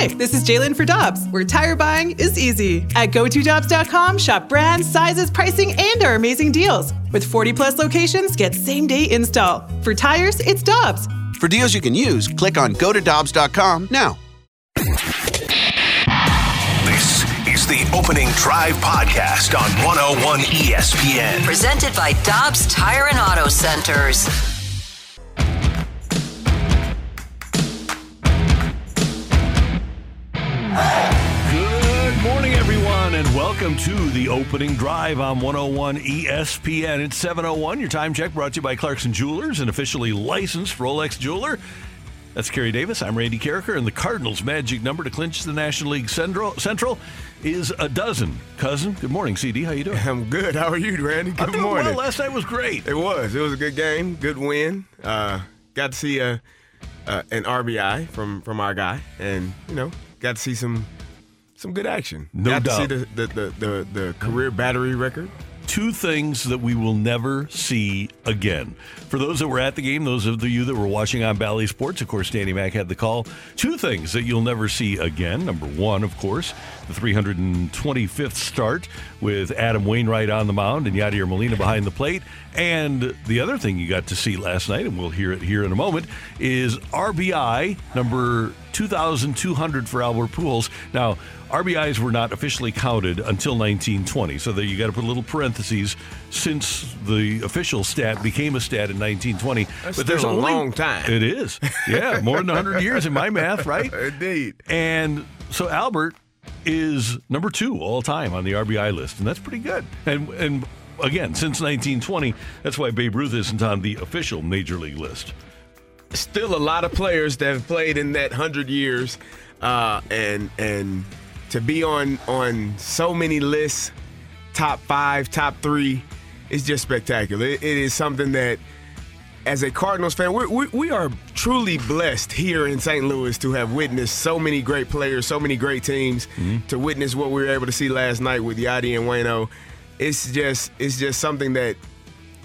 Hi, this is Jalen for Dobbs, where tire buying is easy. At GoToDobbs.com, shop brands, sizes, pricing, and our amazing deals. With 40 plus locations, get same day install. For tires, it's Dobbs. For deals you can use, click on GoToDobbs.com now. This is the Opening Drive Podcast on 101 ESPN. Presented by Dobbs Tire and Auto Centers. Welcome to the opening drive on 101 ESPN. It's 701. Your time check brought to you by Clarkson Jewelers, an officially licensed Rolex jeweler. That's Kerry Davis. I'm Randy Karraker, and the Cardinals' magic number to clinch the National League Central, Central is a dozen. Cousin, good morning, CD. How you doing? I'm good. How are you, Randy? Good I'm doing morning. well. Last night was great. It was. It was a good game. Good win. Uh, got to see a, uh, an RBI from from our guy, and you know, got to see some some good action. No got doubt. see the the, the, the the career battery record. two things that we will never see again. For those that were at the game, those of you that were watching on Bally Sports, of course, Danny Mack had the call. Two things that you'll never see again. Number one, of course, the 325th start with Adam Wainwright on the mound and Yadier Molina behind the plate. And the other thing you got to see last night, and we'll hear it here in a moment, is RBI number 2,200 for Albert Pujols. Now, RBIs were not officially counted until 1920, so that you got to put a little parentheses since the official stat became a stat in 1920. That's but there's a only, long time. It is, yeah, more than 100 years in my math, right? Indeed. And so Albert is number two all time on the RBI list, and that's pretty good. And and again, since 1920, that's why Babe Ruth isn't on the official major league list. Still a lot of players that have played in that hundred years, uh, and and to be on on so many lists, top five, top three, is just spectacular. It- it is something that as a Cardinals fan, we're, we, we are truly blessed here in St. Louis to have witnessed so many great players, so many great teams. Mm-hmm. To witness what we were able to see last night with Yadi and Wayno, it's just it's just something that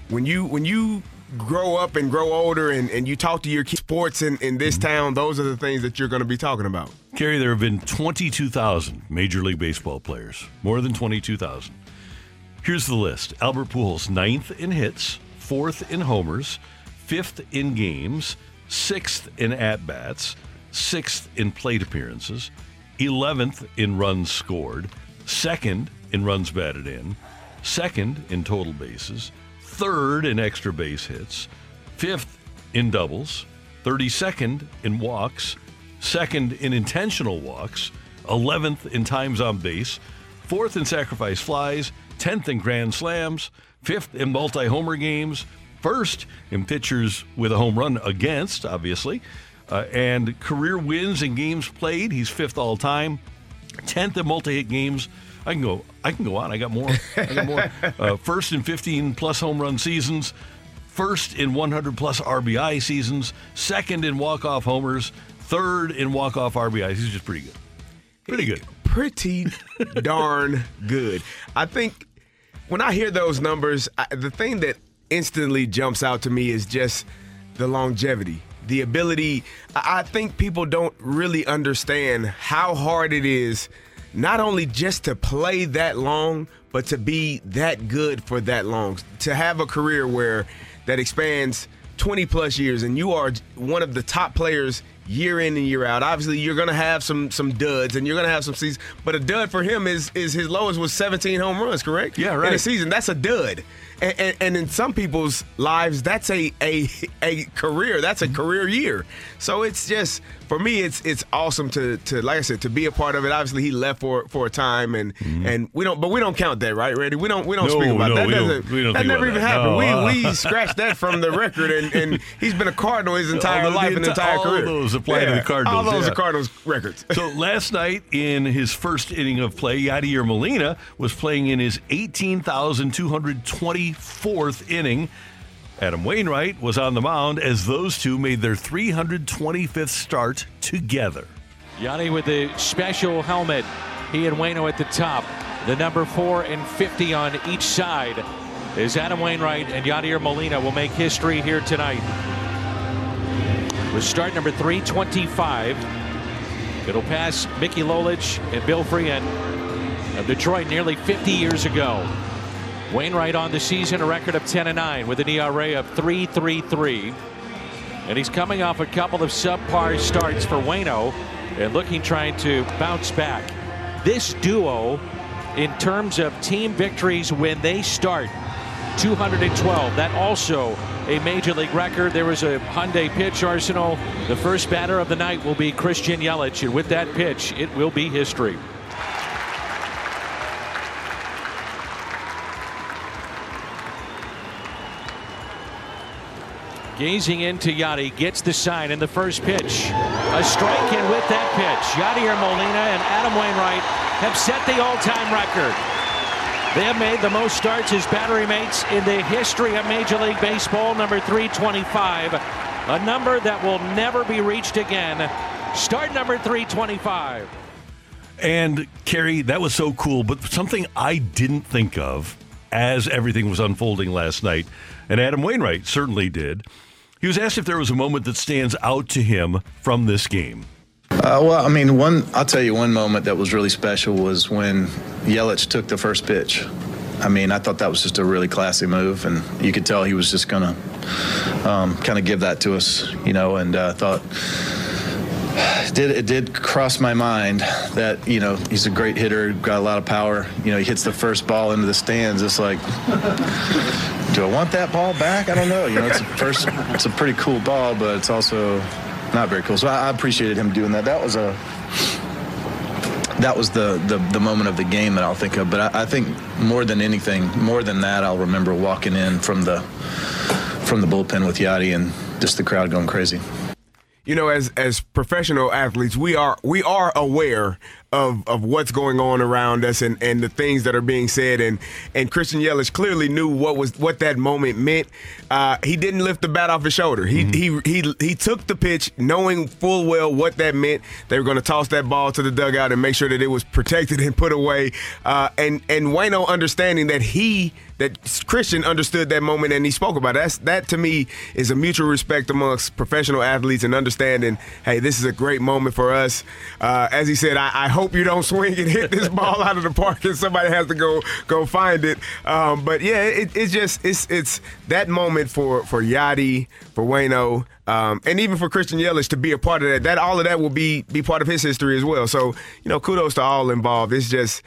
when you when you grow up and grow older and, and you talk to your kids sports in, in this mm-hmm. town, those are the things that you're going to be talking about. Kerry, there have been 22,000 Major League Baseball players, more than 22,000. Here's the list Albert Pujols, ninth in hits, fourth in homers, fifth in games, sixth in at bats, sixth in plate appearances, 11th in runs scored, second in runs batted in, second in total bases, third in extra base hits, fifth in doubles, 32nd in walks, second in intentional walks, 11th in times on base, fourth in sacrifice flies, 10th in grand slams, fifth in multi homer games, first in pitchers with a home run against, obviously, uh, and career wins in games played. He's fifth all time, 10th in multi hit games. I can go. I can go on. I got more. I got more. Uh, first in 15 plus home run seasons. First in 100 plus RBI seasons. Second in walk off homers. Third in walk off RBIs. He's just pretty good. Pretty good. Pretty darn good. I think when I hear those numbers, I, the thing that instantly jumps out to me is just the longevity. The ability, I think people don't really understand how hard it is not only just to play that long, but to be that good for that long. To have a career where that expands 20 plus years and you are one of the top players year in and year out. Obviously, you're going to have some some duds and you're going to have some seasons, but a dud for him is is his lowest was 17 home runs, correct? Yeah, right. In a season, that's a dud. And, and, and in some people's lives, that's a a a career. That's a career year. So it's just for me, it's it's awesome to to like I said to be a part of it. Obviously, he left for for a time, and and we don't, but we don't count that, right, Randy? We don't we don't Mm-hmm. No, speak about no, that. we don't- we don't that never even that. happened. No. We we scratched that from the record, and and he's been a Cardinal his entire All life and enti- entire all career. those apply to the Yeah, Cardinals, All those yeah. are Cardinals records. So last night in his first inning of play, Yadier Molina was playing in his 18,224th inning. Adam Wainwright was on the mound as those two made their 325th start together. Yanni with the special helmet. He and Wayno at the top. The number four and 50 on each side is Adam Wainwright and Yadier Molina will make history here tonight. With start number 325. It'll pass Mickey Lolich and Bill Freehan of Detroit nearly 50 years ago. Wainwright on the season, a record of 10 and 9 with an ERA of 3.33. And he's coming off a couple of subpar starts for Wayno and looking trying to bounce back. This duo, in terms of team victories when they start, 212. That also a major league record. There was a Hyundai pitch arsenal. The first batter of the night will be Christian Yelich, and with that pitch, it will be history. Gazing into Yadi, gets the sign in the first pitch. A strike in with that pitch. Yadier Molina and Adam Wainwright have set the all-time record. They have made the most starts as battery mates in the history of Major League Baseball, number 325, a number that will never be reached again. Start number 325. And Kerry, that was so cool, but something I didn't think of as everything was unfolding last night, and Adam Wainwright certainly did. He was asked if there was a moment that stands out to him from this game. Uh, well, I mean, one I'll tell you one moment that was really special was when Yelich took the first pitch. I mean, I thought that was just a really classy move, and you could tell he was just gonna um, kind of give that to us, you know. And I uh, thought did it did cross my mind that you know he's a great hitter, got a lot of power. You know, he hits the first ball into the stands. It's like, do I want that ball back? I don't know. You know, it's a first, it's a pretty cool ball, but it's also not very cool. So I, I appreciated him doing that. That was a that was the, the, the moment of the game that I'll think of. But I, I, think more than anything, more than that, I'll remember walking in from the from the bullpen with Yadi and just the crowd going crazy you know, as as professional athletes, we are we are aware of, of what's going on around us and, and the things that are being said. And and Christian Yelich clearly knew what was what that moment meant. Uh, he didn't lift the bat off his shoulder. He, mm-hmm. he he he took the pitch knowing full well what that meant. They were going to toss that ball to the dugout and make sure that it was protected and put away. Uh, and and Wayno understanding that he that Christian understood that moment and he spoke about it. That's, that to me is a mutual respect amongst professional athletes and understanding, hey, this is a great moment for us. Uh, as he said, I, I hope you don't swing and hit this ball out of the park and somebody has to go go find it. Um, but yeah, it, it's just it's it's that moment for for Yadi, for Wayno, um, and even for Christian Yelich to be a part of that. That all of that will be be part of his history as well. So you know, kudos to all involved. It's just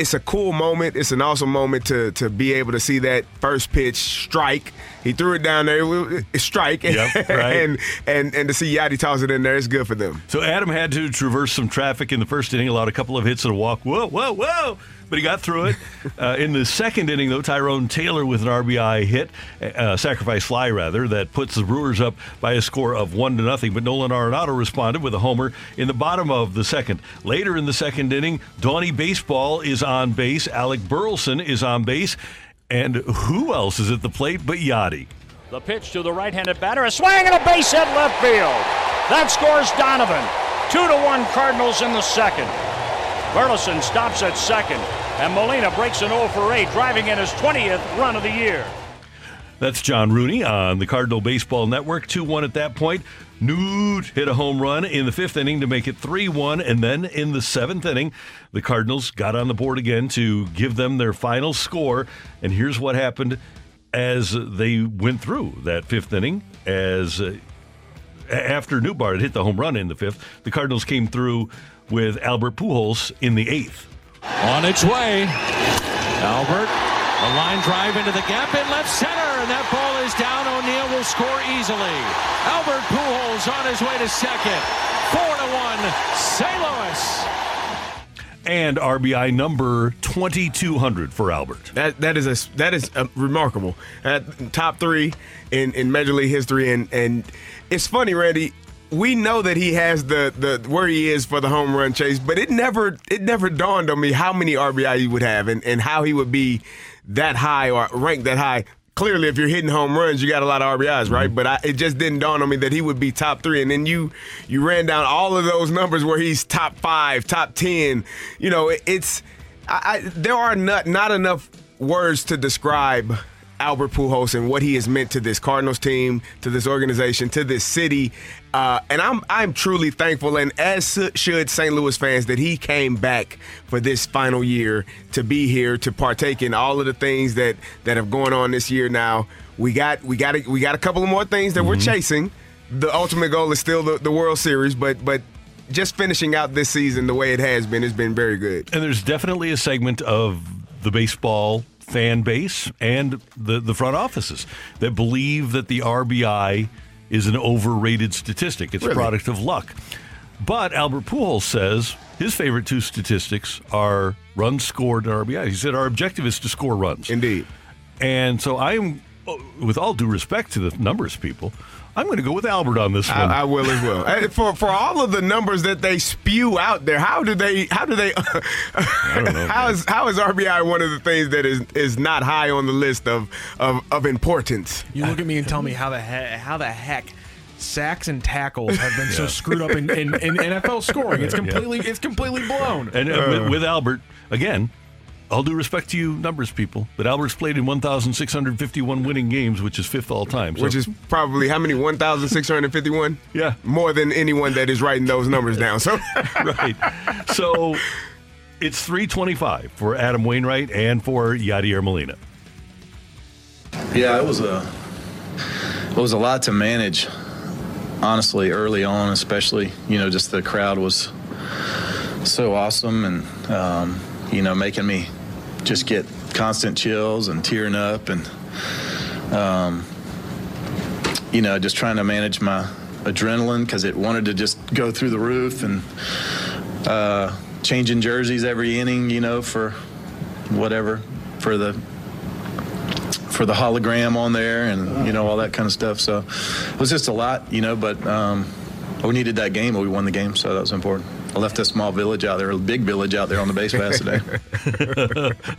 it's a cool moment. It's an awesome moment to to be able to see that first pitch strike. He threw it down there, strike, yep, right. and and and to see Yadi toss it in there, it's good for them. So Adam had to traverse some traffic in the first inning, allowed a couple of hits and a walk. Whoa, whoa, whoa! but he got through it. Uh, in the second inning, though, Tyrone Taylor with an RBI hit, uh, sacrifice fly rather, that puts the Brewers up by a score of one to nothing. But Nolan Arenado responded with a homer in the bottom of the second. Later in the second inning, Donnie Baseball is on base. Alec Burleson is on base. And who else is at the plate but Yadi? The pitch to the right-handed batter, a swing and a base hit left field. That scores Donovan. Two to one Cardinals in the second. Burleson stops at second, and Molina breaks an 0 for 8, driving in his 20th run of the year. That's John Rooney on the Cardinal Baseball Network. 2 1 at that point. Newt hit a home run in the fifth inning to make it 3 1. And then in the seventh inning, the Cardinals got on the board again to give them their final score. And here's what happened as they went through that fifth inning. As uh, after Nootbaar hit the home run in the fifth, the Cardinals came through with Albert Pujols in the eighth. On its way, Albert, a line drive into the gap in left center, and that ball is down. O'Neill will score easily. Albert Pujols on his way to second. Four to one, St. Louis and RBI number 2200 for Albert. That that is a that is a remarkable. Uh, top 3 in in Major League history and and it's funny Randy we know that he has the the where he is for the home run chase, but it never it never dawned on me how many RBI he would have and, and how he would be that high or ranked that high. Clearly, if you're hitting home runs, you got a lot of RBIs, right? Mm-hmm. But I, it just didn't dawn on me that he would be top three. And then you you ran down all of those numbers where he's top five, top ten. You know, it, it's I, I, there are not not enough words to describe Albert Pujols and what he has meant to this Cardinals team, to this organization, to this city. Uh, and I'm I'm truly thankful, and as should St. Louis fans, that he came back for this final year to be here to partake in all of the things that that have going on this year. Now we got we got a, we got a couple of more things that mm-hmm. we're chasing. The ultimate goal is still the, the World Series, but but just finishing out this season the way it has been has been very good. And there's definitely a segment of the baseball fan base and the, the front offices that believe that the RBI is an overrated statistic. It's really? a product of luck. But Albert Pujols says his favorite two statistics are runs scored and RBI. He said our objective is to score runs. Indeed. And so I'm, with all due respect to the numbers people, I'm going to go with Albert on this one. I, I will as well. for for all of the numbers that they spew out there, how do they? How do they? know, how is how is RBI one of the things that is is not high on the list of of, of importance? You look at me and tell me how the he- how the heck sacks and tackles have been yeah. so screwed up in, in, in, NFL scoring. It's completely yeah. it's completely blown. And uh, with, with Albert again, all due respect to you numbers people, but Albert's played in 1,651 winning games, which is fifth all time. So. Which is probably how many? 1,651? yeah. More than anyone that is writing those numbers down. So Right. So it's 325 for Adam Wainwright and for Yadier Molina. Yeah, it was a it was a lot to manage, honestly, early on, especially. You know, just the crowd was so awesome and um, you know, making me just get constant chills and tearing up and um, you know just trying to manage my adrenaline because it wanted to just go through the roof and uh, changing jerseys every inning you know for whatever for the for the hologram on there and you know all that kind of stuff. So it was just a lot you know but um, we needed that game we won the game so that was important I left a small village out there, a big village out there on the base pass today.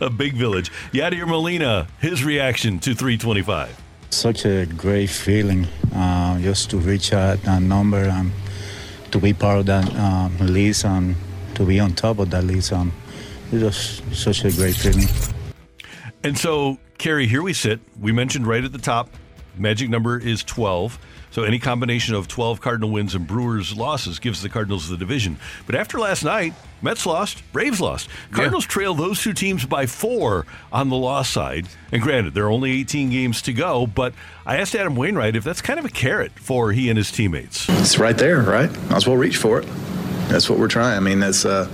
a big village. Yadier Molina, his reaction to 325. Such a great feeling uh, just to reach that, that number and to be part of that um, list and to be on top of that list. Um, it was such a great feeling. And so, Kerry, here we sit. We mentioned right at the top, magic number is 12. So any combination of 12 Cardinal wins and Brewers losses gives the Cardinals the division. But after last night, Mets lost, Braves lost. Cardinals yeah. trail those two teams by four on the loss side. And granted, there are only 18 games to go, but I asked Adam Wainwright if that's kind of a carrot for he and his teammates. It's right there, right? Might as well reach for it that's what we're trying. I mean, that's uh,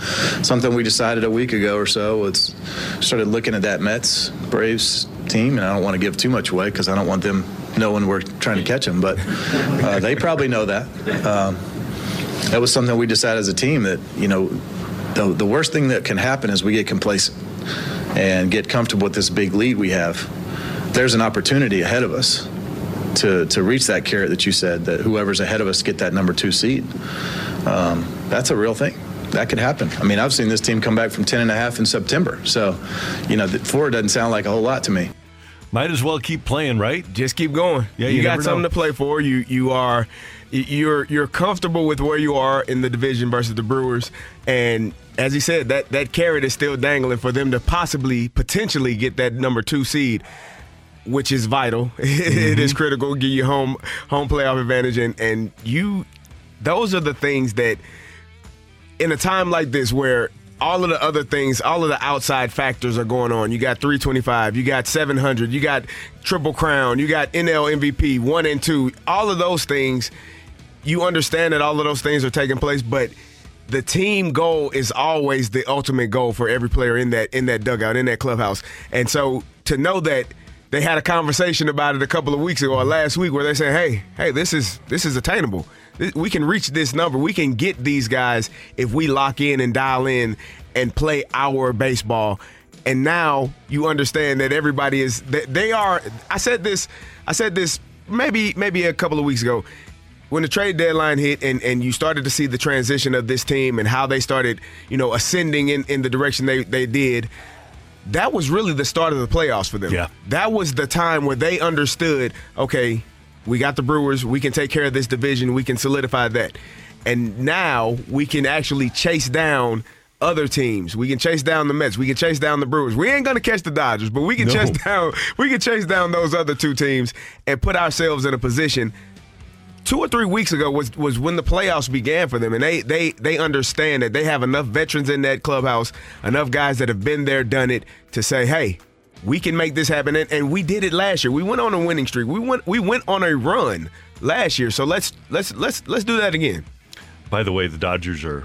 something we decided a week ago or so. It's started looking at that Mets Braves team, and I don't want to give too much away because I don't want them knowing we're trying to catch them, but uh, they probably know that. Um, that was something we decided as a team that you know the, the worst thing that can happen is we get complacent and get comfortable with this big lead we have. There's an opportunity ahead of us to to reach that carrot that you said that whoever's ahead of us get that number two seed. Um, that's a real thing that could happen. I mean, I've seen this team come back from 10 and a half in September. So, you know, four doesn't sound like a whole lot to me. Might as well keep playing, right? Just keep going. Yeah, you, you got something know. to play for. You you are you're you're comfortable with where you are in the division versus the Brewers, and as he said, that that carrot is still dangling for them to possibly potentially get that number two seed. Which is vital. Mm-hmm. it is critical. Give you home home playoff advantage, and and you, those are the things that, in a time like this where all of the other things, all of the outside factors are going on. You got 325, you got 700, you got Triple Crown, you got NL MVP, one and two. All of those things, you understand that all of those things are taking place, but the team goal is always the ultimate goal for every player in that in that dugout, in that clubhouse. And so to know that they had a conversation about it a couple of weeks ago or last week where they said, "Hey, hey, this is this is attainable we can reach this number. We can get these guys if we lock in and dial in and play our baseball. And now you understand that everybody is that they are. I said this. I said this maybe maybe a couple of weeks ago when the trade deadline hit and, and you started to see the transition of this team and how they started, you know, ascending in, in the direction they, they did, that was really the start of the playoffs for them. Yeah. That was the time where they understood, okay, we got the Brewers. We can take care of this division. We can solidify that. And now we can actually chase down other teams. We can chase down the Mets. We can chase down the Brewers. We ain't gonna catch the Dodgers, but we can No. chase down. We can chase down those other two teams and put ourselves in a position. Two or three weeks ago was was when the playoffs began for them, and they they they understand that they have enough veterans in that clubhouse, enough guys that have been there, done it, to say, hey. We can make this happen, and, and we did it last year. We went on a winning streak. We went we went on a run last year. So let's let's let's let's do that again. By the way, the Dodgers are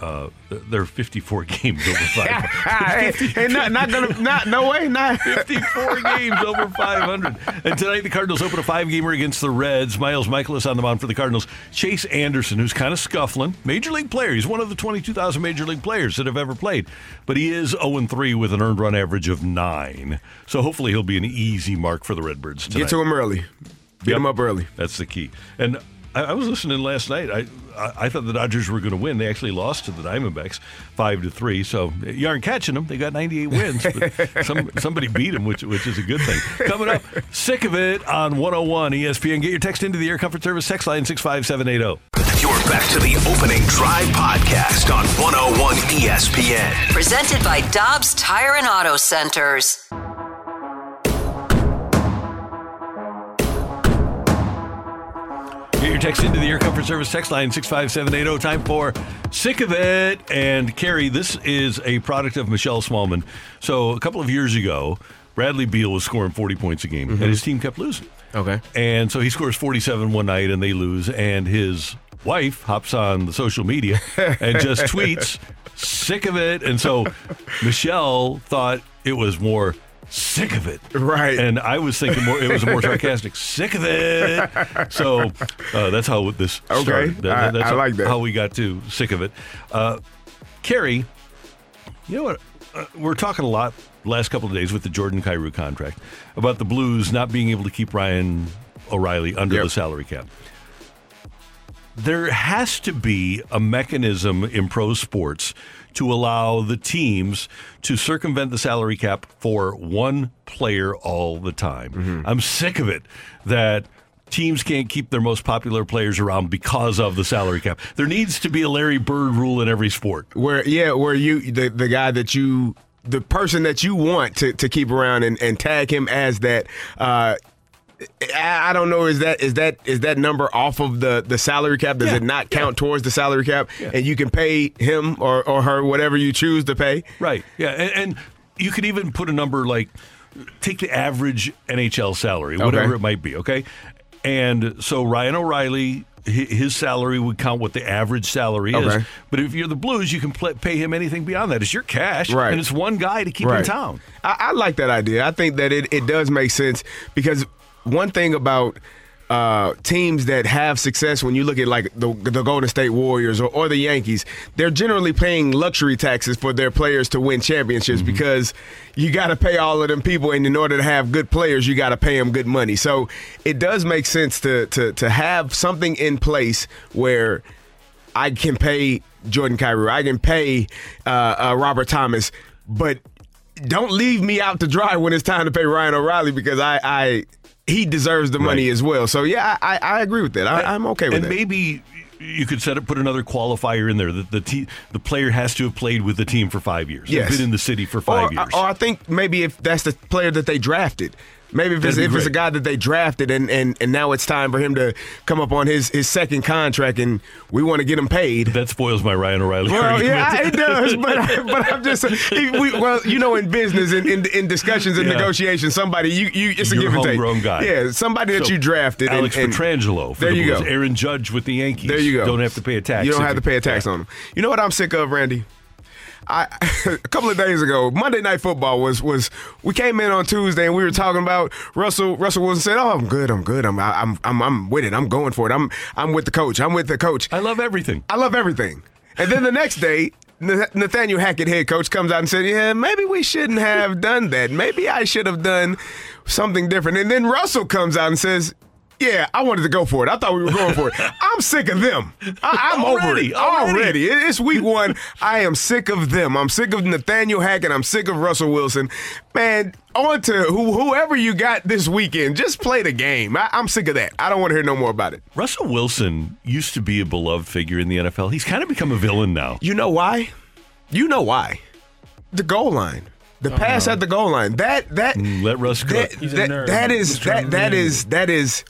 uh, they're 54 games over 500. and not not gonna not no way not 54 games over 500. And tonight the Cardinals open a five-gamer against the Reds. Miles Mikolas on the mound for the Cardinals. Chase Anderson, who's kind of scuffling, major league player. He's one of the 22,000 major league players that have ever played, but he is 0-3 with an earned run average of nine. So hopefully he'll be an easy mark for the Redbirds tonight. Get to him early. Beat him up early. That's the key. And I, I was listening last night. I, I I thought the Dodgers were going to win. They actually lost to the Diamondbacks five to three. So you aren't catching them. They got 98 wins, but some, somebody beat them, which which is a good thing. Coming up, sick of it on 101 ESPN. Get your text into the Air Comfort Service text line 65780. You're back to the opening drive podcast on 101 ESPN. Presented by Dobbs Tire and Auto Centers. Your text into the Air Comfort Service text line 65780. Time for Sick of It. And Kerry, this is a product of Michelle Smallman. So a couple of years ago, Bradley Beal was scoring 40 points a game, and mm-hmm. his team kept losing. Okay. And so he scores 47 one night, and they lose. And his wife hops on the social media and just tweets, sick of it. And so Michelle thought it was more sick of it. Right. And I was thinking more, it was more sarcastic, sick of it. So uh, that's how this Okay. started. That- I- that's I like that. how we got to sick of it. Uh, Kerry, you know what? Uh, we're talking a lot last couple of days with the Jordan Kyrou contract about the Blues not being able to keep Ryan O'Reilly under Yep. the salary cap. There has to be a mechanism in pro sports to allow the teams to circumvent the salary cap for one player all the time. Mm-hmm. I'm sick of it that teams can't keep their most popular players around because of the salary cap. There needs to be a Larry Bird rule in every sport. Where yeah, where you the the guy that you the person that you want to, to keep around and, and tag him as that. Uh, I don't know. Is that is that is that number off of the, the salary cap? Does Yeah, it not count towards the salary cap? And you can pay him or, or her whatever you choose to pay. Right. Yeah. And, and you could even put a number like take the average NHL salary, whatever Okay. it might be. Okay. And so Ryan O'Reilly, his salary would count what the average salary is. But if you're the Blues, you can pay him anything beyond that. It's your cash, Right. and it's one guy to keep in town. I, I like that idea. I think that it, it does make sense because one thing about uh, teams that have success, when you look at like the, the Golden State Warriors or, or the Yankees, they're generally paying luxury taxes for their players to win championships Mm-hmm. because you got to pay all of them people, and in order to have good players, you got to pay them good money. So it does make sense to to to have something in place where I can pay Jordan Kyrou, I can pay uh, uh, Robert Thomas, but don't leave me out to dry when it's time to pay Ryan O'Reilly because I, I he deserves the money as well. So yeah, I, I agree with that. I, I'm okay with and that. And maybe you could set up put another qualifier in there that the te- the player has to have played with the team for five years. Yes. Been in the city for five or, years. Or I think maybe if that's the player that they drafted. Maybe if it's, if it's a guy that they drafted and, and, and now it's time for him to come up on his, his second contract and we want to get him paid. that spoils my Ryan O'Reilly. Well, argument. yeah, it does, but but I'm just we, well, you know, in business, in in, in discussions and Yeah. negotiations, somebody you you it's a give and take. guy. Yeah, somebody that So, you drafted. Alex and, Pietrangelo. For there the you go. Aaron Judge with the Yankees. There you go. Don't have to pay a tax. You don't have to pay a tax on them. You know what I'm sick of, Randy? I a couple of days ago, Monday Night Football was was we came in on Tuesday and we were talking about Russell. Russell Wilson said, "Oh, I'm good. I'm good. I'm I'm I'm I'm with it. I'm going for it. I'm I'm with the coach. I'm with the coach. I love everything. I love everything." And then the next day. Nathaniel Hackett, head coach, comes out and said, "Yeah, maybe we shouldn't have done that. Maybe I should have done something different." And then Russell comes out and says, "Yeah, I wanted to go for it. I thought we were going for it. I'm sick of them. I, I'm over Already, it already. already. It's week one. I am sick of them. I'm sick of Nathaniel Hackett. I'm sick of Russell Wilson. Man, on to who, whoever you got this weekend. Just play the game. I, I'm sick of that. I don't want to hear no more about it. Russell Wilson used to be a beloved figure in the NFL. He's kind of become a villain now. You know why? You know why? The goal line. The pass at the goal line. That that Mm, Let Russ cook. that, He's a that- nerd. that He's is trying that to that be- is that is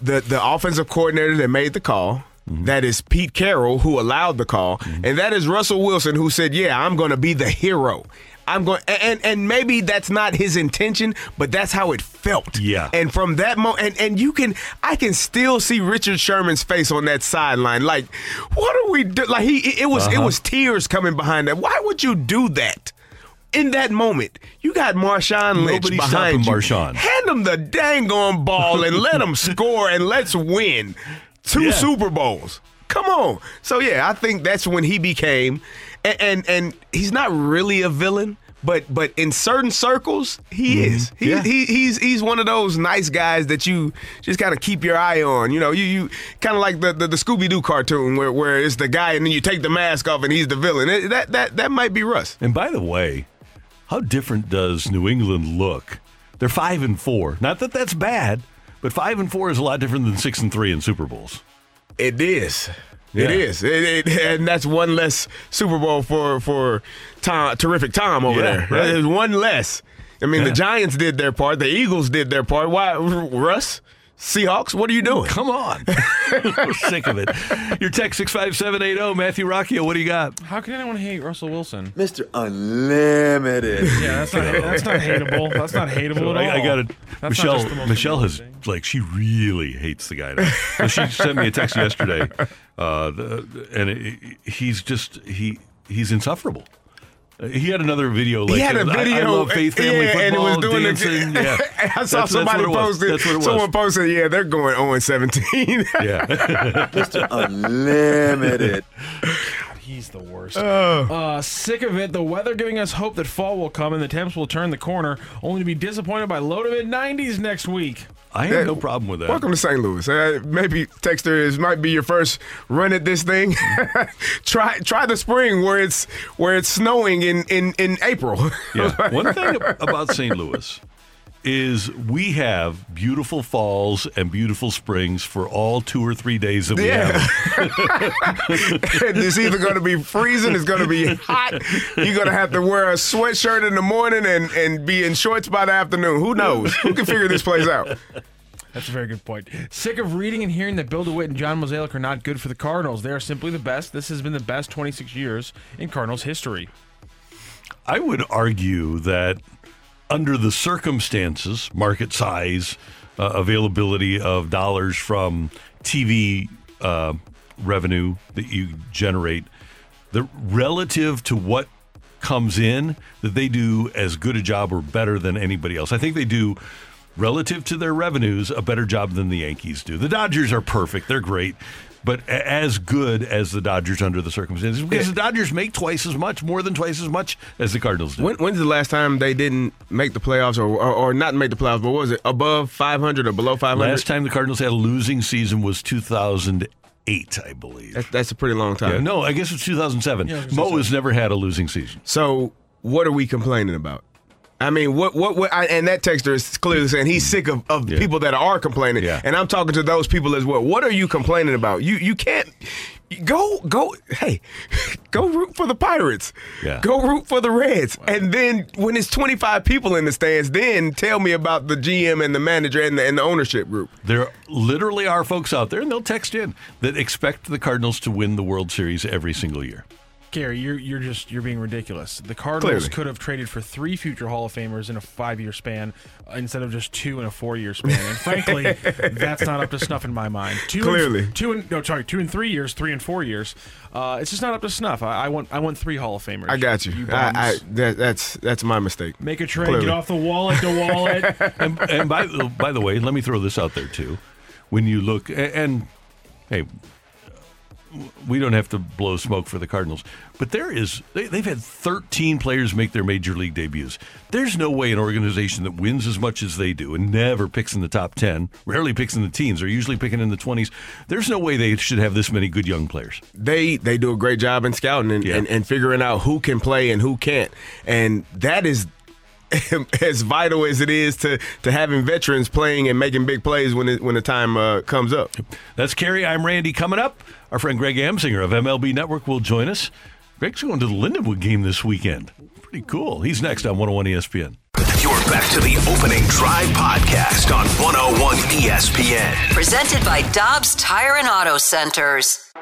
the the offensive coordinator that made the call. Mm-hmm. That is Pete Carroll who allowed the call, mm-hmm. and that is Russell Wilson who said, "Yeah, I'm going to be the hero." I'm going, and and maybe that's not his intention, but that's how it felt. Yeah. And from that moment, and, and you can, I can still see Richard Sherman's face on that sideline. Like, what are we do? Like he, it was, it uh-huh. was tears coming behind that. Why would you do that? In that moment, you got Marshawn Lynch behind you. Marshawn. Hand him the dang on ball and let him score and let's win two Yeah. Super Bowls. Come on. So yeah, I think that's when he became, and and, and he's not really a villain. But but in certain circles, he is. He, Mm-hmm. Yeah. he he's he's one of those nice guys that you just kind of keep your eye on. You know, you you kind of like the the, the Scooby Doo cartoon where where it's the guy and then you take the mask off and he's the villain. It- that that that might be Russ. And by the way, how different does New England look? They're five and four. Not that that's bad, but five and four is a lot different than six and three in Super Bowls. It is. Yeah. It is, it, it, and that's one less Super Bowl for for Tom, terrific Tom over Yeah, there. right. There's one less. I mean, the Giants did their part. The Eagles did their part. Why, Russ? Seahawks? What are you doing? Come on. We're sick of it. Your text 65780. Matthew Rocchio, what do you got? How can anyone hate Russell Wilson? Mr. Unlimited. Yeah, that's not that's not hateable. That's not hateable at all. I, I got it. That's Michelle just the most Michelle has annoying like she really hates the guy. Now. So she sent me a text yesterday, uh, the, and it, he's just he he's insufferable. He had another video like he had a video. I, love faith family yeah, football and it was doing dancing. The, yeah. I saw That's- that's somebody what it posted. That's what it was. Someone posted, yeah, they're going 0 17. Yeah. Mr. Unlimited. God, he's the worst. Oh. Uh, sick of it. The weather giving us hope that fall will come and the temps will turn the corner, only to be disappointed by low to mid 90s next week. I have no problem with that. Welcome to St. Louis. Uh, maybe Texter is might be your first run at this thing. try try the spring where it's where it's snowing in in in April. Yeah. One thing about St. Louis is we have beautiful falls and beautiful springs for all two or three days that we Yeah. have. And it's either going to be freezing, it's going to be hot. You're going to have to wear a sweatshirt in the morning and, and be in shorts by the afternoon. Who knows? Who can figure this place out? That's a very good point. Sick of reading and hearing that Bill DeWitt and John Mozeliak are not good for the Cardinals. They are simply the best. This has been the best 26 years in Cardinals history. I would argue that under the circumstances, market size, uh, availability of dollars from TV uh, revenue that you generate, the relative to what comes in, that they do as good a job or better than anybody else. I think they do. Relative to their revenues, a better job than the Yankees do. The Dodgers are perfect; they're great, but as good as the Dodgers under the circumstances, because the Dodgers make twice as much, more than twice as much as the Cardinals do. When, when's the last time they didn't make the playoffs or, or, or not make the playoffs, but what was it above 500 or below 500? Last time the Cardinals had a losing season was 2008, I believe. That's, that's a pretty long time. Yeah, no, I guess it's 2007. Yeah, I was gonna Mo has never had a losing season. So what are we complaining about? I mean, what, what, what I, and that texter is clearly saying he's sick of, of people that are complaining. Yeah. And I'm talking to those people as well. What are you complaining about? You, you can't go, go, hey, go root for the Pirates. Yeah. Go root for the Reds. And then when it's 25 people in the stands, then tell me about the GM and the manager and the, and the ownership group. There literally are folks out there, and they'll text in, that expect the Cardinals to win the World Series every single year. Gary, you're you're just you're being ridiculous. The Cardinals Clearly. could have traded for three future Hall of Famers in a five year span uh, instead of just two in a four year span. And frankly, that's not up to snuff in my mind. Two Clearly. in, two and no sorry, two and three years, three and four years. Uh, it's just not up to snuff. I, I want I want three Hall of Famers. I got you. I, I, that, that's that's my mistake. Make a trade. Clearly. Get off the wallet. The wallet. and and by, by the way, let me throw this out there too. When you look, and, and hey, we don't have to blow smoke for the Cardinals, but there is, they, they've had 13 players make their major league debuts. There's no way an organization that wins as much as they do and never picks in the top 10, rarely picks in the teens, they're usually picking in the 20s. There's no way they should have this many good young players. they they do a great job in scouting and, and, and figuring out who can play and who can't. And that is as vital as it is to to having veterans playing and making big plays when it, when the time uh, comes up. That's Kerry. I'm Randy. Coming up, our friend Greg Amsinger of MLB Network will join us. Greg's going to the Lindenwood game this weekend. Pretty cool. He's next on 101 ESPN. You're back to the opening drive podcast on 101 ESPN. Presented by Dobbs Tire and Auto Centers.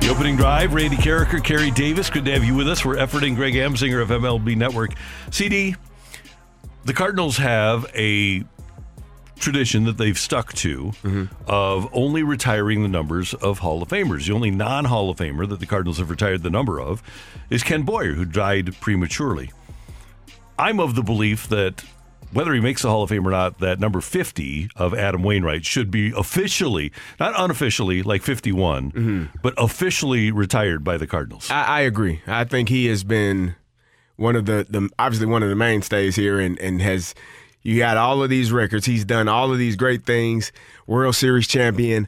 The opening drive, Randy Karraker, Kerry Davis. Good to have you with us. We're efforting Greg Amsinger of MLB Network. CD, the Cardinals have a tradition that they've stuck to mm-hmm. of only retiring the numbers of Hall of Famers. The only non Hall of Famer that the Cardinals have retired the number of is Ken Boyer, who died prematurely. I'm of the belief that whether he makes the Hall of Fame or not, that number 50 of Adam Wainwright should be officially, not unofficially like 51, mm-hmm. but officially retired by the Cardinals. I, I agree. I think he has been one of the, the obviously one of the mainstays here and, and has you got all of these records. He's done all of these great things, World Series champion.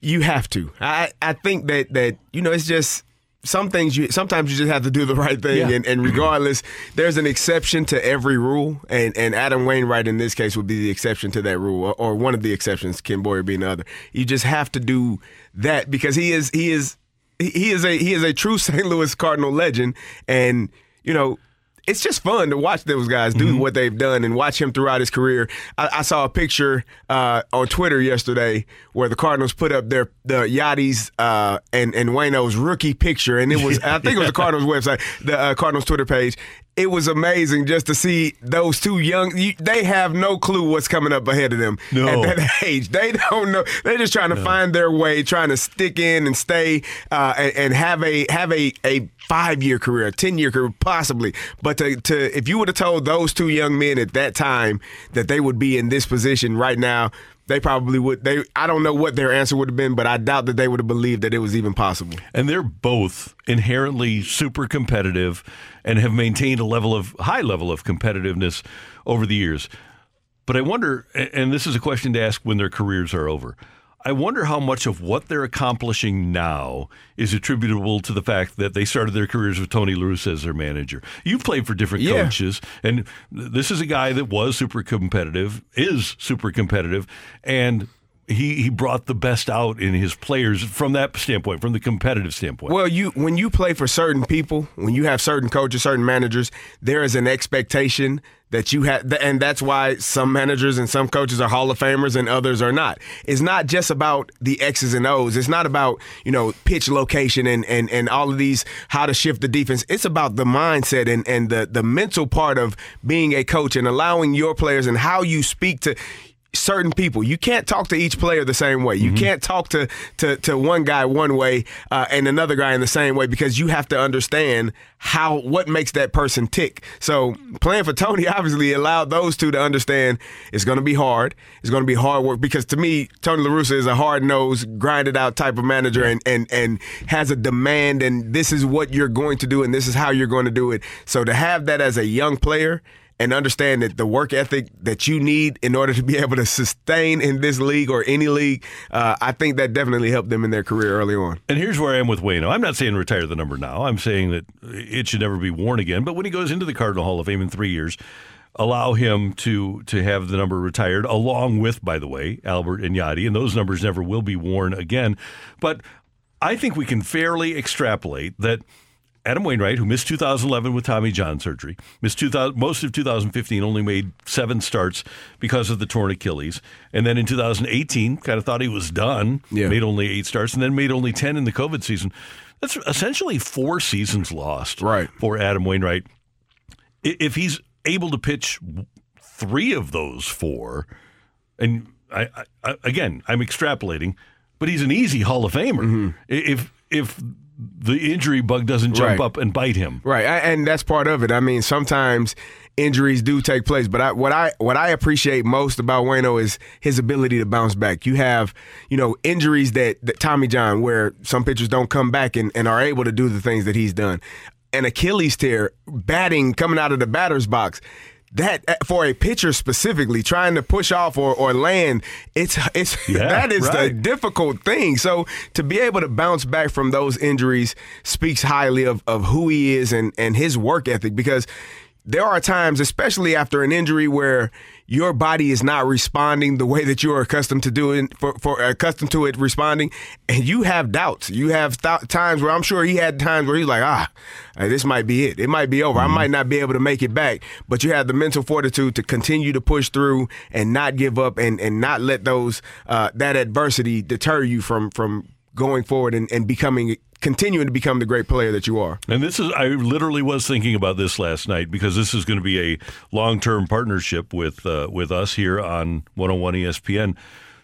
You have to. I, I think that that, you know, it's just some things you sometimes you just have to do the right thing Yeah. and, and regardless there's an exception to every rule and, and adam wainwright in this case would be the exception to that rule or, or one of the exceptions ken boyer being the other you just have to do that because he is he is he he is a he is a true st louis cardinal legend and you know it's just fun to watch those guys do what they've done and watch him throughout his career. I, I saw a picture uh, on Twitter yesterday where the Cardinals put up their the Yadi's uh, and and Wayno's rookie picture, and it was I think it was the Cardinals website, the uh, Cardinals Twitter page. It was amazing just to see those two young. You, they have no clue what's coming up ahead of them No. at that age. They don't know. They're just trying to find their way, trying to stick in and stay uh, and, and have a have a a five year career, a ten year career, possibly. But to, to if you would have told those two young men at that time that they would be in this position right now, they probably would. They I don't know what their answer would have been, but I doubt that they would have believed that it was even possible. And they're both inherently super competitive and have maintained a level of high level of competitiveness over the years. But I wonder, and this is a question to ask when their careers are over. I wonder how much of what they're accomplishing now is attributable to the fact that they started their careers with Tony La Russa as their manager. You've played for different Yeah. coaches, and this is a guy that was super competitive, is super competitive, and he, he brought the best out in his players from that standpoint, from the competitive standpoint. Well, you when you play for certain people, when you have certain coaches, certain managers, there is an expectation that you have, and that's why some managers and some coaches are Hall of Famers and others are not. It's not just about the X's and O's. It's not about you know pitch location and and and all of these how to shift the defense. It's about the mindset and and the the mental part of being a coach and allowing your players and how you speak to certain people. You can't talk to each player the same way. You can't talk to, to, to one guy one way uh, and another guy in the same way because you have to understand how what makes that person tick. So playing for Tony obviously allowed those two to understand it's going to be hard. It's going to be hard work because to me, Tony La Russa is a hard nosed, grinded out type of manager and, and and has a demand and this is what you're going to do and this is how you're going to do it. So to have that as a young player and understand that the work ethic that you need in order to be able to sustain in this league or any league, uh, I think that definitely helped them in their career early on. And here's where I am with Wayno. I'm not saying retire the number now. I'm saying that it should never be worn again. But when he goes into the Cardinal Hall of Fame in three years, allow him to to have the number retired, along with, by the way, Albert and Yadi, and those numbers never will be worn again. But I think we can fairly extrapolate that Adam Wainwright, who missed 2011 with Tommy John surgery, missed 2000, most of 2015, only made seven starts because of the torn Achilles. And then in 2018, kind of thought he was done, Yeah. made only eight starts, and then made only 10 in the COVID season. That's essentially four seasons lost Right. for Adam Wainwright. If he's able to pitch three of those four, and I, I, again, I'm extrapolating, but he's an easy Hall of Famer. Mm-hmm. I- If if the injury bug doesn't jump Right. up and bite him, Right, I- and that's part of it. I mean, sometimes injuries do take place, but I, what I what I appreciate most about Wayno is his ability to bounce back. You have, you know, injuries that, that Tommy John, where some pitchers don't come back and, and are able to do the things that he's done. An Achilles tear, batting coming out of the batter's box. That eh, for a pitcher specifically, trying to push off or, or land, it's it's Yeah, that is the right. difficult thing. So to be able to bounce back from those injuries speaks highly of, of who he is and, and his work ethic because there are times, especially after an injury, where your body is not responding the way that you are accustomed to doing for, for accustomed to it responding, and you have doubts. You have th- times where I'm sure he had times where he's like, ah, this might be it. It might be over. I might not be able to make it back. But you have the mental fortitude to continue to push through and not give up and and not let those uh, that adversity deter you from from going forward and, and becoming continuing to become the great player that you are. And this is I literally was thinking about this last night because this is going to be a long-term partnership with uh, with us here on 101 ESPN.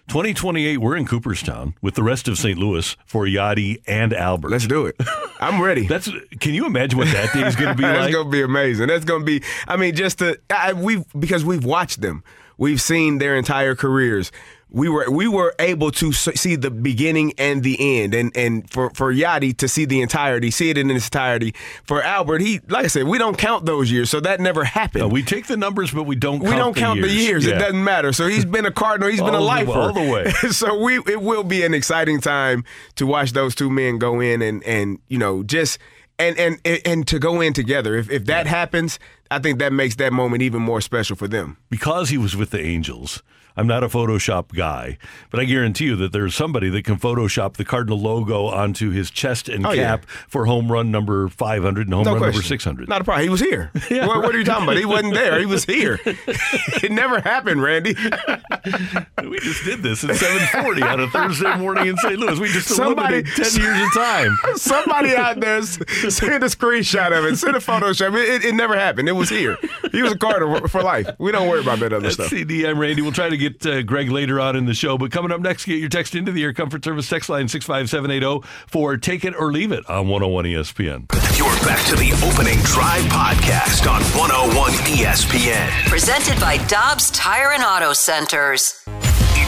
2028, we're in Cooperstown with the rest of St. Louis for Yadi and Albert. Let's do it. I'm ready. That's. Can you imagine what that day is going to be That's like? going to be amazing. That's going to be. I mean, just to I, we because we've watched them. We've seen their entire careers. We were we were able to see the beginning and the end, and and for for Yadi to see the entirety, see it in its entirety. For Albert, he like I said, we don't count those years, so that never happened. No, we take the numbers, but we don't. we count don't the count the years. Yeah. It doesn't matter. So he's been a Cardinal. He's been a lifer all the way. so we it will be an exciting time to watch those two men go in and and you know just and and and to go in together. If if that happens, I think that makes that moment even more special for them. because he was with the Angels. I'm not a Photoshop guy, but I guarantee you that there's somebody that can Photoshop the Cardinal logo onto his chest and Oh, yeah. cap for home run number 500 and home No run number question. 600. Not a problem. He was here. what, what are you talking about? He wasn't there. He was here. it never happened, Randy. we just did this at 7:40 on a Thursday morning in St. Louis. We just Somebody- eliminated 10 years of time. Somebody out there send a screenshot of it. Send a Photoshop. It, it, it never happened. It was here. He was a Cardinal for life. We don't worry about that other That's stuff. CD. I'm Randy. We'll try to get uh, Greg later on in the show. But coming up next, get your text into the Air Comfort Service text line 65780 for Take It or Leave It on 101 ESPN. You're back to the opening drive podcast on 101 ESPN. Presented by Dobbs Tire and Auto Centers.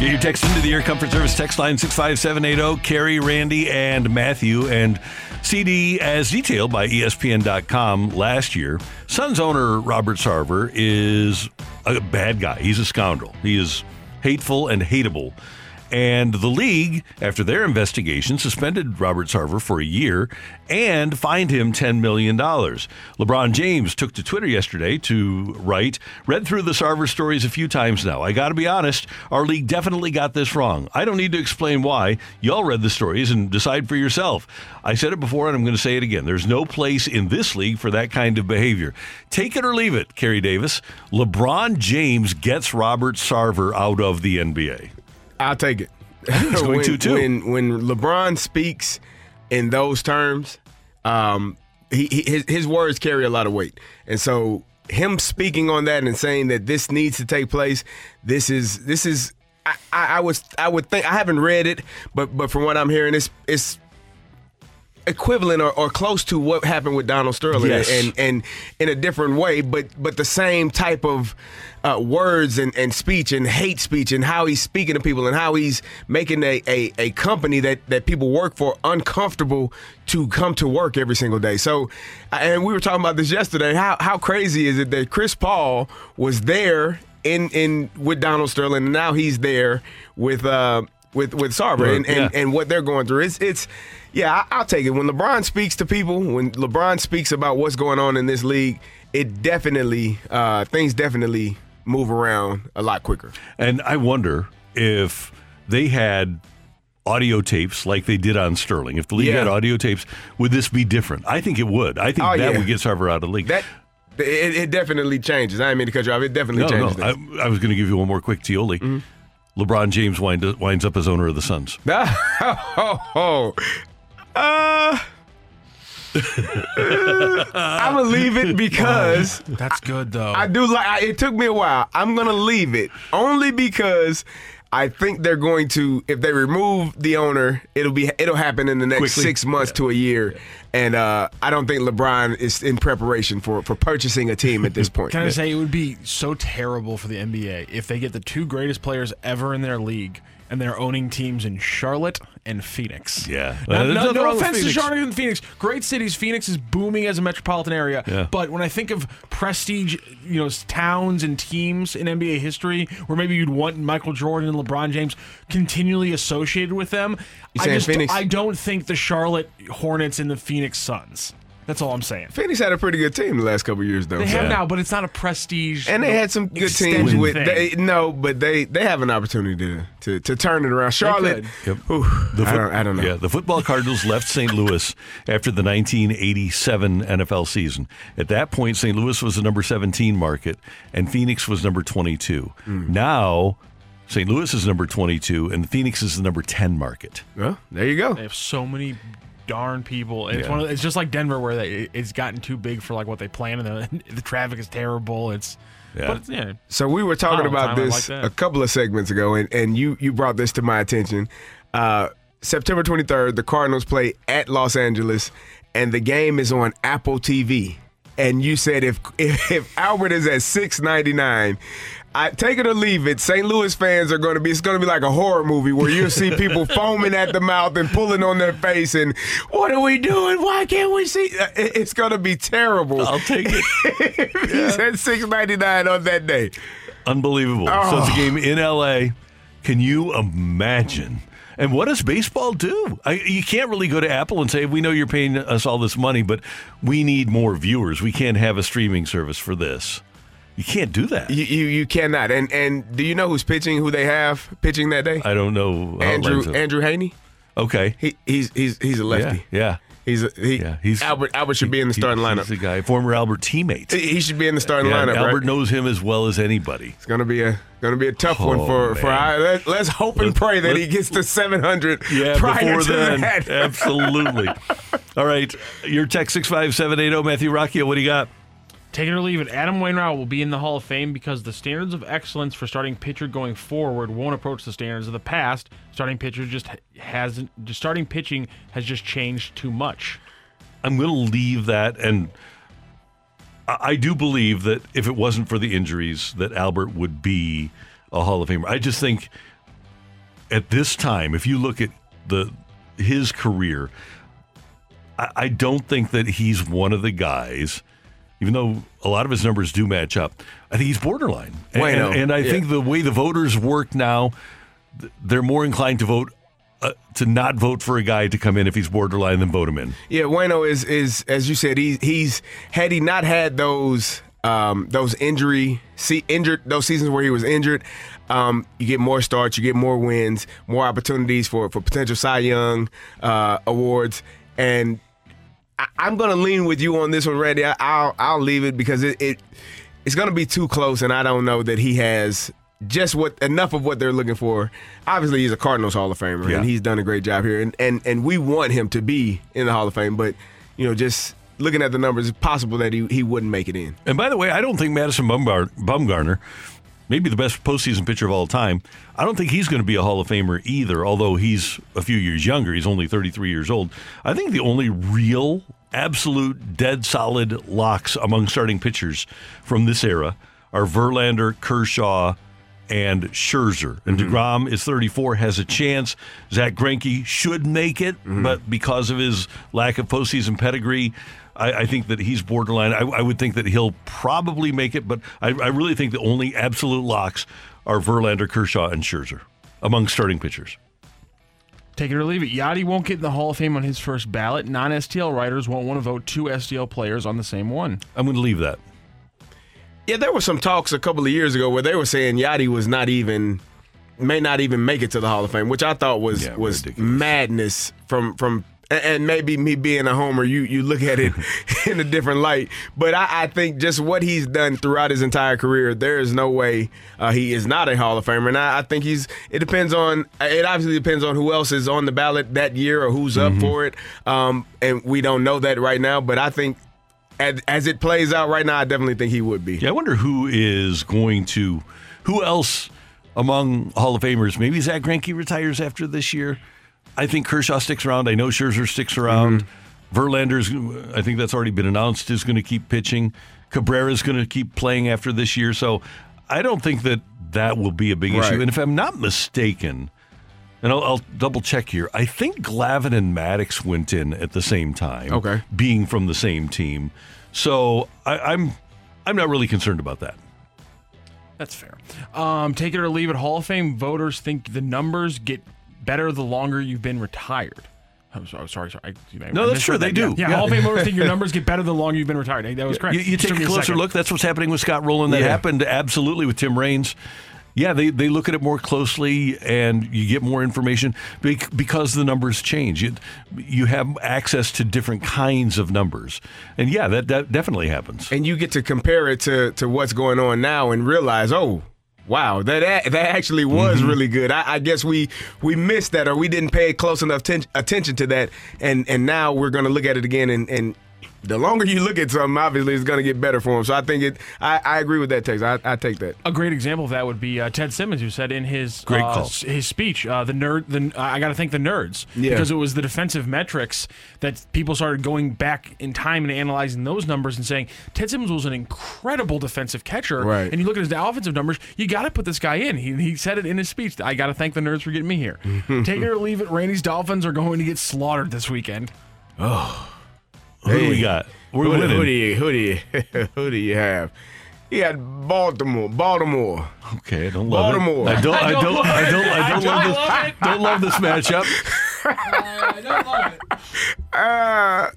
Get your text into the Air Comfort Service text line 65780. Kerry, Randy, and Matthew. And CD, as detailed by ESPN.com last year, Suns owner Robert Sarver is a bad guy. He's a scoundrel. He is hateful and hateable. And the league, after their investigation, suspended Robert Sarver for a year and fined him $10 million. LeBron James took to Twitter yesterday to write, read through the Sarver stories a few times now. I got to be honest, our league definitely got this wrong. I don't need to explain why. Y'all read the stories and decide for yourself. I said it before and I'm going to say it again. There's no place in this league for that kind of behavior. Take it or leave it, Kerry Davis. LeBron James gets Robert Sarver out of the NBA. I'll take it. He's going when, to, too. When when LeBron speaks in those terms, um, he, he his his words carry a lot of weight, and so him speaking on that and saying that this needs to take place, this is this is. I, I, I was I would think I haven't read it, but but from what I'm hearing, it's it's equivalent or, or close to what happened with Donald Sterling, Yes. and and in a different way, but but the same type of uh, words and, and speech and hate speech and how he's speaking to people and how he's making a, a, a company that, that people work for uncomfortable to come to work every single day. So, and we were talking about this yesterday. How how crazy is it that Chris Paul was there in in with Donald Sterling and now he's there with uh with with Sarver and, and, Yeah. and what they're going through. It's it's yeah, I, I'll take it. When LeBron speaks to people, when LeBron speaks about what's going on in this league, it definitely uh, things definitely move around a lot quicker. And I wonder if they had audio tapes like they did on Sterling. If the league Yeah. had audio tapes, would this be different? I think it would. I think Oh, that yeah. would get Sarver out of the league. That it, it definitely changes. I didn't mean to cut you off. It definitely no, changes. no. I, I was going to give you one more quick Tioli. LeBron James wind, winds up as owner of the Suns. oh, uh, I'm gonna leave it because That's good though. I do like. I- It took me a while. I'm gonna leave it only because I think they're going to if they remove the owner, it'll be it'll happen in the next Quickly. six months to a year. And uh, I don't think LeBron is in preparation for for purchasing a team at this point. Can I say it would be so terrible for the NBA if they get the two greatest players ever in their league and they're owning teams in Charlotte and Phoenix. Yeah. Now, no, no offense to Charlotte and Phoenix, great cities. Phoenix is booming as a metropolitan area. Yeah. But when I think of prestige, you know, towns and teams in NBA history, where maybe you'd want Michael Jordan and LeBron James continually associated with them, I just Phoenix? I don't think the Charlotte Hornets and the Phoenix Suns. That's all I'm saying. Phoenix had a pretty good team the last couple years, though. They have now, but it's not a prestige. And they had some good teams with they, no, but they they have an opportunity to to, to turn it around. Charlotte, Yep. whew, The I, don't, I don't know. Yeah, the football Cardinals left St. Louis after the 1987 NFL season. At that point, St. Louis was the number 17 market, and Phoenix was number 22. Hmm. Now, St. Louis is number 22, and Phoenix is the number 10 market. Well, there you go. They have so many darn people. It's Yeah. one. Of, it's just like Denver, where they, it's gotten too big for like what they plan, and the, the traffic is terrible. It's Yeah. but yeah. So we were talking about this like a couple of segments ago, and, and you you brought this to my attention. Uh, September 23rd, the Cardinals play at Los Angeles, and the game is on Apple TV. And you said if if, if Albert is at 6.99. I take it or leave it. St. Louis fans are going to be. It's going to be like a horror movie where you'll see people foaming at the mouth and pulling on their face. And what are we doing? Why can't we see? Uh, It's going to be terrible. I'll take it. He's at six ninety nine on that day. Unbelievable. So Oh. it's a game in LA. Can you imagine? And what does baseball do? I, you can't really go to Apple and say, "We know you're paying us all this money, but we need more viewers. We can't have a streaming service for this." You can't do that. You, you you cannot. And and do you know who's pitching? Who they have pitching that day? I don't know. Andrew. Andrew Heaney. Okay. He he's he's he's a lefty. Yeah. yeah. He's a, he. Yeah, he's- Albert Albert should be in the He- starting he's lineup. the guy, former Albert teammate. He he should be in the starting Yeah, lineup. Albert right? knows him as well as anybody. It's gonna be a gonna be a tough oh, one Oh, for for. I, let, let's hope and Let- pray that he gets to seven hundred. Yeah, prior before to then. that. Absolutely. All right. Your text 65780, Matthew Rocchio, what do you got? Take it or leave it. Adam Wainwright will be in the Hall of Fame because the standards of excellence for starting pitcher going forward won't approach the standards of the past. Starting pitcher just hasn't. Just starting pitching has just changed too much. I'm going to leave that. And I do believe that if it wasn't for the injuries, that Albert would be a Hall of Famer. I just think at this time, if you look at the his career, I, I don't think that he's one of the guys. Even though a lot of his numbers do match up, I think he's borderline. And, Bueno, and, and I yeah. think the way the voters work now, they're more inclined to vote uh, to not vote for a guy to come in if he's borderline than vote him in. Yeah, Wayno is is as you said. He he's had he not had those um, those injury see injured those seasons where he was injured. Um, you get more starts, you get more wins, more opportunities for for potential Cy Young uh, awards, and I, I'm going to lean with you on this one, Randy. I, I'll I'll leave it because it, it it's going to be too close, and I don't know that he has just what enough of what they're looking for. Obviously, he's a Cardinals Hall of Famer, Yeah. and he's done a great job here, and, and and we want him to be in the Hall of Fame. But you know, just looking at the numbers, it's possible that he he wouldn't make it in. And by the way, I don't think Madison Bumgar- Bumgarner, maybe the best postseason pitcher of all time, I don't think he's going to be a Hall of Famer either, although he's a few years younger. He's only 33 years old. I think the only real, absolute, dead solid locks among starting pitchers from this era are Verlander, Kershaw, and Scherzer. And mm-hmm. DeGrom is 34, has a chance. Zack Greinke should make it, mm-hmm. but because of his lack of postseason pedigree, I, I think that he's borderline. I, I would think that he'll probably make it, but I, I really think the only absolute locks are Verlander, Kershaw, and Scherzer among starting pitchers. Take it or leave it. Yadi won't get in the Hall of Fame on his first ballot. Non STL writers won't want to vote two STL players on the same one. I'm going to leave that. Yeah, there were some talks a couple of years ago where they were saying Yadi was not even may not even make it to the Hall of Fame, which I thought was Yeah, was ridiculous. madness from from and- maybe me being a homer, you you look at it in a different light. But I, I think just what he's done throughout his entire career, there is no way uh, he is not a Hall of Famer. And I, I think he's. It depends on. It obviously depends on who else is on the ballot that year or who's up for it. Um, and we don't know that right now. But I think. As, as it plays out right now, I definitely think he would be. Yeah, I wonder who is going to, who else among Hall of Famers. Maybe Zack Greinke retires after this year. I think Kershaw sticks around. I know Scherzer sticks around. Verlander's, I think that's already been announced, is going to keep pitching. Cabrera's going to keep playing after this year. So I don't think that that will be a big Right. issue. And if I'm not mistaken, and I'll, I'll double check here, I think Glavine and Maddux went in at the same time. Okay. Being from the same team. So I, I'm I'm not really concerned about that. That's fair. Um, take it or leave it. Hall of Fame voters think the numbers get better the longer you've been retired. I'm sorry, sorry, sorry. I, I No, that's true. that. They do. Yeah, Yeah. Hall of Fame voters think your numbers get better the longer you've been retired. That was correct. You, you take a closer second. look. That's what's happening with Scott Rolen. That Yeah. happened absolutely with Tim Raines. Yeah, they, they look at it more closely and you get more information because the numbers change. You, you have access to different kinds of numbers. And yeah, that, that definitely happens. and you get to compare it to to what's going on now and realize, oh, wow, that that actually was Mm-hmm. really good. I, I guess we we missed that or we didn't pay close enough ten- attention to that, and and now we're going to look at it again and and. The longer you look at something, obviously, it's going to get better for him. So I think it. I, I agree with that text. I, I take that. A great example of that would be uh, Ted Simmons, who said in his Great uh, his speech, uh, the nerd. The I got to thank the nerds Yeah. because it was the defensive metrics that people started going back in time and analyzing those numbers and saying Ted Simmons was an incredible defensive catcher. Right. And you look at his offensive numbers, you got to put this guy in. He, he said it in his speech. I got to thank the nerds for getting me here. Take it or leave it. Randy's Dolphins are going to get slaughtered this weekend. Who do we got? We're who, winning. who do you who do you who do you have? You got Baltimore. Baltimore. Okay, I don't love Baltimore. it. I don't. I I don't don't. I don't. I I don't don't love this. it. Don't love this matchup. I don't love it. Uh,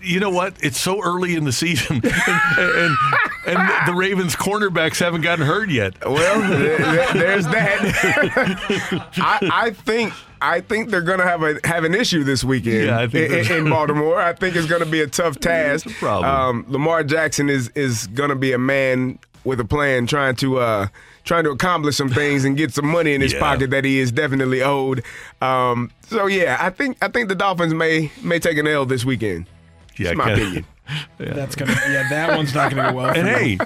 you know what? It's so early in the season, and, and and the Ravens cornerbacks haven't gotten hurt yet. Well, th- th- there's that. I, I think I think they're gonna have a have an issue this weekend Yeah, I think in, in Baltimore. I think it's gonna be a tough task. It's a problem. Um, Lamar Jackson is is gonna be a man with a plan, trying to uh, trying to accomplish some things and get some money in his Yeah. pocket that he is definitely owed. Um, so yeah, I think I think the Dolphins may may take an L this weekend. Yeah, It's my kinda- opinion. That's gonna. Yeah, that one's not gonna go well. And for hey,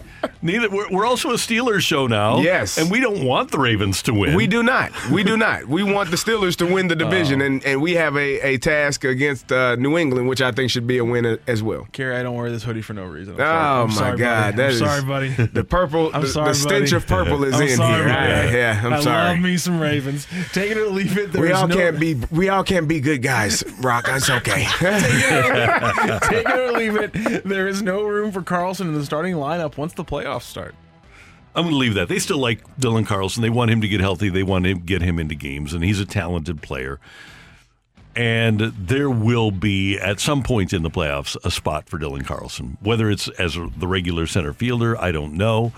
neither we're, we're also a Steelers show now. Yes. and we don't want the Ravens to win. We do not. We do not. We want the Steelers to win the division, Oh. and, and we have a, a task against uh, New England, which I think should be a win as well. Kerry, I don't wear this hoodie for no reason. I'm Oh sorry. I'm my sorry, God, buddy. that I'm is sorry, buddy. the purple. I'm the, sorry, the stench buddy. of purple is I'm in sorry, here. buddy. Yeah, yeah, I'm sorry. I sorry. love me some Ravens. Take it or leave it. we all no, can't be. We all can't be good guys. Rock, that's okay. Take it or leave it. There is no room for Carlson in the starting lineup once the playoffs start. I'm going to leave that. They still like Dylan Carlson. They want him to get healthy. They want to get him into games, and he's a talented player. And there will be, at some point in the playoffs, a spot for Dylan Carlson. Whether it's as the regular center fielder, I don't know,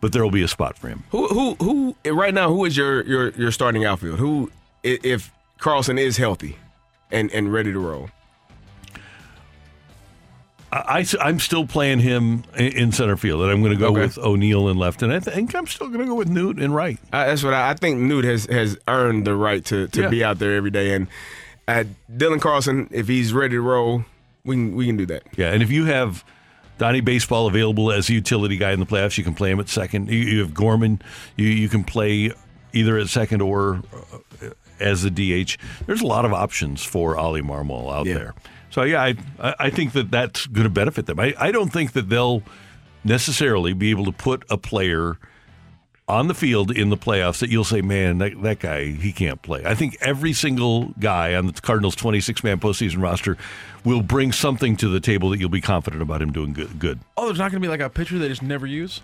but there will be a spot for him. who who who right now? Who is your your your starting outfield? Who if Carlson is healthy and and ready to roll? I, am still playing him in, center field, and I'm going to go Okay. with O'Neill in left, and I think I'm still going to go with Newt in right. Uh, that's what I, I think. Newt has has earned the right to to Yeah. be out there every day, and uh, Dylan Carlson, if he's ready to roll, we can we can do that. Yeah, and if you have Donnie Baseball available as a utility guy in the playoffs, you can play him at second. You, you have Gorman, you you can play either at second or uh, as a DH. There's a lot of options for Oli Marmol out Yeah. there. So yeah, I I think that that's going to benefit them. I, I don't think that they'll necessarily be able to put a player on the field in the playoffs that you'll say, man, that, that guy, he can't play. I think every single guy on the Cardinals' 26 man postseason roster will bring something to the table that you'll be confident about him doing good. good. Oh, there's not going to be like a pitcher they just never use.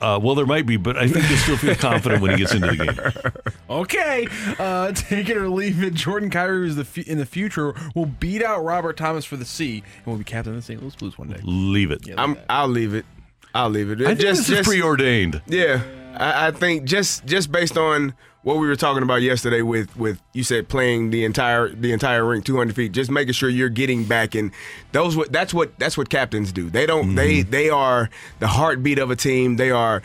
Uh, well, there might be, but I think you'll still feel confident when he gets into the game. Okay, uh, take it or leave it. Jordan Kyrou is the fu- in the future will beat out Robert Thomas for the C and will be captain of the St. Louis Blues one day. Leave it. I'm, I'll leave it. I'll leave it. I think just, this is preordained. Yeah, I, I think just just based on what we were talking about yesterday with with you said playing the entire the entire rink 200 feet, just making sure you're getting back and those what that's what that's what captains do. They don't they mm-hmm. they are the heartbeat of a team. They are.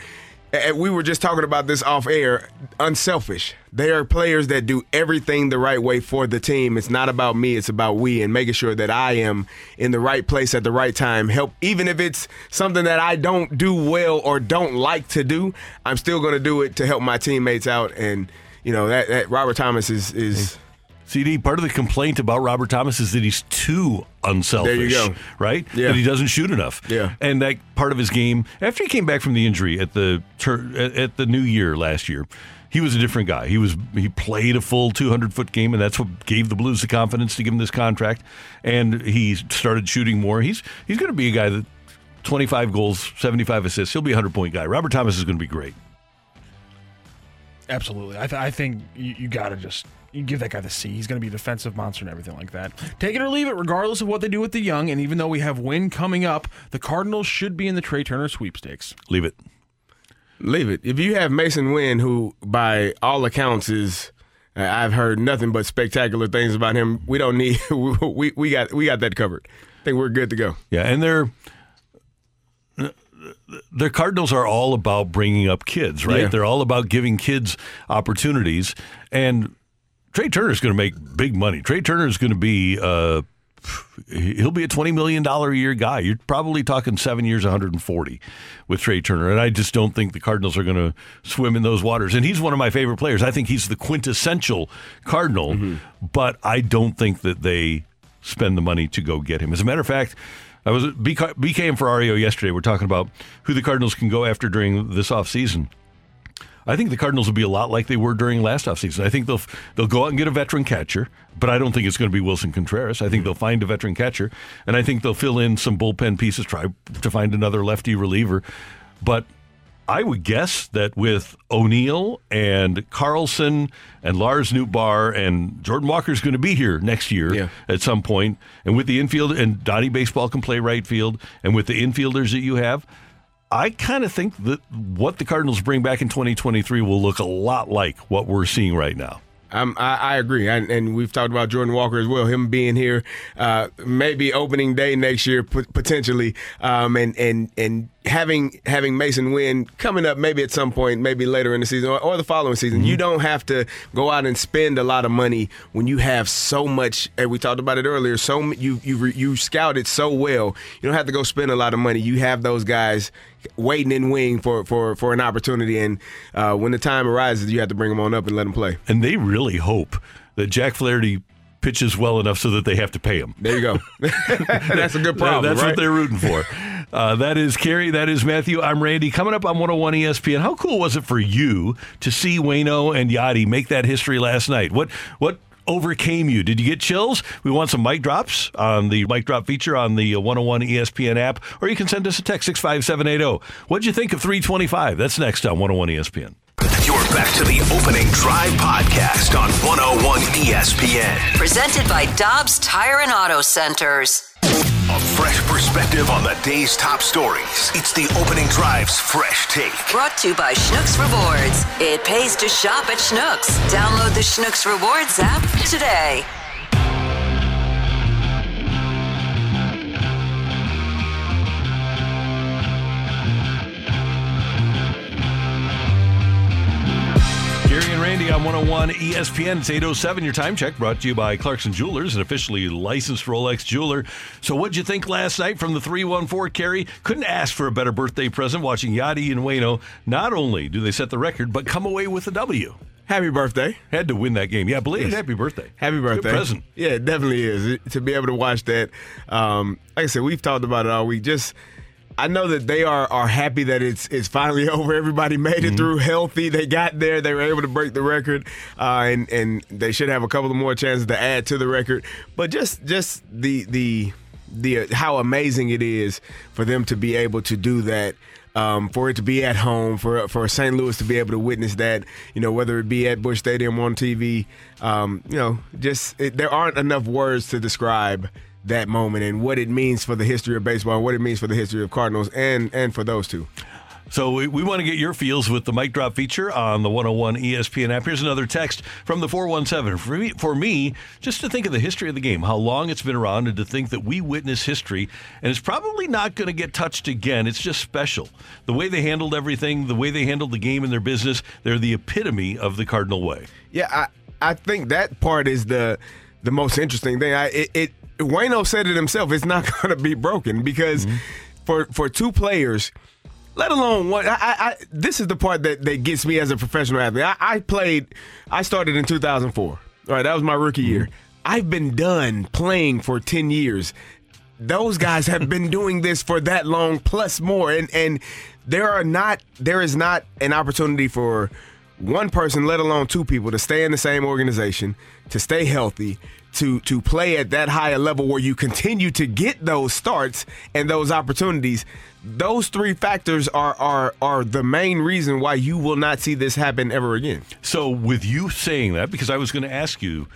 And we were just talking about this off air, unselfish. They are players that do everything the right way for the team. It's not about me, it's about we and making sure that I am in the right place at the right time. Help even if it's something that I don't do well or don't like to do, I'm still going to do it to help my teammates out and you know that, that Robert Thomas is is CD, part of the complaint about Robert Thomas is that he's too unselfish. There you go. Right? Yeah. That he doesn't shoot enough. Yeah. And that part of his game, after he came back from the injury at the tur- at at the new year last year, he was a different guy. He was he played a full 200 foot game, and that's what gave the Blues the confidence to give him this contract. And he started shooting more. He's he's going to be a guy that 25 goals, 75 assists. He'll be a 100 point guy. Robert Thomas is going to be great. Absolutely. I, th- I think you, you got to just you give that guy the C. He's going to be a defensive monster and everything like that. Take it or leave it, regardless of what they do with the young. And even though we have Winn coming up, the Cardinals should be in the Trea Turner sweepstakes. Leave it. Leave it. If you have Masyn Winn, who by all accounts is, uh, I've heard nothing but spectacular things about him. We don't need. We we got we got that covered. I think we're good to go. Yeah, and they're the Cardinals are all about bringing up kids, right? Yeah. They're all about giving kids opportunities, and Trea Turner's going to make big money. Trea Turner is going to be. Uh, He'll be a twenty million dollar a year guy. You're probably talking seven years, 140 with Trea Turner, and I just don't think the Cardinals are going to swim in those waters. And he's one of my favorite players. I think he's the quintessential Cardinal, but I don't think that they spend the money to go get him. As a matter of fact, I was BK, BK and Ferrario yesterday. We're talking about who the Cardinals can go after during this offseason. I think the Cardinals will be a lot like they were during last offseason. I think they'll they'll go out and get a veteran catcher, but I don't think it's going to be Willson Contreras. I think they'll find a veteran catcher, and I think they'll fill in some bullpen pieces, try to find another lefty reliever. But I would guess that with O'Neill and Carlson and Lars Nootbaar and Jordan Walker's going to be here next year at some point, and with the infield and Donnie Baseball can play right field, and with the infielders that you have. I kind of think that what the Cardinals bring back in 2023 will look a lot like what we're seeing right now. Um, I, I agree, and, and we've talked about Jordan Walker as well. Him being here, uh, maybe opening day next year, p- potentially, um, and and and having having Masyn Winn coming up, maybe at some point, maybe later in the season or, or the following season. You don't have to go out and spend a lot of money when you have so much. And we talked about it earlier. So you you you scouted so well. You don't have to go spend a lot of money. You have those guys waiting in wing for for for an opportunity, and uh, when the time arises, you have to bring them on up and let them play. And they really hope that Jack Flaherty pitches well enough so that they have to pay him. There you go. That's a good problem. That's right? what they're rooting for. Uh, that is Kerry. That is Matthew. I'm Randy. Coming up on 101 ESPN. How cool was it for you to see Wayno and Yadi make that history last night? What what overcame you? Did you get chills? We want some mic drops on the mic drop feature on the 101 ESPN app, or you can send us a text 65780. What'd you think of 325? That's next on 101 ESPN. You're back to the opening drive podcast on 101 ESPN. Presented by Dobbs Tire and Auto Centers. A fresh perspective on the day's top stories. It's the opening drive's fresh take. Brought to you by Schnucks Rewards. It pays to shop at Schnucks. Download the Schnucks Rewards app today. Kerry and Randy on 101 ESPN. It's 807. Your time check brought to you by Clarkson Jewelers, an officially licensed Rolex jeweler. So, what'd you think last night from the 314 Kerry? Couldn't ask for a better birthday present watching Yadi and Wayno. Not only do they set the record, but come away with a W. Happy birthday. Had to win that game. Yeah, belated Yes. happy birthday. Happy birthday. Good present. Yeah, it definitely is. To be able to watch that, um, like I said, we've talked about it all week. Just, I know that they are are happy that it's it's finally over. Everybody made it through healthy. They got there. They were able to break the record, uh, and and they should have a couple of more chances to add to the record. But just just the the the how amazing it is for them to be able to do that. Um, for it to be at home, for for St. Louis to be able to witness that, you know, whether it be at Busch Stadium on TV, um, you know, just it, there aren't enough words to describe that moment and what it means for the history of baseball, and what it means for the history of Cardinals, and and for those two. So we, we want to get your feels with the mic drop feature on the 101 ESPN app. Here's another text from the 417. For me, for me, just to think of the history of the game, how long it's been around, and to think that we witness history, and it's probably not going to get touched again. It's just special. The way they handled everything, the way they handled the game and their business, they're the epitome of the Cardinal way. Yeah, I I think that part is the the most interesting thing. I it, it Wayno said it himself. It's not going to be broken because mm-hmm. for for two players, let alone one. I, I, I this is the part that that gets me as a professional athlete. I, I played. I started in 2004. All right, that was my rookie mm-hmm. year. I've been done playing for 10 years. Those guys have been doing this for that long plus more and and there are not there is not an opportunity for one person, let alone two people, to stay in the same organization, to stay healthy, to to play at that higher level where you continue to get those starts and those opportunities. Those three factors are are are the main reason why you will not see this happen ever again. So, with you saying that, because I was going to ask you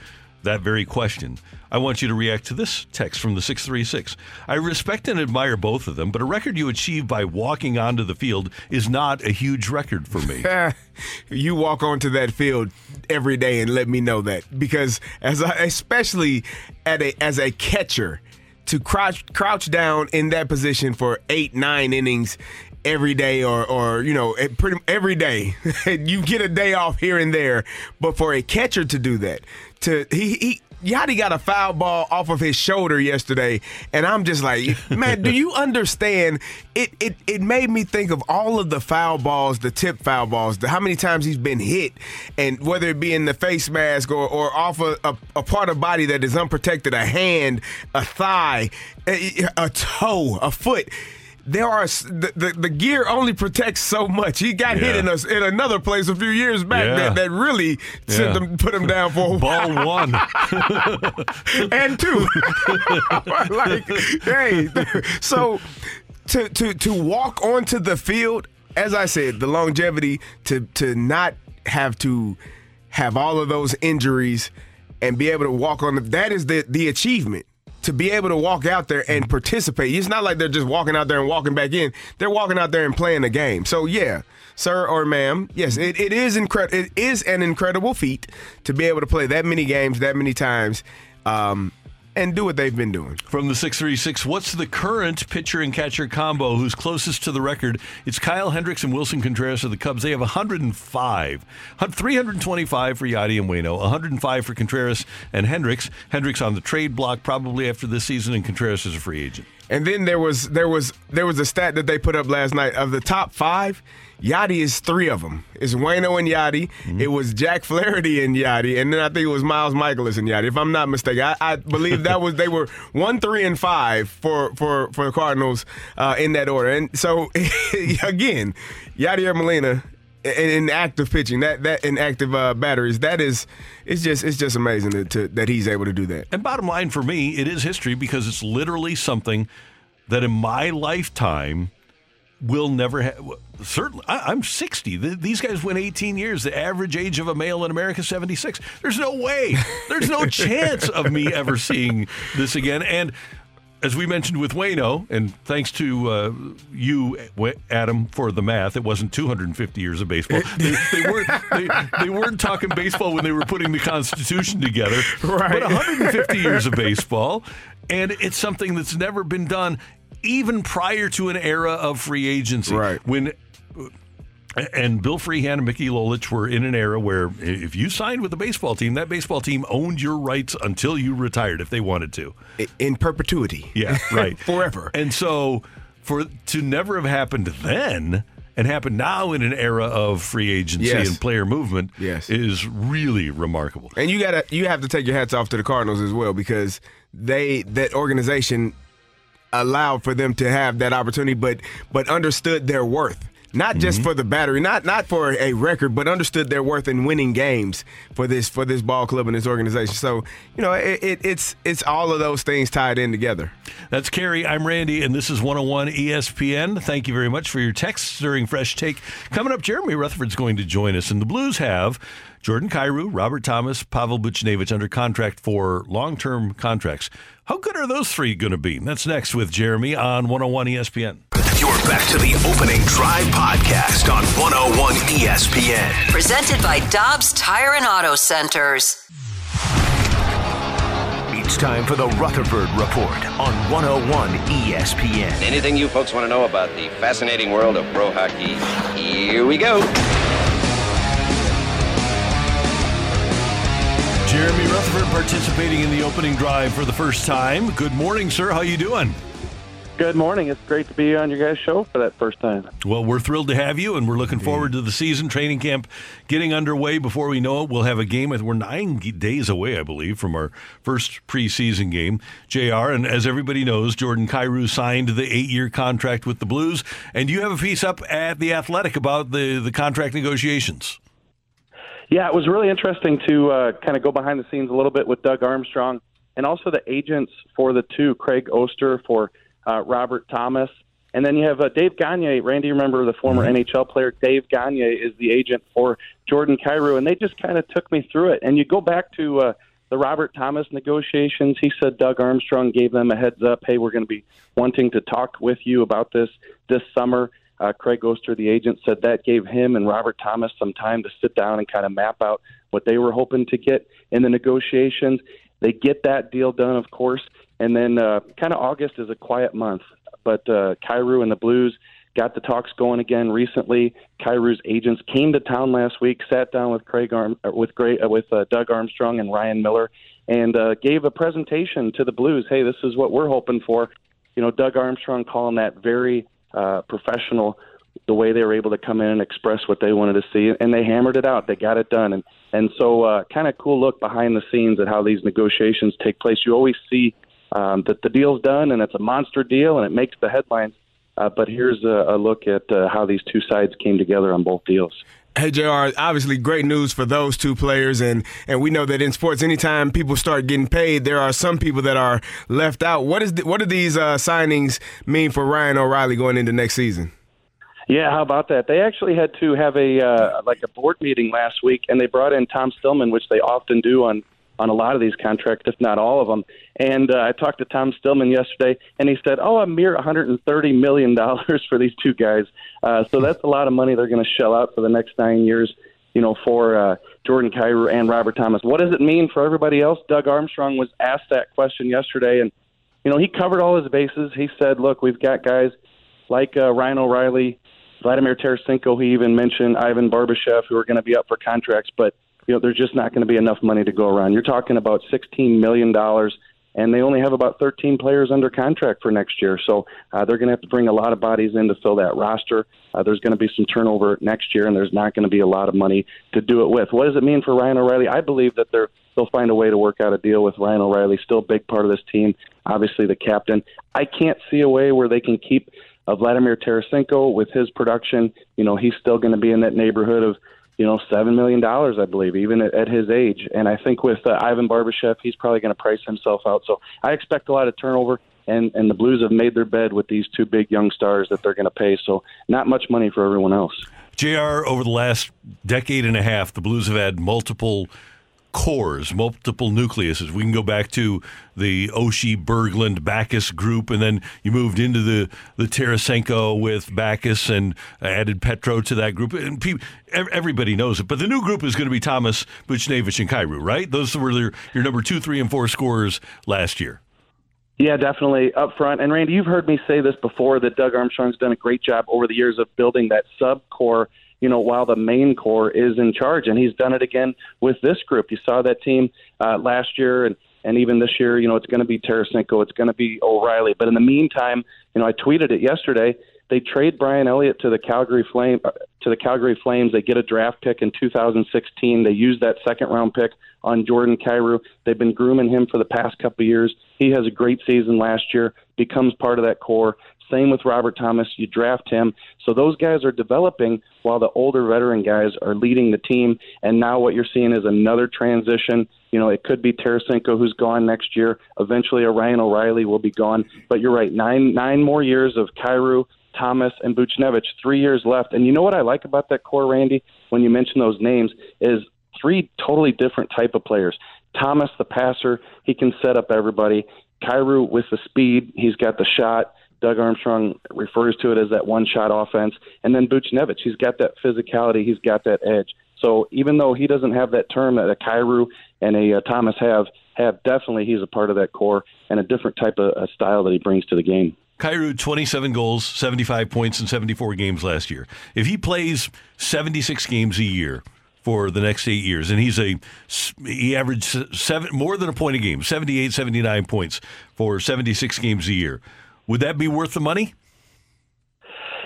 that very question, I want you to react to this text from the 636. I respect and admire both of them, but a record you achieve by walking onto the field is not a huge record for me. you walk onto that field every day and let me know that because as I, especially a as a catcher to crouch crouch down in that position for 8 9 innings every day or or you know it pretty every day you get a day off here and there but for a catcher to do that to he, he Yadi got a foul ball off of his shoulder yesterday, and I'm just like, man, do you understand? It it it made me think of all of the foul balls, the tip foul balls, the, how many times he's been hit, and whether it be in the face mask or, or off a, a, a part of body that is unprotected, a hand, a thigh, a, a toe, a foot there are the, the, the gear only protects so much. He got hit in us in another place a few years back Yeah. that, that really sent Yeah. him put him down for a Ball while. one. and two. like, hey, so to to to walk onto the field, as I said, the longevity to to not have to have all of those injuries and be able to walk on the, that is the the achievement. To be able to walk out there and participate. It's not like they're just walking out there and walking back in. They're walking out there and playing the game. So yeah, sir or ma'am, yes, it, it is incredible. It is an incredible feat to be able to play that many games that many times, um, and do what they've been doing. From the 636, what's the current pitcher and catcher combo who's closest to the record? It's Kyle Hendricks and Willson Contreras of the Cubs. They have 105. 325 for Yadi and Wayno, 105 for Contreras and Hendricks. Hendricks on the trade block probably after this season, and Contreras is a free agent. And then there was there was there was a stat that they put up last night of the top five. Yadi is three of them. It's Wayno and Yadi. Mm-hmm. It was Jack Flaherty and Yadi, and then I think it was Miles Mikolas and Yadi. If I'm not mistaken, I, I believe that was they were one, three, and five for for for the Cardinals uh, in that order. And so again, Yadi or Molina. In, in active pitching, that that in active uh, batteries, that is, it's just it's just amazing to, that he's able to do that. And bottom line for me, it is history because it's literally something that in my lifetime will never have. Certainly, I, I'm 60. Th- These guys went 18 years. The average age of a male in America is 76. There's no way. There's no chance of me ever seeing this again. And as we mentioned with Wayno, and thanks to uh, you, Adam, for the math, it wasn't 250 years of baseball. They, they weren't. They, they weren't talking baseball when they were putting the Constitution together. Right. But 150 years of baseball, and it's something that's never been done, even prior to an era of free agency. Right. When and Bill Freehan and Mickey Lolich were in an era where if you signed with a baseball team, that baseball team owned your rights until you retired if they wanted to. In perpetuity. Yeah, right. Forever. And so for to never have happened then and happen now in an era of free agency Yes. and player movement Yes. is really remarkable. And you gotta you have to take your hats off to the Cardinals as well because they that organization allowed for them to have that opportunity, but but understood their worth. Not just mm-hmm. for the battery, not not for a record, but understood their worth in winning games for this for this ball club and this organization. So you know it, it, it's it's all of those things tied in together. That's Kerry. I'm Randy, and this is 101 ESPN. Thank you very much for your texts during Fresh Take. Coming up, Jeremy Rutherford's going to join us, and the Blues have Jordan Kyrou, Robert Thomas, Pavel Buchnevich under contract for long term contracts. How good are those three going to be? That's next with Jeremy on 101 ESPN. You're back to the opening drive podcast on 101 ESPN. Presented by Dobbs Tire and Auto Centers. It's time for the Rutherford Report on 101 ESPN. Anything you folks want to know about the fascinating world of pro hockey? Here we go. Jeremy Rutherford participating in the opening drive for the first time. Good morning, sir. How you doing? Good morning. It's great to be on your guys' show for that first time. Well, we're thrilled to have you, and we're looking forward to the season training camp getting underway. Before we know it, we'll have a game. We're nine days away, I believe, from our first preseason game. Jr. And as everybody knows, Jordan Kyrou signed the eight-year contract with the Blues, and you have a piece up at the Athletic about the the contract negotiations. Yeah, it was really interesting to uh, kind of go behind the scenes a little bit with Doug Armstrong and also the agents for the two, Craig Oster for uh, Robert Thomas. And then you have uh, Dave Gagner. Randy, remember the former Mm-hmm. NHL player? Dave Gagner is the agent for Jordan Kyrou, and they just kind of took me through it. And you go back to uh, the Robert Thomas negotiations. He said Doug Armstrong gave them a heads up. Hey, we're going to be wanting to talk with you about this this summer. Uh, Craig Oster, the agent, said that gave him and Robert Thomas some time to sit down and kind of map out what they were hoping to get in the negotiations. They get that deal done, of course, and then uh, kind of August is a quiet month. But uh, Kyrou and the Blues got the talks going again recently. Kyrou's agents came to town last week, sat down with Craig Arm, uh, with Gray, uh, with uh, Doug Armstrong and Ryan Miller, and uh, gave a presentation to the Blues. Hey, this is what we're hoping for. You know, Doug Armstrong calling that very uh, professional. The way they were able to come in and express what they wanted to see, and they hammered it out. They got it done, and and so uh, kind of cool look behind the scenes at how these negotiations take place. You always see um, that the deal's done, and it's a monster deal, and it makes the headlines. Uh, but here's a, a look at uh, how these two sides came together on both deals. Hey Jr. Obviously, great news for those two players, and and we know that in sports, anytime people start getting paid, there are some people that are left out. What is the, what do these uh, signings mean for Ryan O'Reilly going into next season? Yeah, how about that? They actually had to have a uh, like a board meeting last week, and they brought in Tom Stillman, which they often do on on a lot of these contracts, if not all of them. And uh, I talked to Tom Stillman yesterday, and he said, "Oh, a mere 130 million dollars for these two guys. Uh, so that's a lot of money they're going to shell out for the next nine years." You know, for uh, Jordan Kyrou and Robert Thomas. What does it mean for everybody else? Doug Armstrong was asked that question yesterday, and you know he covered all his bases. He said, "Look, we've got guys like uh, Ryan O'Reilly, Vladimir Tarasenko. He even mentioned Ivan Barbashev, who are going to be up for contracts, but you know there's just not going to be enough money to go around. You're talking about 16 million dollars." And they only have about 13 players under contract for next year, so uh, they're going to have to bring a lot of bodies in to fill that roster. Uh, there's going to be some turnover next year, and there's not going to be a lot of money to do it with. What does it mean for Ryan O'Reilly? I believe that they're they'll find a way to work out a deal with Ryan O'Reilly, still a big part of this team, obviously the captain. I can't see a way where they can keep uh, Vladimir Tarasenko with his production. You know, he's still going to be in that neighborhood of you know seven million dollars, I believe, even at, at his age. And I think with uh, Ivan Barbashev, he's probably going to price himself out. So I expect a lot of turnover. And, and the Blues have made their bed with these two big young stars that they're going to pay. So not much money for everyone else. JR, over the last decade and a half, the Blues have had multiple cores, multiple nucleuses. We can go back to the Oshie, Berglund, Backes group, and then you moved into the, the Tarasenko with Backes and added Petro to that group. And everybody knows it. But the new group is going to be Thomas, Buchnevich, and Kyrou, right? Those were your, your number two, three, and four scorers last year. Yeah, definitely up front. And Randy, you've heard me say this before that Doug Armstrong's done a great job over the years of building that sub core, you know, while the main core is in charge. And he's done it again with this group. You saw that team uh, last year and and even this year, you know, it's going to be Tarasenko, it's going to be O'Reilly. But in the meantime, you know, I tweeted it yesterday. They trade Brian Elliott to the Calgary Flame uh, to the Calgary Flames. They get a draft pick in 2016. They use that second round pick on Jordan Kyrou. They've been grooming him for the past couple of years. He has a great season last year, becomes part of that core. Same with Robert Thomas. You draft him. So those guys are developing while the older veteran guys are leading the team. And now what you're seeing is another transition. You know, it could be Tarasenko who's gone next year. Eventually, Ryan O'Reilly will be gone. But you're right, nine nine more years of Kyrou, Thomas, and Buchnevich. Three years left. And you know what I like about that core, Randy? When you mention those names, is three totally different type of players. Thomas, the passer, he can set up everybody. Kyrou with the speed, he's got the shot. Doug Armstrong refers to it as that one shot offense. And then Buchnevich, he's got that physicality, he's got that edge. So even though he doesn't have that term that a Kyrou and a uh, Thomas have, have definitely he's a part of that core and a different type of uh, style that he brings to the game. Kyrou, 27 goals, 75 points in 74 games last year. If he plays 76 games a year for the next eight years, and he's a he averaged seven more than a point a game, 78, 79 points for 76 games a year. Would that be worth the money?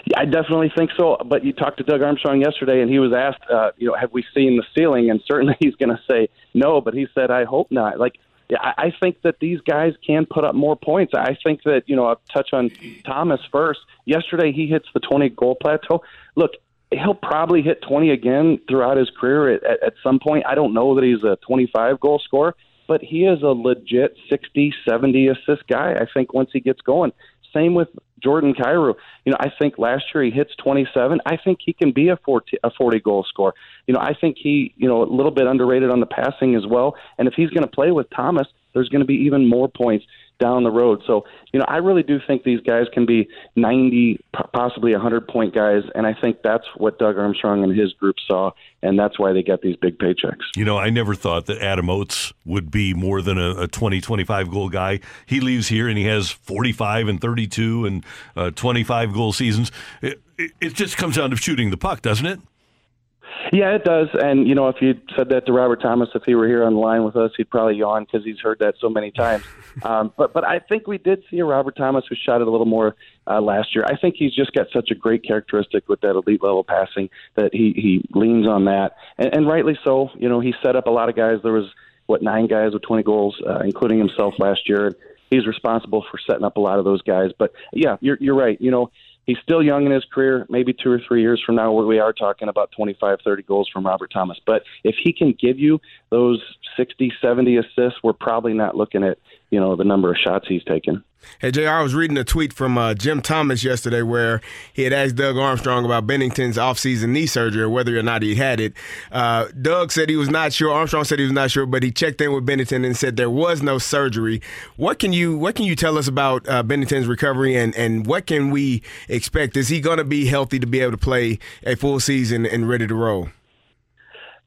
Yeah, I definitely think so. But you talked to Doug Armstrong yesterday, and he was asked, uh, you know, have we seen the ceiling? And certainly he's going to say no, but he said, I hope not. Like, I, think that these guys can put up more points. I think that, you know, I'll touch on Thomas first. Yesterday he hits the 20 goal plateau. Look, he'll probably hit 20 again throughout his career at, at, at some point. I don't know that he's a 25 goal scorer, but he is a legit 60, 70 assist guy, I think, once he gets going. Same with Jordan Kyrou. You know, I think last year he hits 27. I think he can be a 40, a 40 goal scorer. You know, I think he, you know, a little bit underrated on the passing as well. And if he's going to play with Thomas, there's going to be even more points down the road. So, you know, I really do think these guys can be 90, possibly 100 point guys. And I think that's what Doug Armstrong and his group saw. And that's why they get these big paychecks. You know, I never thought that Adam Oates would be more than a, a 20, 25 goal guy. He leaves here and he has 45 and 32 and uh, 25 goal seasons. It, it, it just comes down to shooting the puck, doesn't it? Yeah, it does. And you know, if you said that to Robert Thomas, if he were here on the line with us, he'd probably yawn because he's heard that so many times. um, but but I think we did see a Robert Thomas who shot it a little more uh, last year. I think he's just got such a great characteristic with that elite level passing that he he leans on that, and, and rightly so. You know, he set up a lot of guys. There was what nine guys with 20 goals, uh, including himself last year. He's responsible for setting up a lot of those guys. But yeah, you're you're right. You know he's still young in his career. Maybe two or three years from now, where we are talking about 25, 30 goals from Robert Thomas. But if he can give you those 60, 70 assists, we're probably not looking at you know the number of shots he's taken. Hey, JR, I was reading a tweet from uh, Jim Thomas yesterday where he had asked Doug Armstrong about Binnington's offseason knee surgery or whether or not he had it. Uh, Doug said he was not sure. Armstrong said he was not sure, but he checked in with Binnington and said there was no surgery. What can you What can you tell us about uh, Binnington's recovery and, and what can we expect? Is he going to be healthy to be able to play a full season and ready to roll?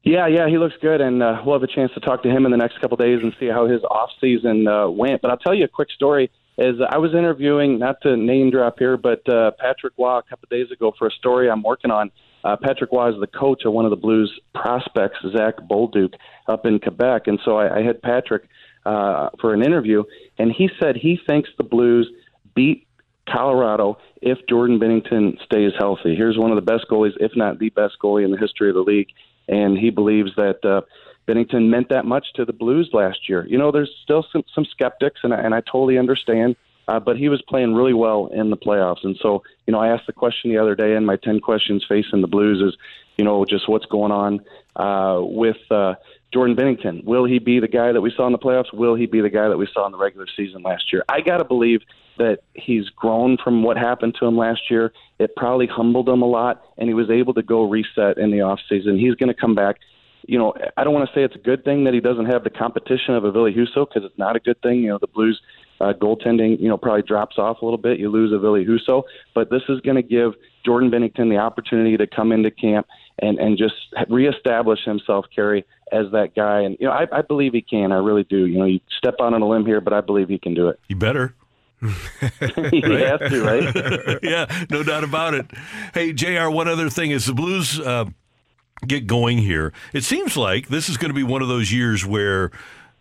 Yeah, yeah, he looks good, and uh, we'll have a chance to talk to him in the next couple days and see how his off season uh, went. But I'll tell you a quick story is I was interviewing, not to name drop here, but uh, Patrick Roy a couple days ago for a story I'm working on. Uh, Patrick Roy is the coach of one of the Blues prospects, Zach Bolduc, up in Quebec. And so I, I had Patrick uh, for an interview, and he said he thinks the Blues beat Colorado if Jordan Binnington stays healthy. Here's one of the best goalies, if not the best goalie in the history of the league. And he believes that uh, Binnington meant that much to the Blues last year. You know, there's still some some skeptics, and I, and I totally understand. Uh, but he was playing really well in the playoffs, and so you know, I asked the question the other day, in my ten questions facing the Blues is, you know, just what's going on uh, with uh, Jordan Binnington? Will he be the guy that we saw in the playoffs? Will he be the guy that we saw in the regular season last year? I got to believe that he's grown from what happened to him last year. It probably humbled him a lot, and he was able to go reset in the off season. He's going to come back you know, I don't want to say it's a good thing that he doesn't have the competition of a Ville Husso because it's not a good thing. You know, the Blues uh, goaltending, you know, probably drops off a little bit. You lose a Ville Husso, but this is going to give Jordan Binnington the opportunity to come into camp and and just reestablish himself, Kerry, as that guy. And you know, I, I believe he can. I really do. You know, you step out on a limb here, but I believe he can do it. You better. he has to, right? yeah, no doubt about it. Hey, Jr. One other thing is the Blues. Uh, get going here. It seems like this is going to be one of those years where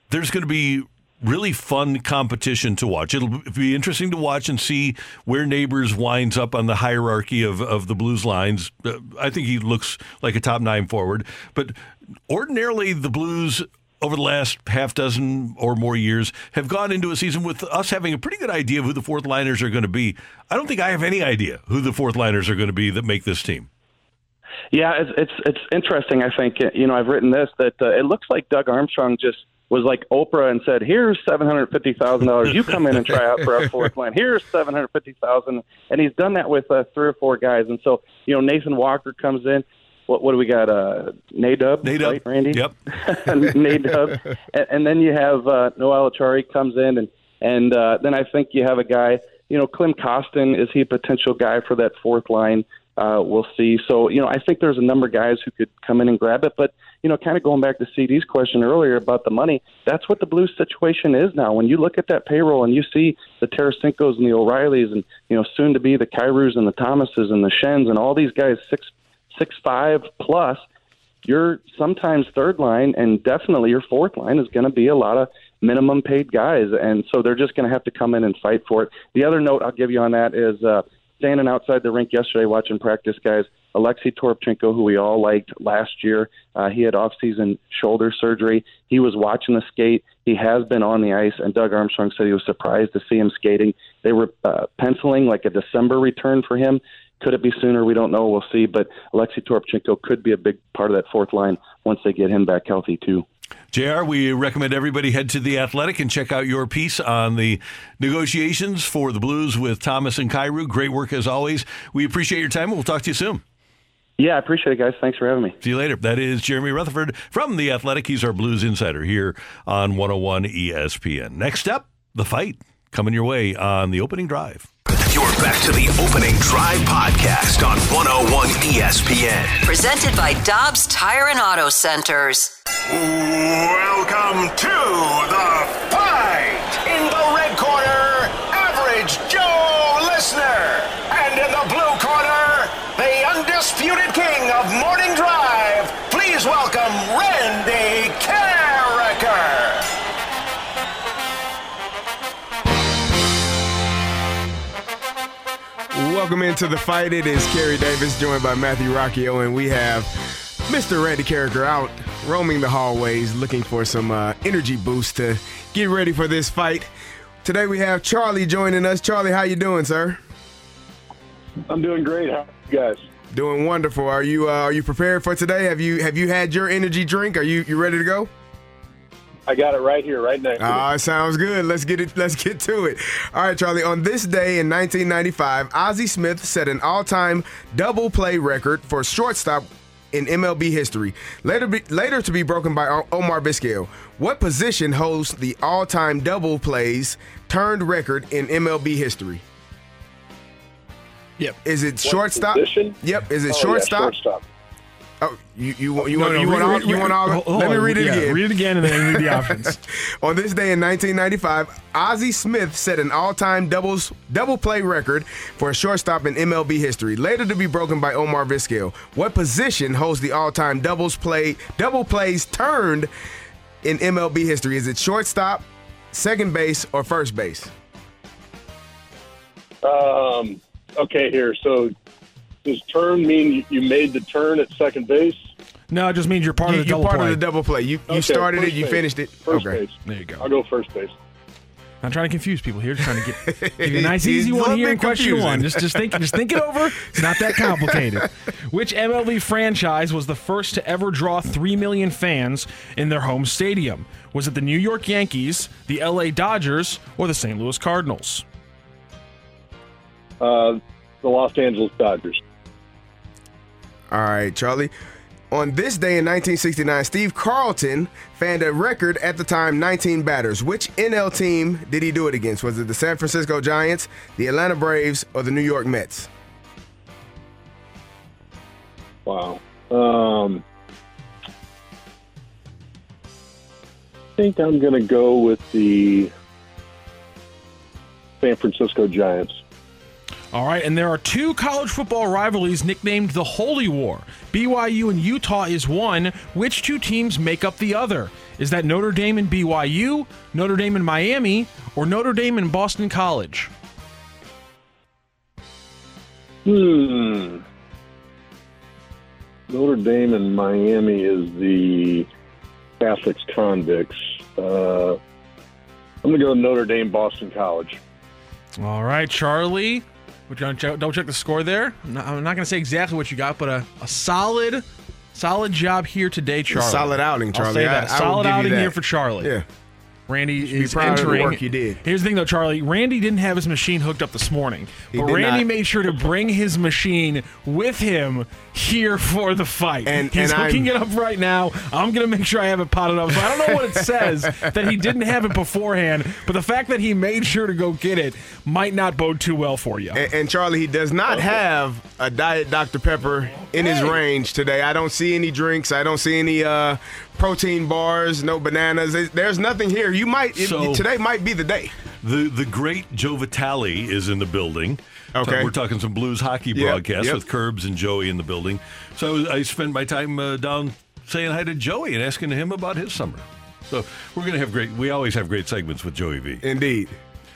there's going to be really fun competition to watch. It'll be interesting to watch and see where Neighbours winds up on the hierarchy of, of the Blues lines. Uh, I think he looks like a top nine forward, but ordinarily the Blues over the last half dozen or more years have gone into a season with us having a pretty good idea of who the fourth liners are going to be. I don't think I have any idea who the fourth liners are going to be that make this team. Yeah, it's it's it's interesting. I think you know I've written this that uh, it looks like Doug Armstrong just was like Oprah and said, "Here's seven hundred fifty thousand dollars. You come in and try out for our fourth line. Here's seven hundred fifty thousand, and he's done that with uh, three or four guys. And so you know Nathan Walker comes in. What what do we got? Uh, Nadub, Nadub, right, Randy? Yep, Nadub, and, and then you have uh, Noel Acciari comes in, and and uh, then I think you have a guy you know, Klim Kostin is he a potential guy for that fourth line? Uh, we'll see. So, you know, I think there's a number of guys who could come in and grab it. But, you know, kind of going back to CD's question earlier about the money, that's what the Blues situation is now. When you look at that payroll and you see the Tarasenkos and the O'Reillys and, you know, soon to be the Kyrous and the Thomases and the Schenns and all these guys six six five plus, your sometimes third line and definitely your fourth line is going to be a lot of minimum paid guys. And so they're just going to have to come in and fight for it. The other note I'll give you on that is, uh, standing outside the rink yesterday watching practice, guys. Alexei Toropchenko, who we all liked last year, uh, he had off-season shoulder surgery. He was watching the skate. He has been on the ice, and Doug Armstrong said he was surprised to see him skating. They were uh, penciling like a December return for him. Could it be sooner? We don't know. We'll see. But Alexei Toropchenko could be a big part of that fourth line once they get him back healthy too. JR, we recommend everybody head to The Athletic and check out your piece on the negotiations for the Blues with Thomas and Kyrou. Great work as always. We appreciate your time. We'll talk to you soon. Yeah, I appreciate it, guys. Thanks for having me. See you later. That is Jeremy Rutherford from The Athletic. He's our Blues insider here on 101 ESPN. Next up, the fight coming your way on the opening drive. You're back to the opening drive podcast on 101 ESPN. Presented by Dobbs Tire and Auto Centers. Welcome to the fight. In the red corner, Welcome into the fight. It is Kerry Davis, joined by Matthew Rocchio, and we have Mr. Randy Karraker out roaming the hallways looking for some uh, energy boost to get ready for this fight. Today we have Charlie joining us. Charlie, how you doing, sir? I'm doing great. How are you guys? Doing wonderful. Are you uh, are you prepared for today? Have you have you had your energy drink? Are you you ready to go? I got it right here, right next to me. Ah, sounds good. Let's get it. Let's get to it. All right, Charlie. On this day in 1995, Ozzie Smith set an all-time double play record for shortstop in MLB history. Later, be, later to be broken by Omar Vizquel. What position holds the all-time double plays turned record in MLB history? Yep. Is it shortstop? position? Yep. Is it Oh, yeah, shortstop? Shortstop. Oh, you you want you No, want no, you want read- all read- you want all hold- hold Let me read it Yeah, again. read it again and then read the options. On this day in 1995, Ozzie Smith set an all-time doubles double play record for a shortstop in MLB history, later to be broken by Omar Vizquel. What position holds the all-time doubles play double plays turned in MLB history? Is it shortstop, second base, or first base? Um, okay, here. So does turn mean you- you made the turn at second base? No, it just means you're part You- of the you're double part play. of the double play. You you Okay, started it, first you base. finished it. First okay. base. There you go. I'll go first base. I'm trying to confuse people here, just trying to get give you a nice, He's easy a one little here in bit question confusing. one. Just, just think, just think it over. It's not that complicated. Which MLB franchise was the first to ever draw three million fans in their home stadium? Was it the New York Yankees, the L.A. Dodgers, or the St. Louis Cardinals? Uh, the Los Angeles Dodgers. All right, Charlie. On this day in 1969, Steve Carlton fanned a record at the time 19 batters. Which NL team did he do it against? Was it the San Francisco Giants, the Atlanta Braves, or the New York Mets? Wow. Um, I think I'm going to go with the San Francisco Giants. All right, and there are two college football rivalries nicknamed the Holy War. BYU and Utah is one. Which two teams make up the other? Is that Notre Dame and BYU, Notre Dame and Miami, or Notre Dame and Boston College? Hmm. Notre Dame and Miami is the Catholics convicts. Uh, I'm going to go Notre Dame Boston College. All right, Charlie. Would you check, double check the score there? I'm not, I'm not going to say exactly what you got, but a, a solid, solid job here today, Charlie. solid outing, Charlie. I'll say I- that. I will solid outing here for Charlie. Yeah. Randy Should is proud of the entering. work you did. Here's the thing, though, Charlie. Randy didn't have his machine hooked up this morning, He but Randy not. made sure to bring his machine with him here for the fight. And- he's and hooking I'm- it up right now. I'm gonna make sure I have it potted up. So I don't know what it says that he didn't have it beforehand, but the fact that he made sure to go get it might not bode too well for you. And, and Charlie, he does not have a diet Dr Pepper in his range today. I don't see any drinks. I don't see any uh, protein bars. No bananas. There's- There's nothing here. You might it- today might be the day. The the great Joe Vitale is in the building. Okay. We're talking some blues hockey Yep, broadcast yep. with Curbs and Joey in the building. So I spent my time uh, down saying hi to Joey and asking him about his summer. So we're going to have great, we always have great segments with Joey V. Indeed.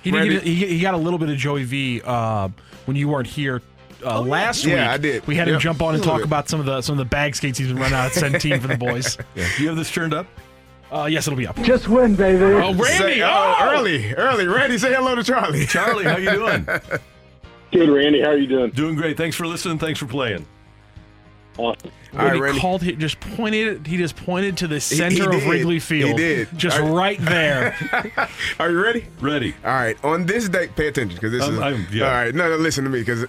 He, did Randy- get, he, he got a little bit of Joey V uh, when you weren't here uh, last Yeah, week. I did. We had him jump on and talk bit. about some of the some of the bag skates he's been running out at Centene for the boys. Yeah. Do you have this turned up? Uh, yes, it'll be up. Just win, baby. Oh, Randy! Say- oh! early, early. Randy, say hello to Charlie. Charlie, how you doing? Good, Randy. How are you doing? Doing great. Thanks for listening. Thanks for playing. Awesome. All right, he Randy. called, he just pointed. He just pointed to the he center of did. Wrigley He Field. did. just All right right. there. Are you ready? Ready. All right. On this day, pay attention because this I'm- is. I'm- yeah. All right. No, no, listen to me because.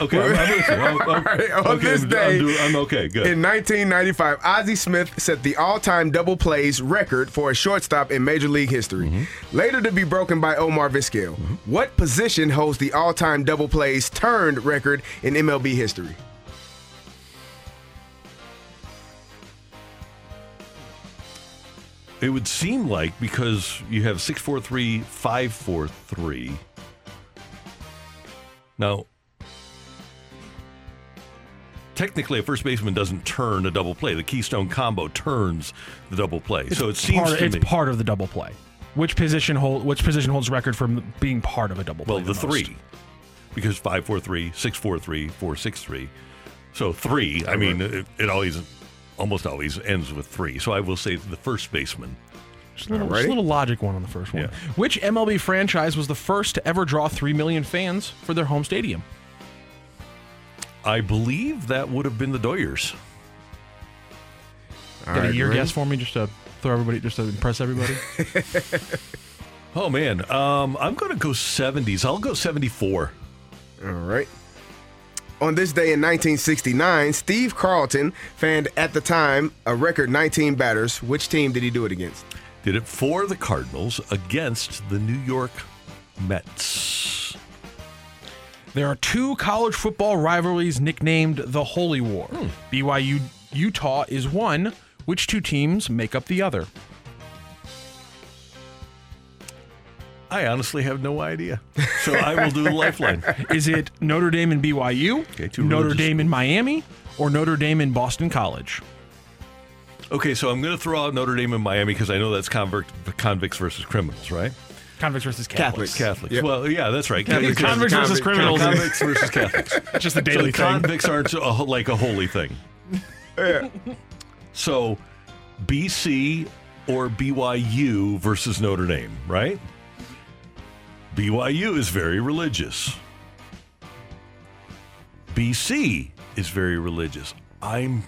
Okay, I'm, I'm listening. I'm- I'm- right, on okay, this day, I'm, doing- I'm okay. Good. In 1995, Ozzie Smith set the all-time double plays record for a shortstop in Major League history, Mm-hmm. later to be broken by Omar Vizquel. What position holds the all-time double plays turned record in MLB history? It would seem like because you have 643, 543. Now, technically, a first baseman doesn't turn a double play. The Keystone combo turns the double play. so it seems part, to it's me. part of the double play. Which position hold? Which position holds record from being part of a double play? well, the most? three. Because 543, 643, 463. So three, I mean, it, it always, almost always ends with three. So I will say the first baseman. Just a little, just a little logic one on the first one. Yeah. Which MLB franchise was the first to ever draw three million fans for their home stadium? I believe that would have been the Doyers. All Got a right, year ready? guess for me, just to throw everybody, just to impress everybody. Oh man, um, I'm going to go 70s. I'll go 74. All right. On this day in 1969, Steve Carlton fanned at the time a record 19 batters. Which team did he do it against? Did it for the Cardinals against the New York Mets. There are two college football rivalries nicknamed the Holy War. Hmm. BYU Utah is one. Which two teams make up the other? I honestly have no idea. So I will do the lifeline. Is it Notre Dame and BYU, Okay, two Notre Dame and Miami, or Notre Dame and Boston College? Okay, so I'm going to throw out Notre Dame and Miami because I know that's convict, convicts versus criminals, right? Convicts versus Catholics. Catholics. Yep. Well, yeah, that's right. Catholics, Convicts- convicts versus criminals. Convicts versus Catholics. Just a So daily thing. convicts aren't a, like a holy thing. So BC or BYU versus Notre Dame, right? BYU is very religious. BC is very religious. I'm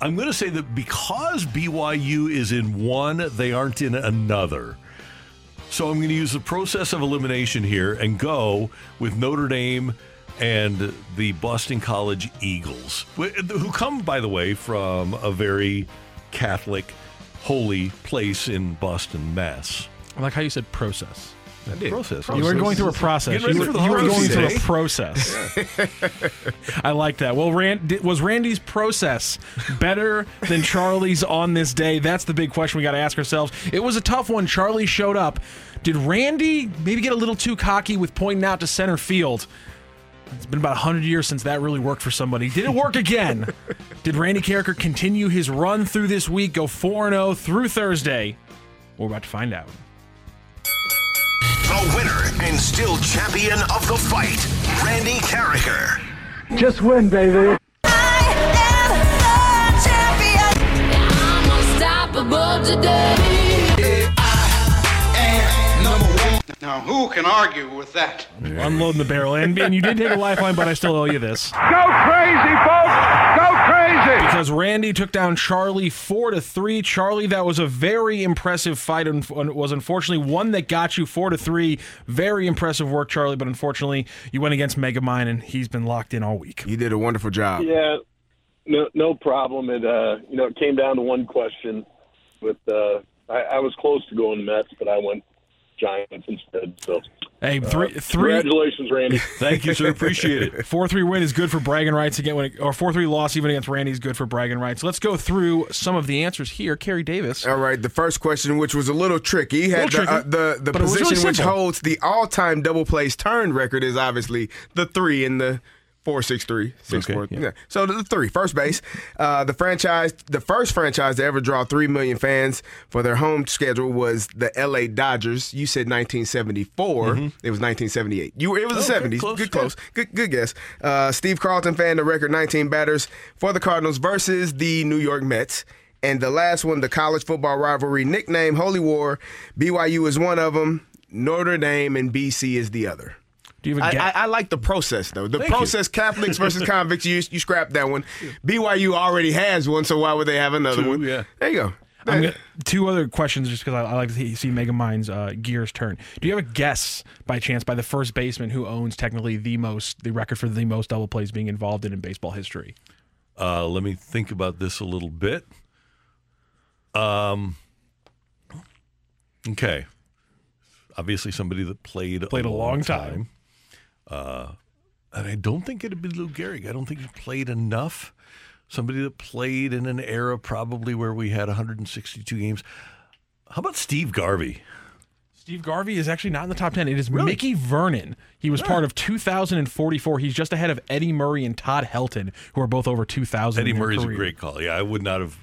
I'm going to say that because BYU is in one, they aren't in another. So I'm going to use the process of elimination here and go with Notre Dame and the Boston College Eagles, who come, by the way, from a very Catholic, holy place in Boston, Mass. I like how you said process. I did. Process. You were going through a process. You were, you were going through a process. I like that. Well, Rand, was Randy's process better than Charlie's on this day? That's the big question we got to ask ourselves. It was a tough one. Charlie showed up. Did Randy maybe get a little too cocky with pointing out to center field? It's been about 100 years since that really worked for somebody. Did it work again? Did Randy Karraker continue his run through this week, go 4 0 through Thursday? We're about to find out. The winner and still champion of the fight, Randy Karraker. Just win, baby. I am the champion. I'm unstoppable today. I am number one. Now, who can argue with that? Unloading the barrel. And, and you did take a lifeline, but I still owe you this. Go crazy, folks! Go crazy. Because Randy took down Charlie four to three. Charlie, that was a very impressive fight. and was unfortunately one that got you four to three. Very impressive work, Charlie. But unfortunately, you went against Megamind, and he's been locked in all week. You did a wonderful job. Yeah, no, no problem. It, uh, you know, it came down to one question. With uh, I, I was close to going Mets, but I went Giants instead. So, Hey, three, uh, three. Congratulations, Randy. Thank you, sir. Appreciate it. Four three win is good for bragging rights again. When it, or four three loss even against Randy is good for bragging rights. Let's go through some of the answers here. Kerry Davis. All right, the first question, which was a little tricky, had Little the, uh, the the but it was position really which holds the all-time double plays turned record is obviously the three in the four six three six Okay, four. yeah. Yeah. So the three, first base, uh, the franchise, the first franchise to ever draw three million fans for their home schedule was the L.A. Dodgers. You said 1974. It was 1978. You it was the Mm-hmm. Oh, Okay, 70s. close, good yeah. close. Good good guess. Uh, Steve Carlton fan, the record 19 batters for the Cardinals versus the New York Mets. And the last one, the college football rivalry nickname Holy War. BYU is one of them. Notre Dame and BC is the other. Do you have I, a guess? I, I like the process though. The Thank you. process, Catholics versus convicts. You you scrap that one. BYU already has one, so why would they have another Two, one? yeah. There you go. I'm gonna, two other questions just because I, I like to see, see Megamind's uh, gears turn. Do you have a guess by chance by the first baseman who owns technically the most the record for the most double plays being involved in in baseball history? Uh, let me think about this a little bit. Um. Okay. Obviously, somebody that played Played a long time. Uh, and I don't think it'd be Lou Gehrig. I don't think he played enough. Somebody that played in an era probably where we had 162 games. How about Steve Garvey? Steve Garvey is actually not in the top 10. It is Mickey Vernon. He was part of 2044. He's just ahead of Eddie Murray and Todd Helton, who are both over 2,000. Eddie Murray's a great call. Yeah, I would not have.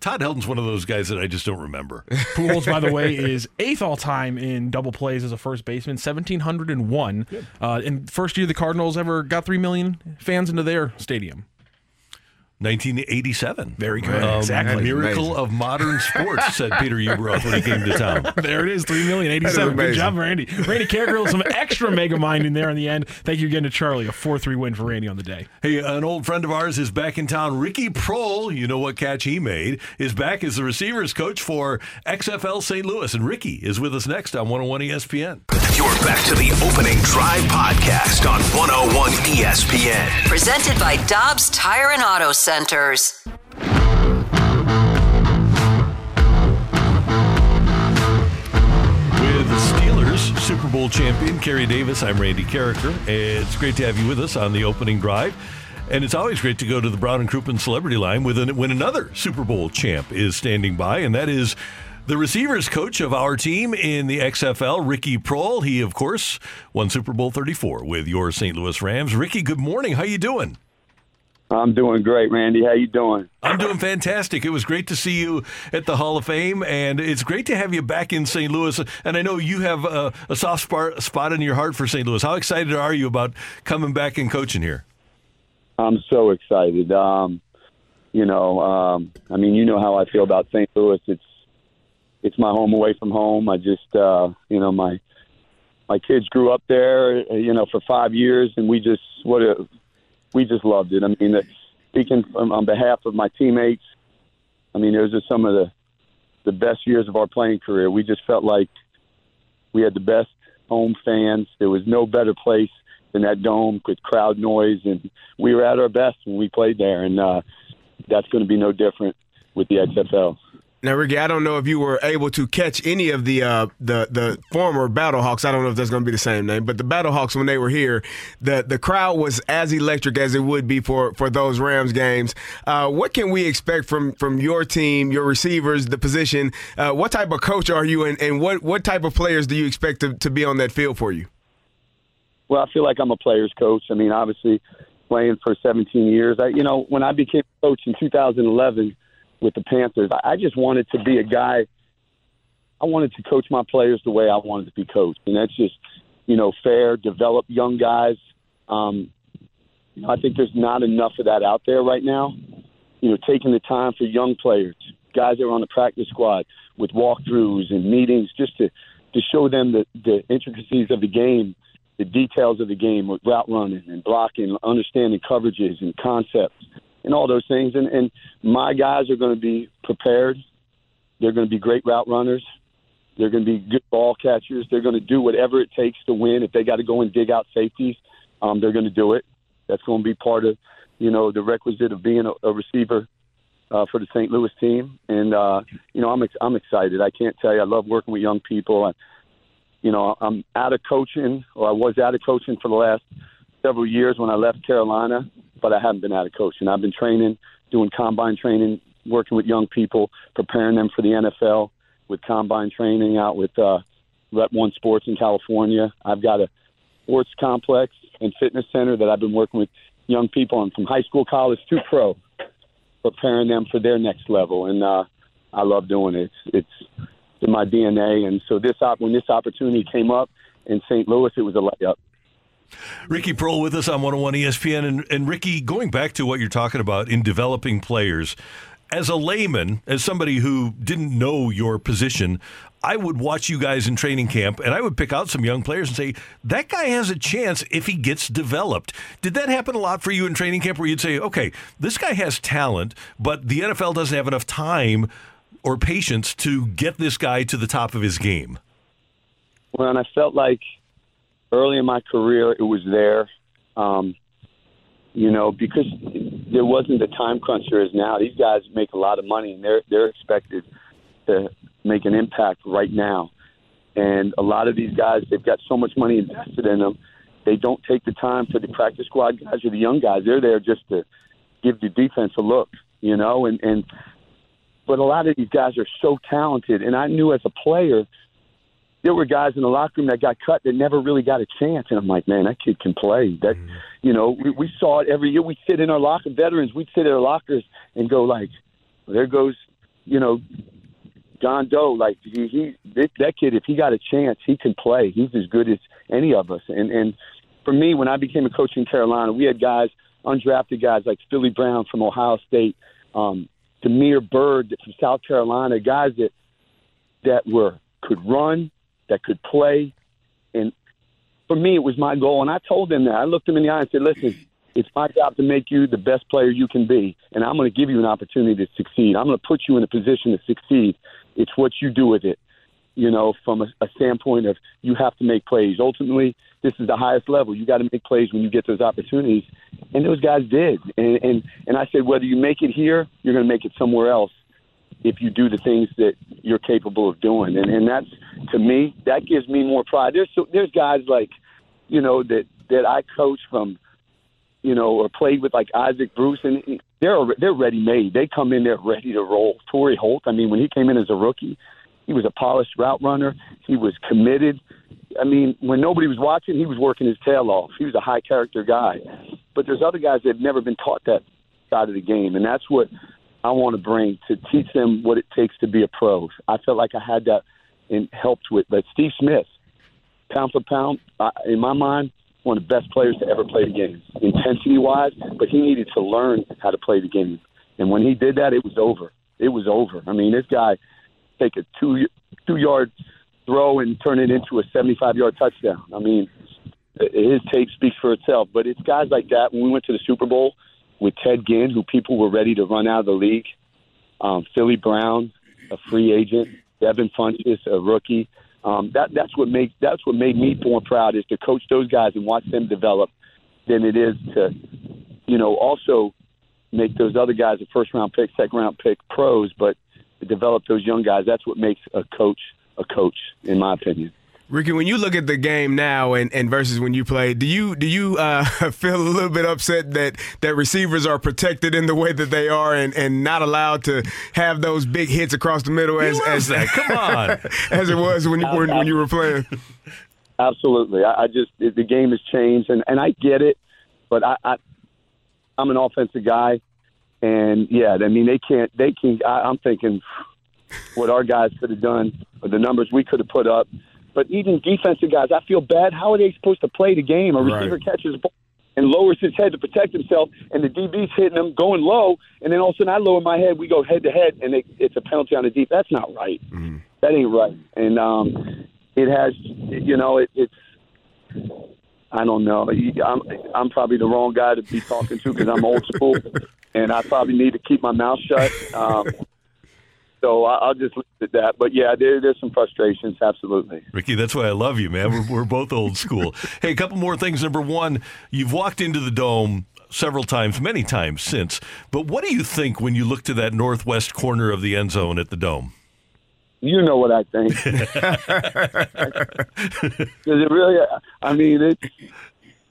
Todd Helton's one of those guys that I just don't remember. Pujols, by the way, is eighth all time in double plays as a first baseman, 1,701. Uh, and first year the Cardinals ever got 3 million fans into their stadium. 1987. Very good. Um, Exactly. Miracle Amazing. of modern sports, said Peter Ueberroth when he came to town. There it is, three million That is eighty-seven. Good job, Randy. Randy Karraker, some extra mega mind in there in the end. Thank you again to Charlie. A four-three win for Randy on the day. Hey, an old friend of ours is back in town. Ricky Proehl, you know what catch he made, is back as the receivers coach for XFL St. Louis. And Ricky is with us next on 101 ESPN. You're back to the opening drive podcast on 101 ESPN. Presented by Dobbs Tire and Auto Centers. Super Bowl champion Kerry Davis, I'm Randy Karraker. It's great to have you with us on the opening drive. And it's always great to go to the Brown and Crouppen Celebrity Line with an, when another Super Bowl champ is standing by, and that is the receivers coach of our team in the XFL, Ricky Proehl. He, of course, won Super Bowl 34 with your St. Louis Rams. Ricky, good morning. How you doing? I'm doing great, Randy. How you doing? I'm doing fantastic. It was great to see you at the Hall of Fame, and it's great to have you back in St. Louis. And I know you have a, a soft spot, spot in your heart for St. Louis. How excited are you about coming back and coaching here? I'm so excited. Um, you know, um, I mean, you know how I feel about St. Louis. It's it's my home away from home. I just, uh, you know, my my kids grew up there. You know, for five years, and we just what a we just loved it. I mean, that- speaking from, on behalf of my teammates, I mean, those are some of the the best years of our playing career. We just felt like we had the best home fans. There was no better place than that dome with crowd noise, and we were at our best when we played there. And uh, that's going to be no different with the XFL. Now, Ricky, I don't know if you were able to catch any of the uh, the the former Battlehawks. I don't know if that's going to be the same name, but the Battlehawks when they were here, the the crowd was as electric as it would be for for those Rams games. Uh, what can we expect from from your team, your receivers, the position? Uh, what type of coach are you, and, and what what type of players do you expect to, to be on that field for you? Well, I feel like I'm a player's coach. I mean, obviously, playing for 17 years. I, you know, when I became coach in 2011 with the Panthers, I, just wanted to be a guy. I wanted to coach my players the way I wanted to be coached, and that's just, you know, fair. Develop young guys. Um, you know, I think there's not enough of that out there right now. You know, taking the time for young players, guys that are on the practice squad, with walkthroughs and meetings, just to to show them the the intricacies of the game the details of the game with route running and blocking, understanding coverages and concepts, and all those things. And, and my guys are going to be prepared. They're going to be great route runners. They're going to be good ball catchers. They're going to do whatever it takes to win. If they got to go and dig out safeties, um, they're going to do it. That's going to be part of, you know, the requisite of being a, a receiver uh, for the St. Louis team. And uh, you know, I'm ex- I'm excited. I can't tell you. I love working with young people. I, you know, I'm out of coaching, or I was out of coaching for the last several years when I left Carolina, but I haven't been out of coaching. I've been training, doing combine training, working with young people, preparing them for the NFL with combine training out with uh, Rep One Sports in California. I've got a sports complex and fitness center that I've been working with young people on from high school, college to pro, preparing them for their next level. And uh, I love doing it. It's, it's in my DNA. And so this op- when this opportunity came up in St. Louis, it was a layup. Ricky Proehl with us on 101 ESPN. And, and Ricky, going back to what you're talking about in developing players, as a layman, as somebody who didn't know your position, I would watch you guys in training camp and I would pick out some young players and say, that guy has a chance if he gets developed. Did that happen a lot for you in training camp where you'd say, okay, this guy has talent, but the NFL doesn't have enough time or patience to get this guy to the top of his game? Well, and I felt like early in my career it was there. Um, you know, because there wasn't the time crunch there is now. These guys make a lot of money, and they're they're expected to make an impact right now. And a lot of these guys, they've got so much money invested in them, they don't take the time for the practice squad guys or the young guys. They're there just to give the defense a look, you know. And and but a lot of these guys are so talented, and I knew as a player there were guys in the locker room that got cut that never really got a chance. And I'm like, man, that kid can play. That, mm-hmm. you know, we, we saw it every year. We sit in our locker, veterans, we'd sit in our lockers and go like, there goes, you know, John Doe. Like he, he that kid, if he got a chance, he can play. He's as good as any of us. And and for me, when I became a coach in Carolina, we had guys, undrafted guys like Philly Brown from Ohio State, um, Damiere Byrd from South Carolina, guys that that were could run, that could play. And for me, it was my goal. And I told them that. I looked them in the eye and said, listen, it's my job to make you the best player you can be. And I'm going to give you an opportunity to succeed. I'm going to put you in a position to succeed. It's what you do with it, you know, from a, a standpoint of you have to make plays. Ultimately, this is the highest level. You got to make plays when you get those opportunities. And those guys did. And, and, and I said, whether you make it here, you're going to make it somewhere else if you do the things that you're capable of doing. And and that's to me that gives me more pride. There's so, there's guys like you know that that I coach from you know or played with like Isaac Bruce and they're they're ready made. They come in there ready to roll. Torry Holt, I mean when he came in as a rookie, he was a polished route runner. He was committed. I mean, when nobody was watching, he was working his tail off. He was a high character guy. But there's other guys that have never been taught that side of the game, and that's what I want to bring to teach them what it takes to be a pro. I felt like I had that and helped with. But Steve Smith, pound for pound, uh, in my mind, one of the best players to ever play the game, intensity wise. But he needed to learn how to play the game, and when he did that, it was over. It was over. I mean, this guy take a two two yard throw and turn it into a seventy five yard touchdown. I mean, his tape speaks for itself. But it's guys like that. When we went to the Super Bowl with Ted Ginn, who people were ready to run out of the league. Um, Philly Brown, a free agent. Devin Funchess, a rookie. Um, that that's what makes that's what made me more proud is to coach those guys and watch them develop than it is to, you know, also make those other guys a first round pick, second round pick pros, but develop those young guys. That's what makes a coach a coach, in my opinion. Ricky, when you look at the game now and, and versus when you played, do you do you uh, feel a little bit upset that that receivers are protected in the way that they are and, and not allowed to have those big hits across the middle as as that. Come on. as it was when you when, when you were playing? Absolutely, I, I just the game has changed and, and I get it, but I, I I'm an offensive guy, and yeah, I mean they can't they can. I, I'm thinking what our guys could have done, or the numbers we could have put up but even defensive guys, I feel bad. How are they supposed to play the game? A receiver right. catches the ball and lowers his head to protect himself, and the DB's hitting him going low, and then all of a sudden I lower my head, we go head to head, and it, it's a penalty on the deep. That's not right. Mm-hmm. That ain't right. And um, it has, you know, it, it's. I don't know. I'm I'm probably the wrong guy to be talking to because I'm old school, and I probably need to keep my mouth shut. Um, so I'll just leave it at that. But yeah, there, there's some frustrations, absolutely. Ricky, that's why I love you, man. We're, we're both old school. hey, a couple more things. Number one, you've walked into the dome several times, many times since. But what do you think when you look to that northwest corner of the end zone at the dome? You know what I think. 'Cause it really, I mean, it's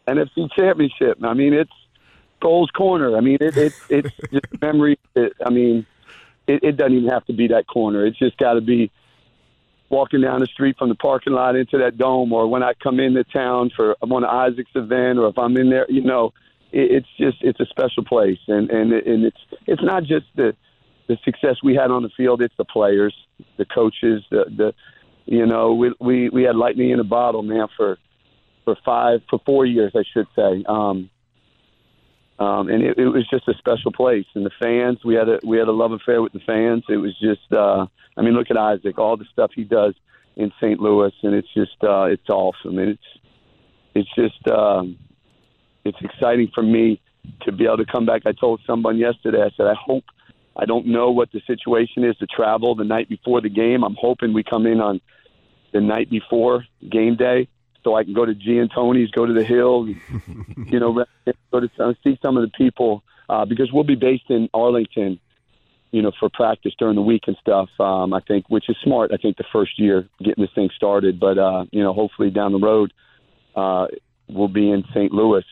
NFC Championship. I mean, it's Cole's Corner. I mean, it, it it's just memory. It, I mean, it, it doesn't even have to be that corner. It's just got to be walking down the street from the parking lot into that dome, or when I come into town for one of Isaac's event, or if I'm in there, you know, it, it's just it's a special place, and and and it's it's not just the the success we had on the field; it's the players, the coaches, the the you know we we we had lightning in a bottle, man, for for five for four years, I should say. Um, um, and it, it was just a special place. And the fans, we had a we had a love affair with the fans. It was just, uh, I mean, look at Isaac, all the stuff he does in St. Louis, and it's just uh, it's awesome. And it's it's just um, it's exciting for me to be able to come back. I told someone yesterday. I said, I hope. I don't know what the situation is to travel the night before the game. I'm hoping we come in on the night before game day so I can go to G and Tony's, go to the Hill, you know, go to some, see some of the people uh, because we'll be based in Arlington, you know, for practice during the week and stuff. Um, I think, which is smart. I think the first year getting this thing started, but uh, you know, hopefully down the road uh, we'll be in St. Louis.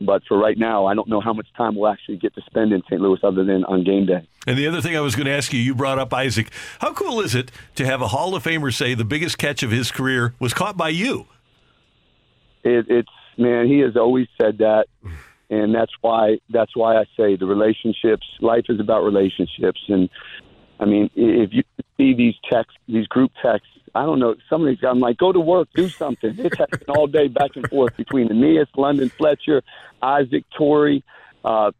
But for right now, I don't know how much time we'll actually get to spend in St. Louis other than on game day. And the other thing I was going to ask you, you brought up Isaac. How cool is it to have a Hall of Famer say the biggest catch of his career was caught by you? it, it's man, he has always said that, and that's why that's why I say the relationships. Life is about relationships, and I mean, if you see these texts, these group texts, I don't know. Some of these, I'm like, go to work, do something. They're all day back and forth between Aeneas, London Fletcher, Isaac Torry, uh,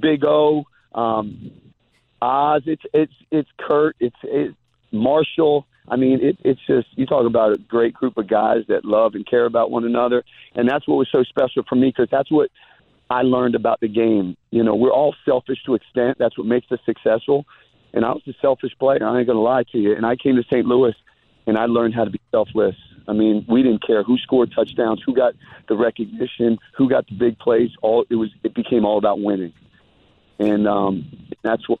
Big O, um, Oz. It's it's it's Kurt. It's it's Marshall. I mean, it, it's just you talk about a great group of guys that love and care about one another, and that's what was so special for me because that's what I learned about the game. You know, we're all selfish to extent. That's what makes us successful. And I was a selfish player. I ain't gonna lie to you. And I came to St. Louis, and I learned how to be selfless. I mean, we didn't care who scored touchdowns, who got the recognition, who got the big plays. All it was, it became all about winning, and um, that's what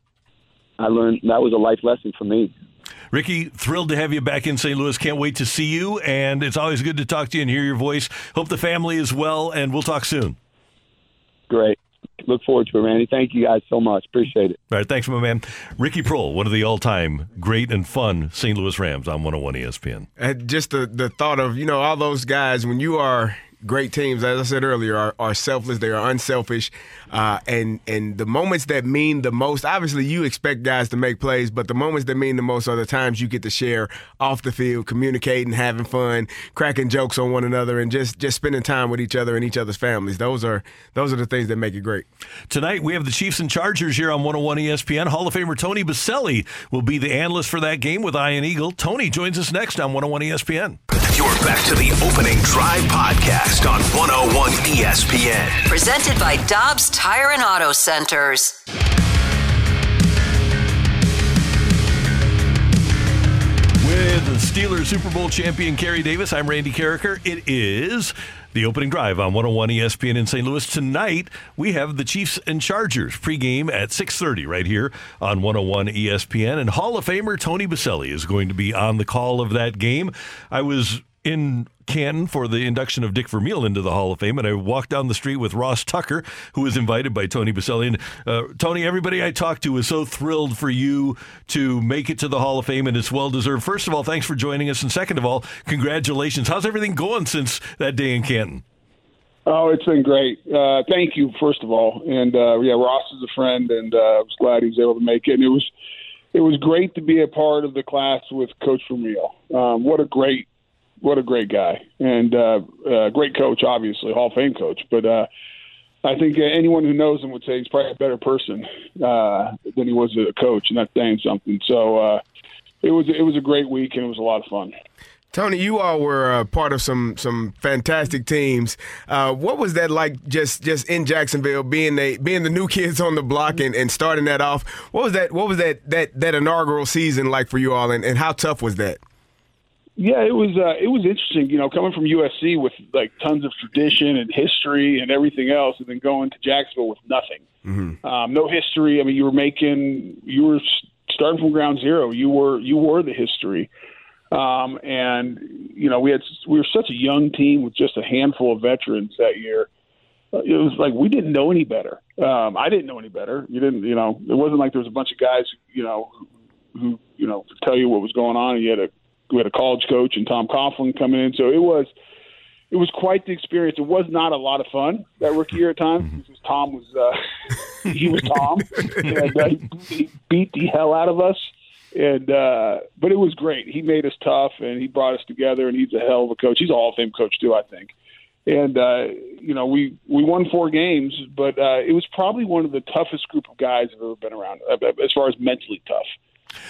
I learned. That was a life lesson for me. Ricky, thrilled to have you back in St. Louis. Can't wait to see you. And it's always good to talk to you and hear your voice. Hope the family is well, and we'll talk soon. Great. Look forward to it, Randy. Thank you guys so much. Appreciate it. All right, thanks, my man. Ricky Proehl, one of the all time great and fun St. Louis Rams on 101 ESPN. And just the, the thought of, you know, all those guys, when you are great teams, as I said earlier, are, are selfless. They are unselfish, uh, and and the moments that mean the most. Obviously, you expect guys to make plays, but the moments that mean the most are the times you get to share off the field, communicating, having fun, cracking jokes on one another, and just just spending time with each other and each other's families. Those are those are the things that make it great. Tonight we have the Chiefs and Chargers here on 101 ESPN. Hall of Famer Tony Boselli will be the analyst for that game with Ian Eagle. Tony joins us next on 101 ESPN. You're back to the opening drive podcast on 101 ESPN. Presented by Dobbs Tire and Auto Centers. With the Steelers Super Bowl champion Kerry Davis, I'm Randy Karraker. It is the opening drive on 101 ESPN in St. Louis. Tonight, we have the Chiefs and Chargers pregame at 6.30 right here on 101 ESPN. And Hall of Famer Tony Boselli is going to be on the call of that game. I was in Canton for the induction of Dick Vermeil into the Hall of Fame, and I walked down the street with Ross Tucker, who was invited by Tony Boselli. And uh, Tony, everybody I talked to was so thrilled for you to make it to the Hall of Fame, and it's well deserved. First of all, thanks for joining us, and second of all, congratulations. How's everything going since that day in Canton? Oh, it's been great. Uh, thank you, first of all, and uh, yeah, Ross is a friend, and uh, I was glad he was able to make it. And it was it was great to be a part of the class with Coach Vermeil. Um, what a great what a great guy and uh, uh, great coach, obviously Hall of Fame coach. But uh, I think anyone who knows him would say he's probably a better person uh, than he was a coach, and that's saying something. So uh, it was it was a great week and it was a lot of fun. Tony, you all were uh, part of some some fantastic teams. Uh, what was that like? Just just in Jacksonville, being the being the new kids on the block and, and starting that off. What was that? What was that that that inaugural season like for you all, and, and how tough was that? Yeah, it was uh, it was interesting. You know, coming from USC with like tons of tradition and history and everything else, and then going to Jacksonville with nothing, mm-hmm. um, no history. I mean, you were making you were starting from ground zero. You were you were the history. Um, and you know, we had we were such a young team with just a handful of veterans that year. Uh, It was like we didn't know any better. Um, I didn't know any better. You didn't, you know. It wasn't like there was a bunch of guys, you know, who, who you know could tell you what was going on. And you had a we had a college coach and Tom Coughlin coming in, so it was it was quite the experience. It was not a lot of fun that rookie year at times because Tom was uh, he was Tom and uh, he, he beat the hell out of us. And uh, but it was great. He made us tough and he brought us together. And he's a hell of a coach. He's a Hall of Fame coach too, I think. And uh, you know we we won four games, but uh, it was probably one of the toughest group of guys I've ever been around, uh, as far as mentally tough.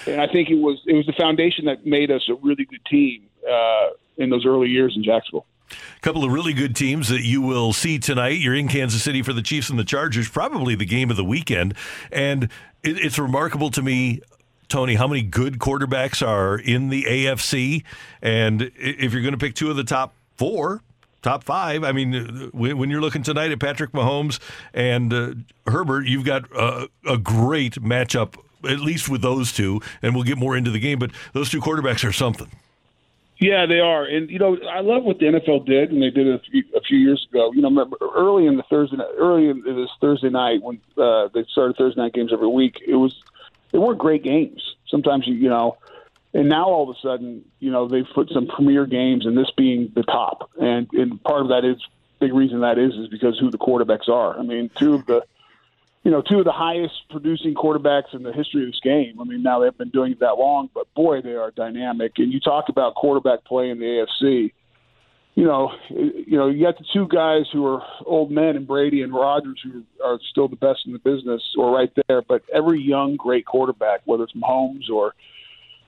And I think it was it was the foundation that made us a really good team uh, in those early years in Jacksonville. A couple of really good teams that you will see tonight. You're in Kansas City for the Chiefs and the Chargers, probably the game of the weekend. And it, it's remarkable to me, Tony, how many good quarterbacks are in the AFC. And if you're going to pick two of the top four, top five, I mean, uh, when, you're looking tonight at Patrick Mahomes and uh, Herbert, you've got a great matchup, at least with those two. And we'll get more into the game, but those two quarterbacks are something. Yeah, they are, and you know, I love what the NFL did, and they did it a few, a few years ago. You know, remember early in the Thursday, early in this Thursday night when uh, they started Thursday night games every week, it was they weren't great games. Sometimes you, you know, and now all of a sudden, you know, they've put some premier games, and this being the top, and and part of that is big reason that is is because who the quarterbacks are. I mean, two of the you know, two of the highest producing quarterbacks in the history of this game. I mean, now they've been doing it that long, but boy, they are dynamic. And you talk about quarterback play in the AFC. You know, you know, you got the two guys who are old men, and Brady and Rodgers, who are still the best in the business, or right there. But every young, great quarterback, whether it's Mahomes or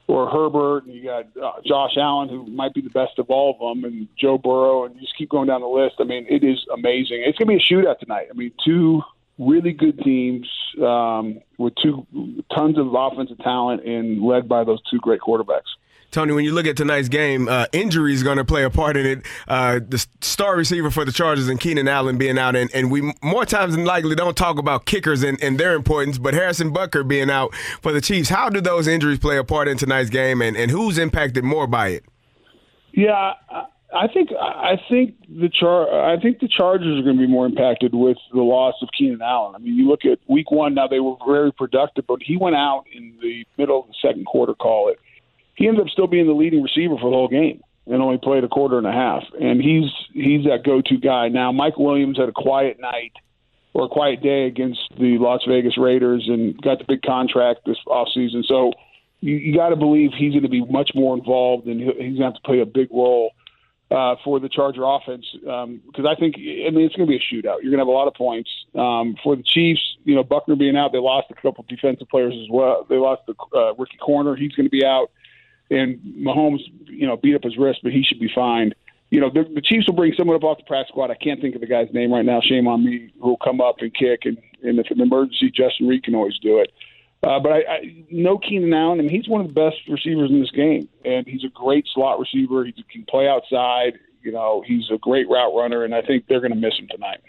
or Herbert, and you got uh, Josh Allen, who might be the best of all of them, and Joe Burrow, and you just keep going down the list. I mean, it is amazing. It's going to be a shootout tonight. I mean, two really good teams um, with two tons of offensive talent and led by those two great quarterbacks. Tony, when you look at tonight's game, uh, injury is going to play a part in it. Uh, the star receiver for the Chargers and Keenan Allen being out, and, and we more times than likely don't talk about kickers and, and their importance, but Harrison Butker being out for the Chiefs. How do those injuries play a part in tonight's game, and, and who's impacted more by it? Yeah, I, think I think the char I think the Chargers are going to be more impacted with the loss of Keenan Allen. I mean, you look at Week One. Now they were very productive, but he went out in the middle of the second quarter. Call it. He ended up still being the leading receiver for the whole game and only played a quarter and a half. And he's he's that go-to guy now. Mike Williams had a quiet night or a quiet day against the Las Vegas Raiders and got the big contract this offseason. So you, you got to believe he's going to be much more involved and he's going to have to play a big role uh, for the Charger offense because I think I mean it's going to be a shootout. You're going to have a lot of points um, for the Chiefs. You know, Butker being out, they lost a couple defensive players as well. They lost the uh, rookie corner; he's going to be out, and Mahomes, you know, beat up his wrist, but he should be fine. You know, the, the Chiefs will bring someone up off the practice squad. I can't think of the guy's name right now. Shame on me. Who will come up and kick, and, and if an emergency, Justin Reid can always do it. Uh, but I, I no Keenan Allen. I mean, he's one of the best receivers in this game, and he's a great slot receiver. He can play outside. You know, he's a great route runner, and I think they're going to miss him tonight.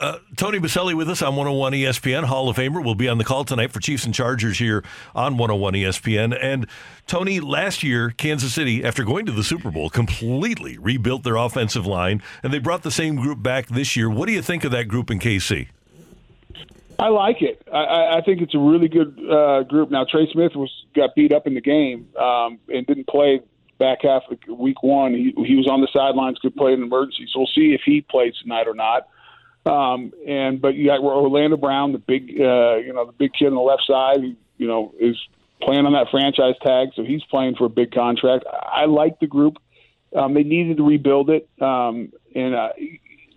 Uh, Tony Boselli with us on 101 ESPN. Hall of Famer will be on the call tonight for Chiefs and Chargers here on 101 ESPN. And Tony, last year, Kansas City, after going to the Super Bowl, completely rebuilt their offensive line, and they brought the same group back this year. What do you think of that group in KC? I like it. I- I, think it's a really good uh, group. Now Trey Smith was got beat up in the game um, and didn't play back half of week one. He, he was on the sidelines, could play in an emergency. So we'll see if he plays tonight or not. Um, and but you got Orlando Brown, the big uh, you know the big kid on the left side, who you know is playing on that franchise tag, so he's playing for a big contract. I like the group. Um, they needed to rebuild it, um, and uh,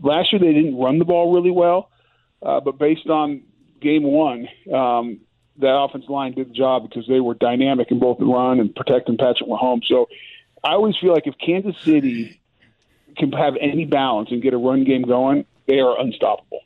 last year they didn't run the ball really well. Uh, but based on game one, um, that offensive line did the job because they were dynamic in both the run and protecting Patrick Mahomes. So I always feel like if Kansas City can have any balance and get a run game going, they are unstoppable.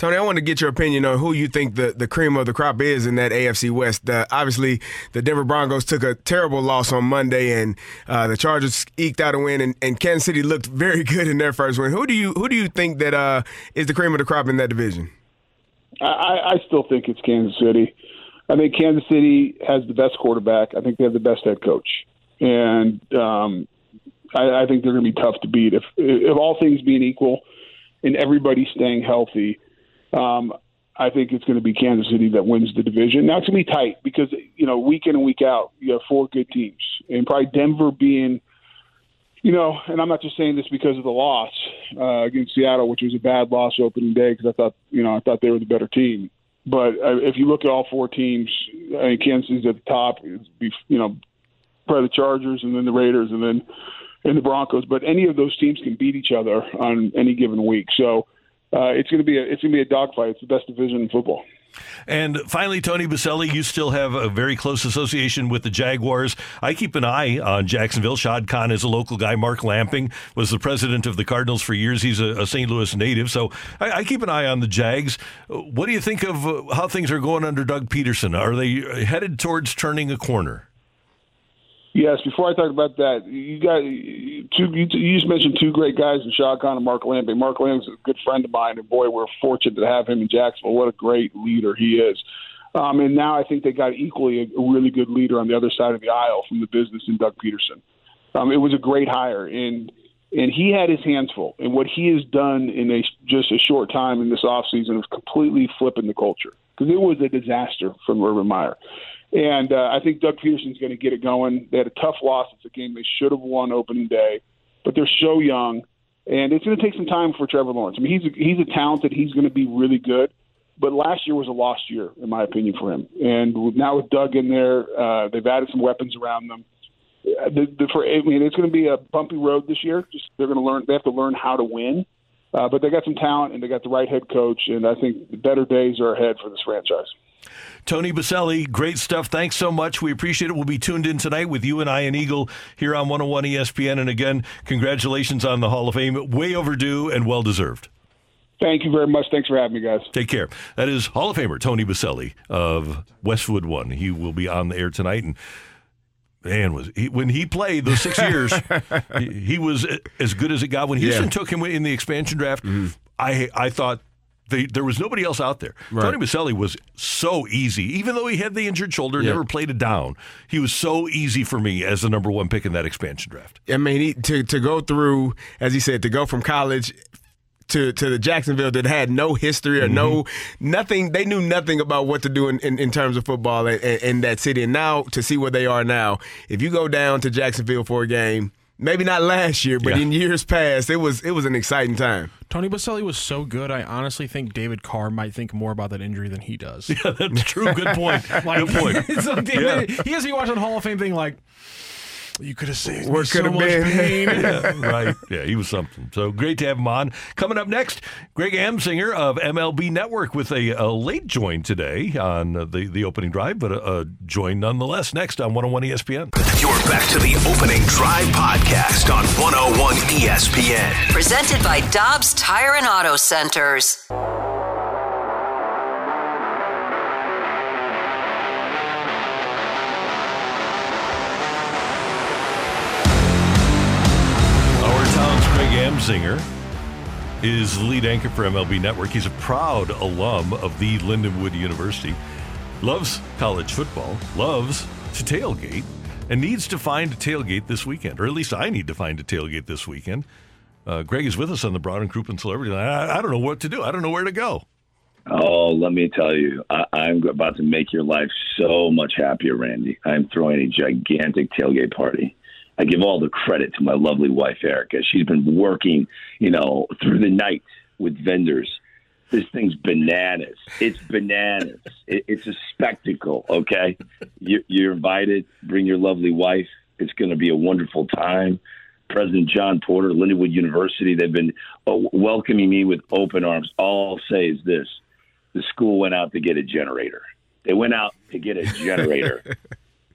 Tony, I want to get your opinion on who you think the, the cream of the crop is in that AFC West. Uh, obviously, the Denver Broncos took a terrible loss on Monday, and uh, the Chargers eked out a win, and, and, Kansas City looked very good in their first win. Who do you who do you think that uh, is the cream of the crop in that division? I, I still think it's Kansas City. I think Kansas City has the best quarterback. I think they have the best head coach, and um, I, I think they're going to be tough to beat. If if all things being equal, and everybody staying healthy, um, I think it's going to be Kansas City that wins the division. Now it's going to be tight because you know week in and week out you have four good teams, and probably Denver being, you know, and I'm not just saying this because of the loss uh, against Seattle, which was a bad loss opening day because I thought you know I thought they were the better team. But uh, if you look at all four teams, I mean, Kansas City's at the top. You know, probably the Chargers and then the Raiders and then and the Broncos. But any of those teams can beat each other on any given week. So uh, it's going to be a it's going to be a dogfight. It's the best division in football. And finally, Tony Boselli, you still have a very close association with the Jaguars. I keep an eye on Jacksonville. Shad Khan is a local guy. Mark Lamping was the president of the Cardinals for years. He's a, a St. Louis native. So I, I, keep an eye on the Jags. What do you think of uh, how things are going under Doug Pederson? Are they headed towards turning a corner? Yes. Before I talk about that, you got two. You just mentioned two great guys in Shad Khan and Mark Lamping. Mark Lamping's a good friend of mine, and boy, we're fortunate to have him in Jacksonville. What a great leader he is. Um, and now I think they got equally a, a really good leader on the other side of the aisle from the business in Doug Pederson. Um, it was a great hire, and and he had his hands full. And what he has done in a just a short time in this offseason is completely flipping the culture because it was a disaster from Urban Meyer. And uh, I think Doug Pederson's going to get it going. They had a tough loss. It's a game they should have won opening day, but they're so young, and it's going to take some time for Trevor Lawrence. I mean, he's a, he's a talented. He's going to be really good, but last year was a lost year, in my opinion, for him. And now with Doug in there, uh, they've added some weapons around them. Uh, the, the, for, I mean, it's going to be a bumpy road this year. Just they're going to learn. They have to learn how to win. Uh, but they got some talent and they got the right head coach, and I think better days are ahead for this franchise. Tony Boselli, great stuff. Thanks so much. We appreciate it. We'll be tuned in tonight with you and I and Eagle here on 101 ESPN. And again, congratulations on the Hall of Fame. Way overdue and well deserved. Thank you very much. Thanks for having me, guys. Take care. That is Hall of Famer Tony Boselli of Westwood One. He will be on the air tonight and man was he, when he played those six years he, he, was as good as it got when houston yeah. took him in the expansion draft mm-hmm. i i thought they, there was nobody else out there. Right. Tony Boselli was so easy, even though he had the injured shoulder, yeah. never played it down. He was so easy for me as the number one pick in that expansion draft. I mean, he, to to go through, as he said, to go from college to to the Jacksonville that had no history or mm-hmm. no nothing. They knew nothing about what to do in, in, in terms of football in, in, that city. And now to see where they are now, if you go down to Jacksonville for a game, maybe not last year, but yeah. in years past, it was it was an exciting time. Tony Boselli was so good. I honestly think David Carr might think more about that injury than he does. Yeah, that's true. Good point. like, good point. so yeah. He has to be watching the Hall of Fame thing like you could have saved Where me so much been? pain. yeah, right. Yeah, he was something. So great to have him on. Coming up next, Greg Amsinger of MLB Network with a, a late join today on the, the opening drive, but a, a join nonetheless next on 101 ESPN. You're back to the opening drive podcast on 101 ESPN. Presented by Dobbs Tire and Auto Centers. Amsinger is lead anchor for MLB Network. He's a proud alum of the Lindenwood University. Loves college football, loves to tailgate, and needs to find a tailgate this weekend, or at least I need to find a tailgate this weekend. Uh, Greg is with us on the Brown and Crouppen Celebrity Line. I, I, don't know what to do. I don't know where to go. Oh, let me tell you, I, I'm about to make your life so much happier, Randy. I'm throwing a gigantic tailgate party. I give all the credit to my lovely wife, Erica. She's been working, you know, through the night with vendors. This thing's bananas. It's bananas. It, it's a spectacle, okay? You're, you're invited. Bring your lovely wife. It's going to be a wonderful time. President John Porter, Lindenwood University, they've been uh, welcoming me with open arms. All I'll say is this the school went out to get a generator. They went out to get a generator.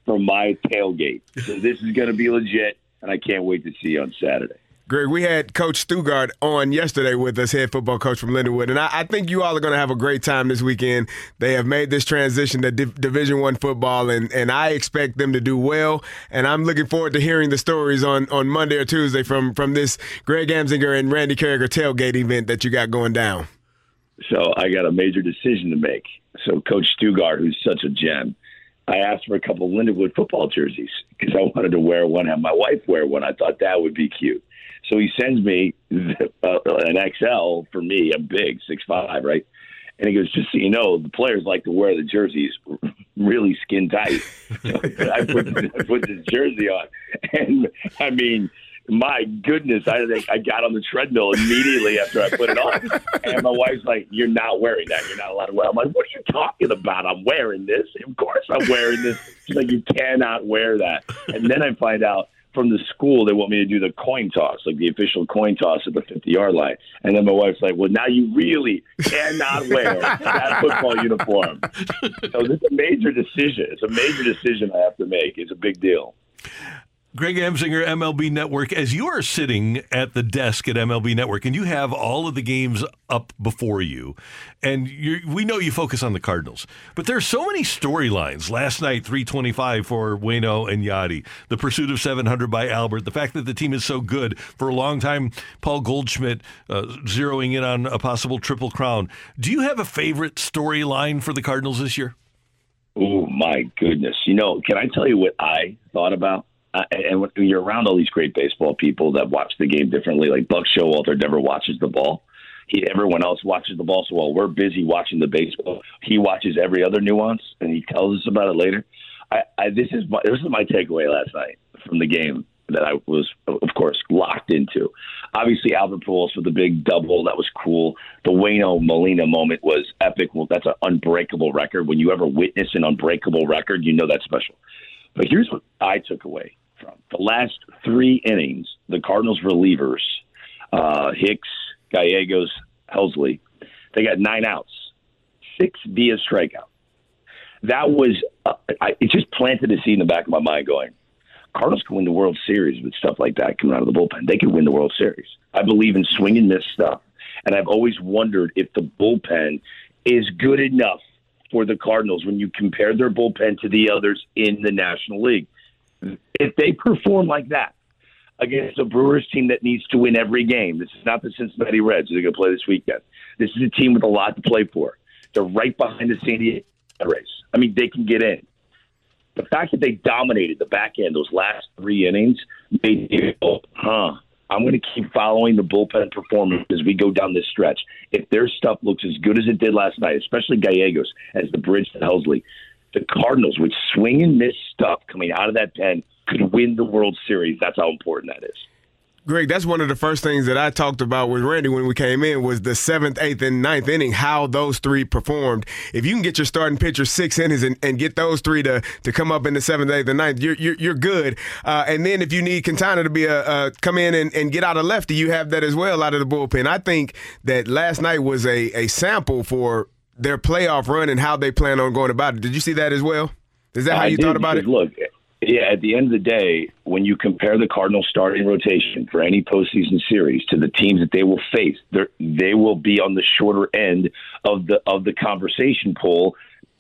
For my tailgate. So this is going to be legit, and I can't wait to see you on Saturday. Greg, we had Coach Stugart on yesterday with us, head football coach from Lindenwood, and I, I think you all are going to have a great time this weekend. They have made this transition to Div- Division One football, and, and I expect them to do well. And I'm looking forward to hearing the stories on, on Monday or Tuesday from from this Greg Amsinger and Randy Karraker tailgate event that you got going down. So I got a major decision to make. So Coach Stugart, who's such a gem, I asked for a couple of Lindenwood football jerseys because I wanted to wear one, have my wife wear one. I thought that would be cute. So he sends me the, uh, an XL for me. I'm big, six five, right? And he goes, just so you know, the players like to wear the jerseys really skin tight. So I put I put this jersey on, and I mean, my goodness, I think I got on the treadmill immediately after I put it on, and my wife's like, "You're not wearing that. You're not allowed to wear." I'm like, "What are you talking about? I'm wearing this. Of course, I'm wearing this." She's like, "You cannot wear that." And then I find out from the school they want me to do the coin toss, like the official coin toss at the 50 yard line. And then my wife's like, well, now you really cannot wear that football uniform. So this is a major decision. It's a major decision I have to make. It's a big deal. Greg Amsinger, MLB Network, as you are sitting at the desk at MLB Network and you have all of the games up before you, and we know you focus on the Cardinals, but there's so many storylines. Last night, 325 for Wayno and Yadi, the pursuit of 700 by Albert, the fact that the team is so good. For a long time, Paul Goldschmidt uh, zeroing in on a possible triple crown. Do you have a favorite storyline for the Cardinals this year? Oh, my goodness. You know, can I tell you what I thought about? Uh, and when you're around all these great baseball people that watch the game differently, like Buck Showalter never watches the ball. He, everyone else watches the ball. So while we're busy watching the baseball, he watches every other nuance and he tells us about it later. I, I, this is my, this is my takeaway last night from the game that I was, of course, locked into. Obviously, Albert Pujols with the big double that was cool. The Wayno Molina moment was epic. Well, that's an unbreakable record. When you ever witness an unbreakable record, you know that's special. But here's what I took away from the last three innings. The Cardinals relievers, uh, Hicks, Gallegos, Helsley, they got nine outs, six via strikeout. That was uh, I, it. Just planted a seed in the back of my mind, going, Cardinals can win the World Series with stuff like that coming out of the bullpen. They can win the World Series. I believe in swing and miss stuff, and I've always wondered if the bullpen is good enough for the Cardinals when you compare their bullpen to the others in the National League if they perform like that against a Brewers team that needs to win every game, this is not the Cincinnati Reds they're going to play this weekend. This is a team with a lot to play for. They're right behind the San Diego Rays. I mean, they can get in. The fact that they dominated the back end those last three innings made me go, huh, I'm going to keep following the bullpen performance as we go down this stretch. If their stuff looks as good as it did last night, especially Gallegos as the bridge to Helsley, the Cardinals with swing and miss stuff coming out of that pen could win the World Series. That's how important that is. Greg, that's one of the first things that I talked about with Randy when we came in was the seventh, eighth, and ninth inning, how those three performed. If you can get your starting pitcher six innings and, and get those three to, to come up in the seventh, eighth, and ninth, you're, you're, you're good. Uh, and then if you need Quintana to be a, come in and, and get out of lefty, you have that as well out of the bullpen. I think that last night was a, a sample for their playoff run and how they plan on going about it. Did you see that as well? Is that how I you did, thought about it? Look, yeah, at the end of the day, when you compare the Cardinals starting rotation for any postseason series to the teams that they will face, they will be on the shorter end of the of the conversation poll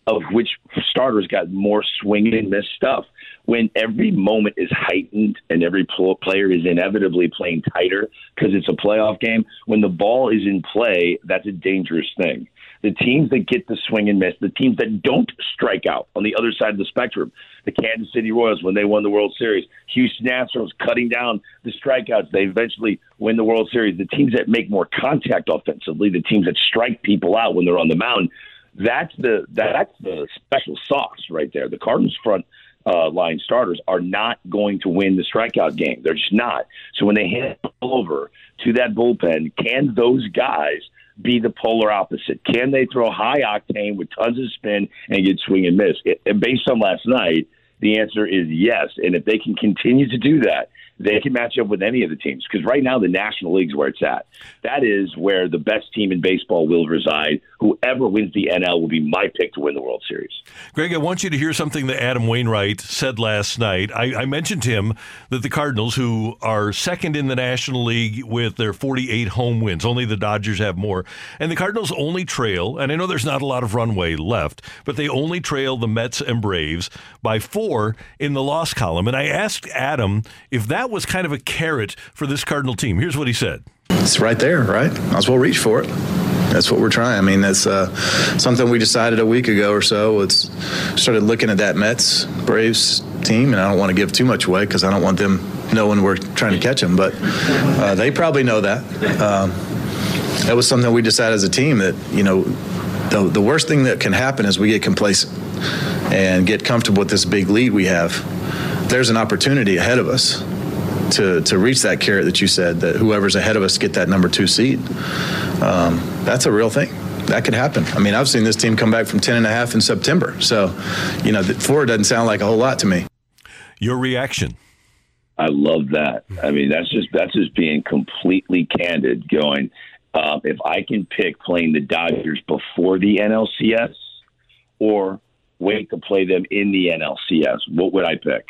of which starters got more swing and miss stuff. When every moment is heightened and every player is inevitably playing tighter because it's a playoff game, when the ball is in play, that's a dangerous thing the teams that get the swing and miss, the teams that don't strike out on the other side of the spectrum, the Kansas City Royals when they won the World Series, Houston Astros cutting down the strikeouts, they eventually win the World Series. The teams that make more contact offensively, the teams that strike people out when they're on the mound, that's the that's the special sauce right there. The Cardinals front uh, line starters are not going to win the strikeout game. They're just not. So when they hand over to that bullpen, can those guys be the polar opposite? Can they throw high octane with tons of spin and get swing and miss? It, and based on last night, the answer is yes. And if they can continue to do that, they can match up with any of the teams because right now the National League's where it's at. That is where the best team in baseball will reside. Whoever wins the NL will be my pick to win the World Series. Greg, I want you to hear something that Adam Wainwright said last night. I, I mentioned to him that the Cardinals, who are second in the National League with their 48 home wins, only the Dodgers have more, and the Cardinals only trail, and I know there's not a lot of runway left, but they only trail the Mets and Braves by four in the loss column. And I asked Adam if that was kind of a carrot for this Cardinal team. Here's what he said. It's right there, right? Might as well reach for it. That's what we're trying. I mean, that's uh, something we decided a week ago or so. It's started looking at that Mets Braves team, and I don't want to give too much away because I don't want them knowing we're trying to catch them. But uh, they probably know that. Um, that was something we decided as a team that you know the, the worst thing that can happen is we get complacent and get comfortable with this big lead we have. There's an opportunity ahead of us to to reach that carrot that you said that whoever's ahead of us get that number two seed. Um, that's a real thing. That could happen. I mean, I've seen this team come back from 10 and a half in September. So, you know, four doesn't sound like a whole lot to me. Your reaction? I love that. I mean, that's just that's just being completely candid. Going, um, if I can pick playing the Dodgers before the NLCS or wait to play them in the NLCS, what would I pick?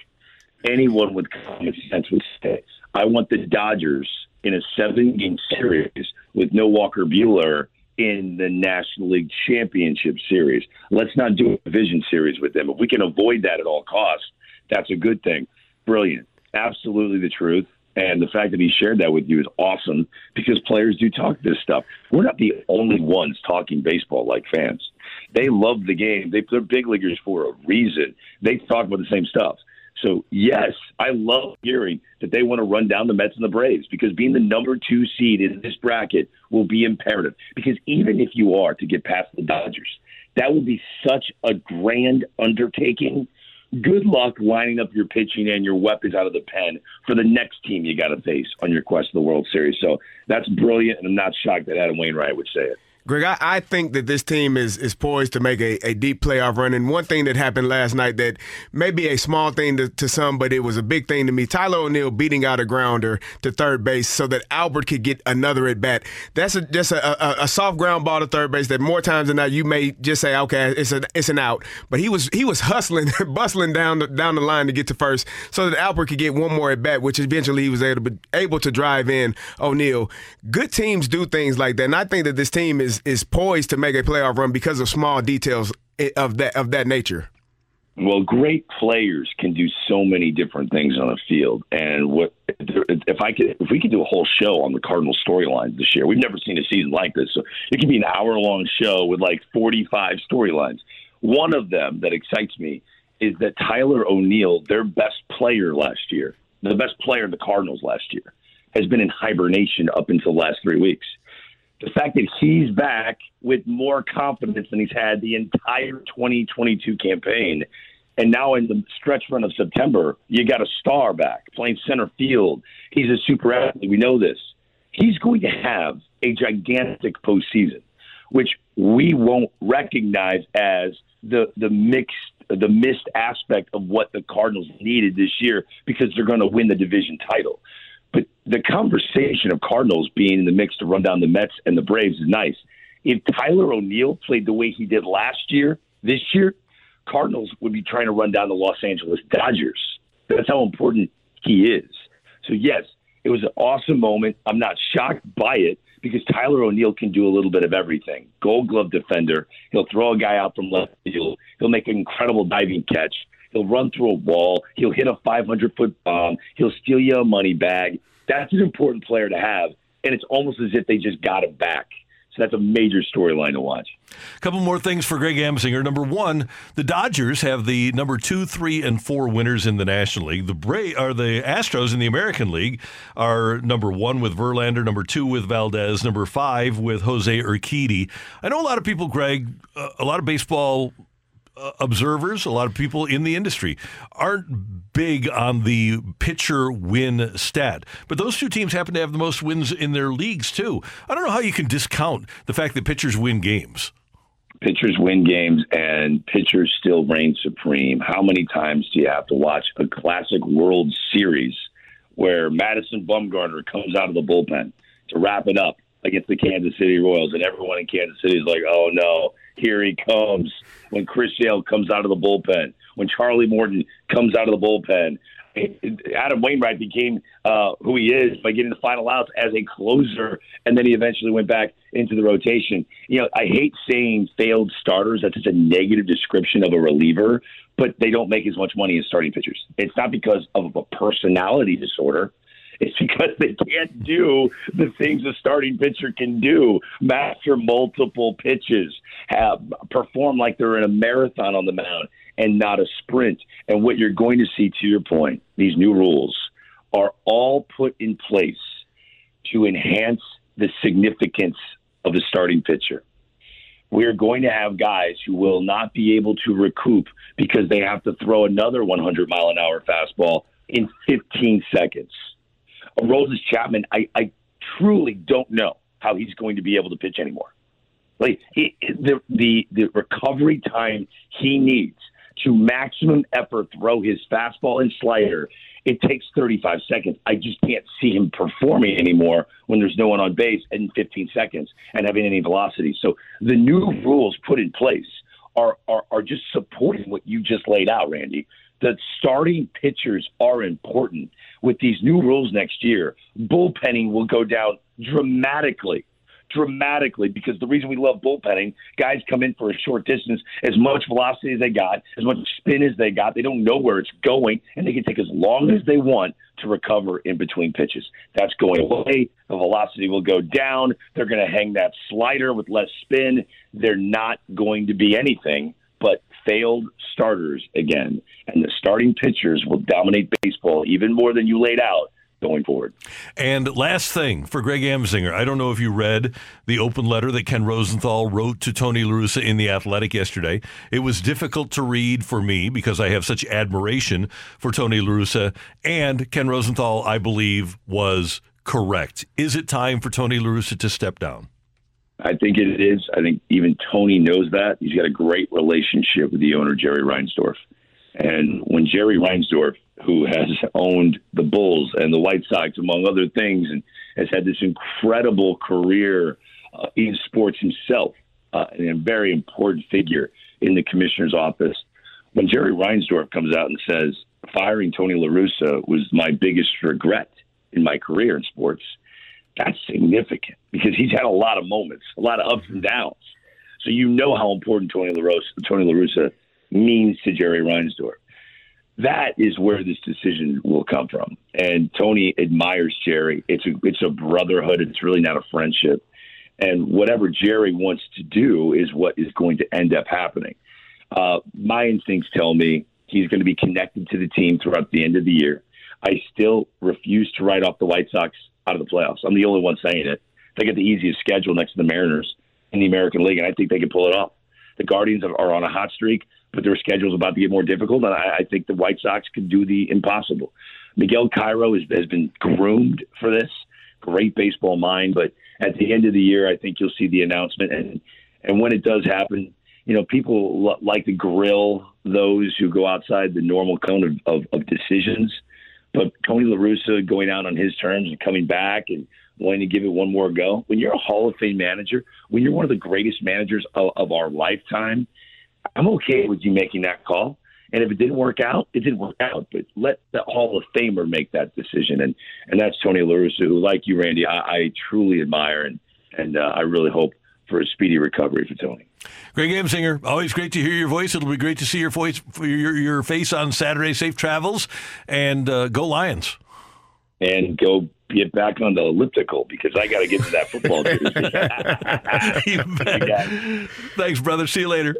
Anyone with common sense would say, I want the Dodgers in a seven game series with no Walker Buehler in the National League Championship Series. Let's not do a division series with them. If we can avoid that at all costs, that's a good thing. Brilliant. Absolutely the truth. And the fact that he shared that with you is awesome because players do talk this stuff. We're not the only ones talking baseball like fans. They love the game. They, they're big leaguers for a reason. They talk about the same stuff. So, yes, I love hearing that they want to run down the Mets and the Braves because being the number two seed in this bracket will be imperative. Because even if you are to get past the Dodgers, that would be such a grand undertaking. Good luck lining up your pitching and your weapons out of the pen for the next team you got to face on your quest to the World Series. So that's brilliant, and I'm not shocked that Adam Wainwright would say it. Greg, I, I, think that this team is is poised to make a, a deep playoff run. And one thing that happened last night that may be a small thing to, to some, but it was a big thing to me. Tyler O'Neill beating out a grounder to third base so that Albert could get another at bat. That's a, just a, a, a, soft ground ball to third base that more times than not you may just say, okay, it's an it's an out. But he was he was hustling, bustling down the, down the line to get to first so that Albert could get one more at bat, which eventually he was able to, able to drive in O'Neill. Good teams do things like that, and I think that this team is is poised to make a playoff run because of small details of that of that nature. Well, great players can do so many different things on a field, and what if I could if we could do a whole show on the Cardinal storylines this year? We've never seen a season like this, so it could be an hour long show with like forty five storylines. One of them that excites me is that Tyler O'Neill, their best player last year, the best player in the Cardinals last year, has been in hibernation up until the last three weeks the fact that he's back with more confidence than he's had the entire 2022 campaign. And now in the stretch run of September, you got a star back playing center field. He's a super athlete. We know this. He's going to have a gigantic postseason, which we won't recognize as the the mixed the missed aspect of what the Cardinals needed this year because they're going to win the division title. But the conversation of Cardinals being in the mix to run down the Mets and the Braves is nice. If Tyler O'Neill played the way he did last year, this year, Cardinals would be trying to run down the Los Angeles Dodgers. That's how important he is. So, yes, it was an awesome moment. I'm not shocked by it because Tyler O'Neill can do a little bit of everything. Gold glove defender. He'll throw a guy out from left field. He'll make an incredible diving catch. He'll run through a wall. He'll hit a 500 foot bomb. He'll steal you a money bag. That's an important player to have. And it's almost as if they just got him back. So that's a major storyline to watch. A couple more things for Greg Amsinger. Number one, the Dodgers have the number two, three, and four winners in the National League. The Bra- the Astros in the American League are number one with Verlander, number two with Valdez, number five with Jose Urquidy. I know a lot of people, Greg, a lot of baseball uh, Uh, observers, a lot of people in the industry aren't big on the pitcher win stat. But those two teams happen to have the most wins in their leagues, too. I don't know how you can discount the fact that pitchers win games. Pitchers win games and pitchers still reign supreme. How many times do you have to watch a classic World Series where Madison Bumgarner comes out of the bullpen to wrap it up against the Kansas City Royals, and everyone in Kansas City is like, "Oh no, here he comes!" When Chris Sale comes out of the bullpen, when Charlie Morton comes out of the bullpen, Adam Wainwright became uh, who he is by getting the final outs as a closer, and then he eventually went back into the rotation. You know, I hate saying failed starters. That's just a negative description of a reliever, but they don't make as much money as starting pitchers. It's not because of a personality disorder. It's because they can't do the things a starting pitcher can do master multiple pitches, have perform like they're in a marathon on the mound and not a sprint. And what you're going to see, to your point, these new rules are all put in place to enhance the significance of the starting pitcher. We are going to have guys who will not be able to recoup because they have to throw another 100 mile an hour fastball in 15 seconds. Aroldis Chapman, I, I truly don't know how he's going to be able to pitch anymore. Like he, the the the recovery time he needs to maximum effort throw his fastball and slider, it takes 35 seconds. I just can't see him performing anymore when there's no one on base in 15 seconds and having any velocity. So the new rules put in place are, are, are just supporting what you just laid out, Randy. That starting pitchers are important. With these new rules next year, bullpenning will go down dramatically dramatically because the reason we love bullpenning, guys come in for a short distance, as much velocity as they got, as much spin as they got. They don't know where it's going, and they can take as long as they want to recover in between pitches. That's going away. The velocity will go down. They're going to hang that slider with less spin. They're not going to be anything but failed starters again. And the starting pitchers will dominate baseball even more than you laid out going forward. And last thing for Greg Amsinger, I don't know if you read the open letter that Ken Rosenthal wrote to Tony LaRussa in The Athletic yesterday. It was difficult to read for me because I have such admiration for Tony LaRussa. And Ken Rosenthal, I believe, was correct. Is it time for Tony LaRussa to step down? I think it is. I think even Tony knows that. He's got a great relationship with the owner, Jerry Reinsdorf. And when Jerry Reinsdorf, who has owned the Bulls and the White Sox, among other things, and has had this incredible career uh, in sports himself, uh, and a very important figure in the commissioner's office, when Jerry Reinsdorf comes out and says, firing Tony La Russa was my biggest regret in my career in sports, that's significant because he's had a lot of moments, a lot of ups and downs. So you know how important Tony La Russa, Tony La Russa means to Jerry Reinsdorf. That is where this decision will come from. And Tony admires Jerry. It's a it's a brotherhood. It's really not a friendship. And whatever Jerry wants to do is what is going to end up happening. Uh, my instincts tell me he's going to be connected to the team throughout the end of the year. I still refuse to write off the White Sox out of the playoffs. I'm the only one saying it. They get the easiest schedule next to the Mariners in the American League, and I think they can pull it off. The Guardians are on a hot streak, but their schedule is about to get more difficult, and I, think the White Sox can do the impossible. Miguel Cairo has, has been groomed for this. Great baseball mind, but at the end of the year, I think you'll see the announcement, and and when it does happen, you know, people l- like to grill those who go outside the normal cone of, of, of decisions. But Tony La Russa going out on his terms and coming back and wanting to give it one more go. When you're a Hall of Fame manager, when you're one of the greatest managers of, of our lifetime, I'm okay with you making that call. And if it didn't work out, it didn't work out. But let the Hall of Famer make that decision, and and that's Tony La Russa, who, like you, Randy, I, I truly admire, and and uh, I really hope for a speedy recovery for Tony. Greg Amsinger, always great to hear your voice. It'll be great to see your voice, your your face on Saturday. Safe travels, and uh, go Lions. And go get back on the elliptical because I got to get to that football jersey. Thanks, brother. See you later.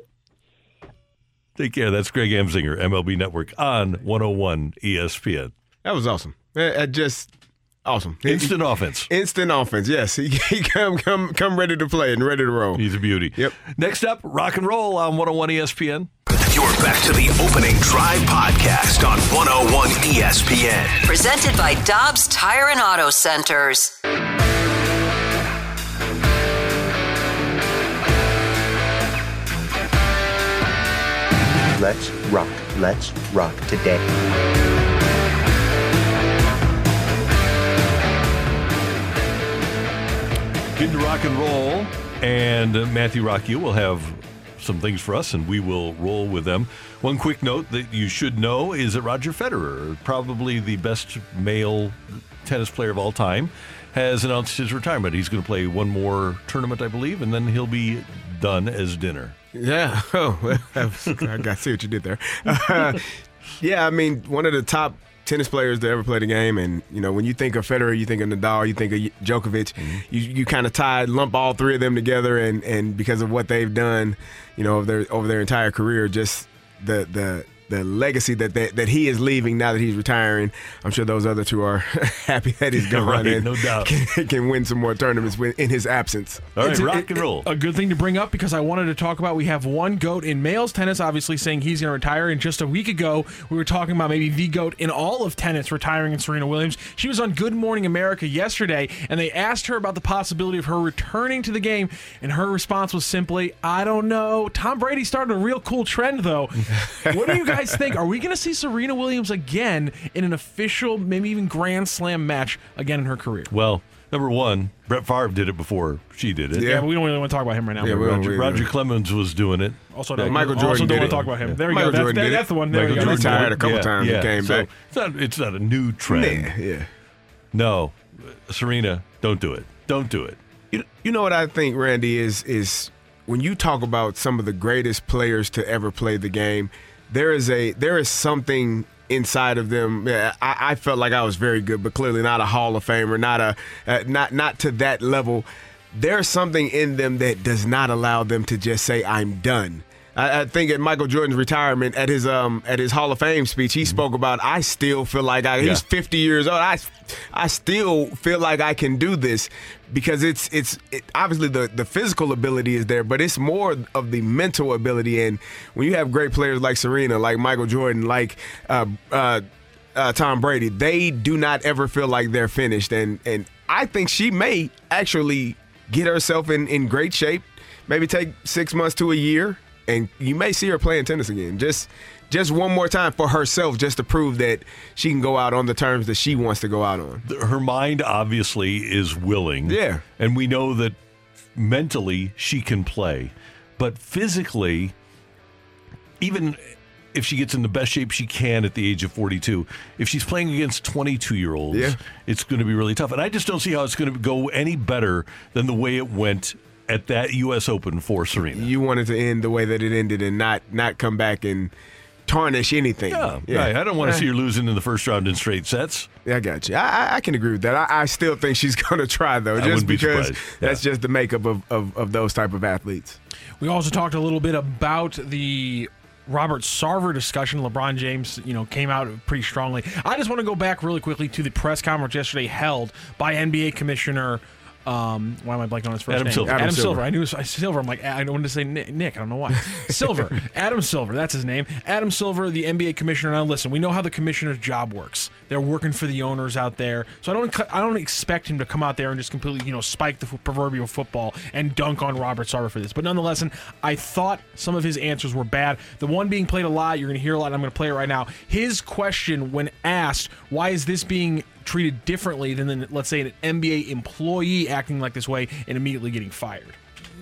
Take care. That's Greg Amsinger, MLB Network on 101 ESPN. That was awesome. I just awesome. Instant offense. Instant offense. Yes, he, he come come come ready to play and ready to roll. He's a beauty. Yep. Next up, rock and roll on 101 ESPN. You're back to the opening drive podcast on 101 ESPN. Presented by Dobbs Tire and Auto Centers. Let's rock. Let's rock today. Getting to rock and roll, and uh, Matthew Rockyu will have some things for us, and we will roll with them. One quick note that you should know is that Roger Federer, probably the best male tennis player of all time, has announced his retirement. He's going to play one more tournament, I believe, and then he'll be done as dinner. Yeah. Oh, I see what you did there. Uh, yeah, I mean, one of the top tennis players to ever play the game, and you know, when you think of Federer, you think of Nadal, you think of Djokovic. Mm-hmm. You you kind of tie lump all three of them together, and and because of what they've done, you know, over their over their entire career, just the the the legacy that, that that he is leaving now that he's retiring. I'm sure those other two are happy that he's gone Right, and no doubt. can, can win some more tournaments in his absence. All right, It's a- rock it- and roll. A good thing to bring up because I wanted to talk about we have one GOAT in males tennis, obviously saying he's going to retire. And just a week ago, we were talking about maybe the GOAT in all of tennis retiring in Serena Williams. She was on Good Morning America yesterday, and they asked her about the possibility of her returning to the game. And her response was simply, I don't know. Tom Brady started a real cool trend, though. what do you guys think? Are we going to see Serena Williams again in an official, maybe even Grand Slam match again in her career? Well, number one, Brett Favre did it before she did it. Yeah, but we don't really want to talk about him right now. Yeah, Roger, Roger Clemens was doing it. Also, don't- Michael Jordan also don't did want to talk about him. There we Michael go. That's, that- that's the one. There Michael we go. Jordan That's- retired a couple Yeah, times and Yeah, came so back. It's not. It's not a new trend. Yeah, yeah. No, Serena, don't do it. Don't do it. You, you know what I think, Randy, is is when you talk about some of the greatest players to ever play the game, there is a there is something inside of them. I, I felt like I was very good, but clearly not a Hall of Famer, not a uh, not not to that level. There's something in them that does not allow them to just say I'm done. I, I think at Michael Jordan's retirement, at his um at his Hall of Fame speech, he spoke about I still feel like I. Yeah. He's 50 years old. I I still feel like I can do this because it's it's it, obviously the the physical ability is there, but it's more of the mental ability. And when you have great players like Serena, like Michael Jordan, like uh, uh, uh, Tom Brady, they do not ever feel like they're finished. And and I think she may actually get herself in in great shape. Maybe take six months to a year, and you may see her playing tennis again. Just just one more time for herself, just to prove that she can go out on the terms that she wants to go out on. Her mind obviously is willing. Yeah. And we know that mentally she can play. But physically, even if she gets in the best shape she can at the age of 42, if she's playing against 22 year olds, Yeah. it's going to be really tough. And I just don't see how it's going to go any better than the way it went at that U.S. Open for Serena. You wanted to end the way that it ended and not not come back and tarnish anything. Yeah, right. I don't want to see her losing in the first round in straight sets. Yeah, I got you. I, I- I can agree with that. I, I still think she's going to try though, just wouldn't be because surprised. that's just the makeup of, of, of those type of athletes. We also talked a little bit about the Robert Sarver discussion. LeBron James, you know, came out pretty strongly. I just want to go back really quickly to the press conference yesterday held by NBA Commissioner. Um, why am I blanking on his first Adam name? Silver. Adam, Adam Silver. Silver. I knew it was Silver. I'm like, I wanted to say Nick. Nick. I don't know why. Silver. Adam Silver. That's his name. Adam Silver, the NBA commissioner. Now, listen, we know how the commissioner's job works. They're working for the owners out there, so I don't. I don't expect him to come out there and just completely, you know, spike the proverbial football and dunk on Robert Sarver for this. But nonetheless, I thought some of his answers were bad. The one being played a lot. You're going to hear a lot. I'm going to play it right now. His question when asked, "Why is this being treated differently than, than let's say an NBA employee acting like this way and immediately getting fired?"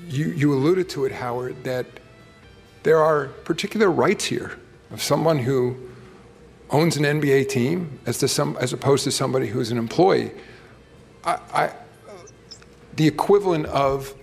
You, you alluded to it, Howard, that there are particular rights here of someone who owns an NBA team as to some as opposed to somebody who's an employee. I, I, the equivalent of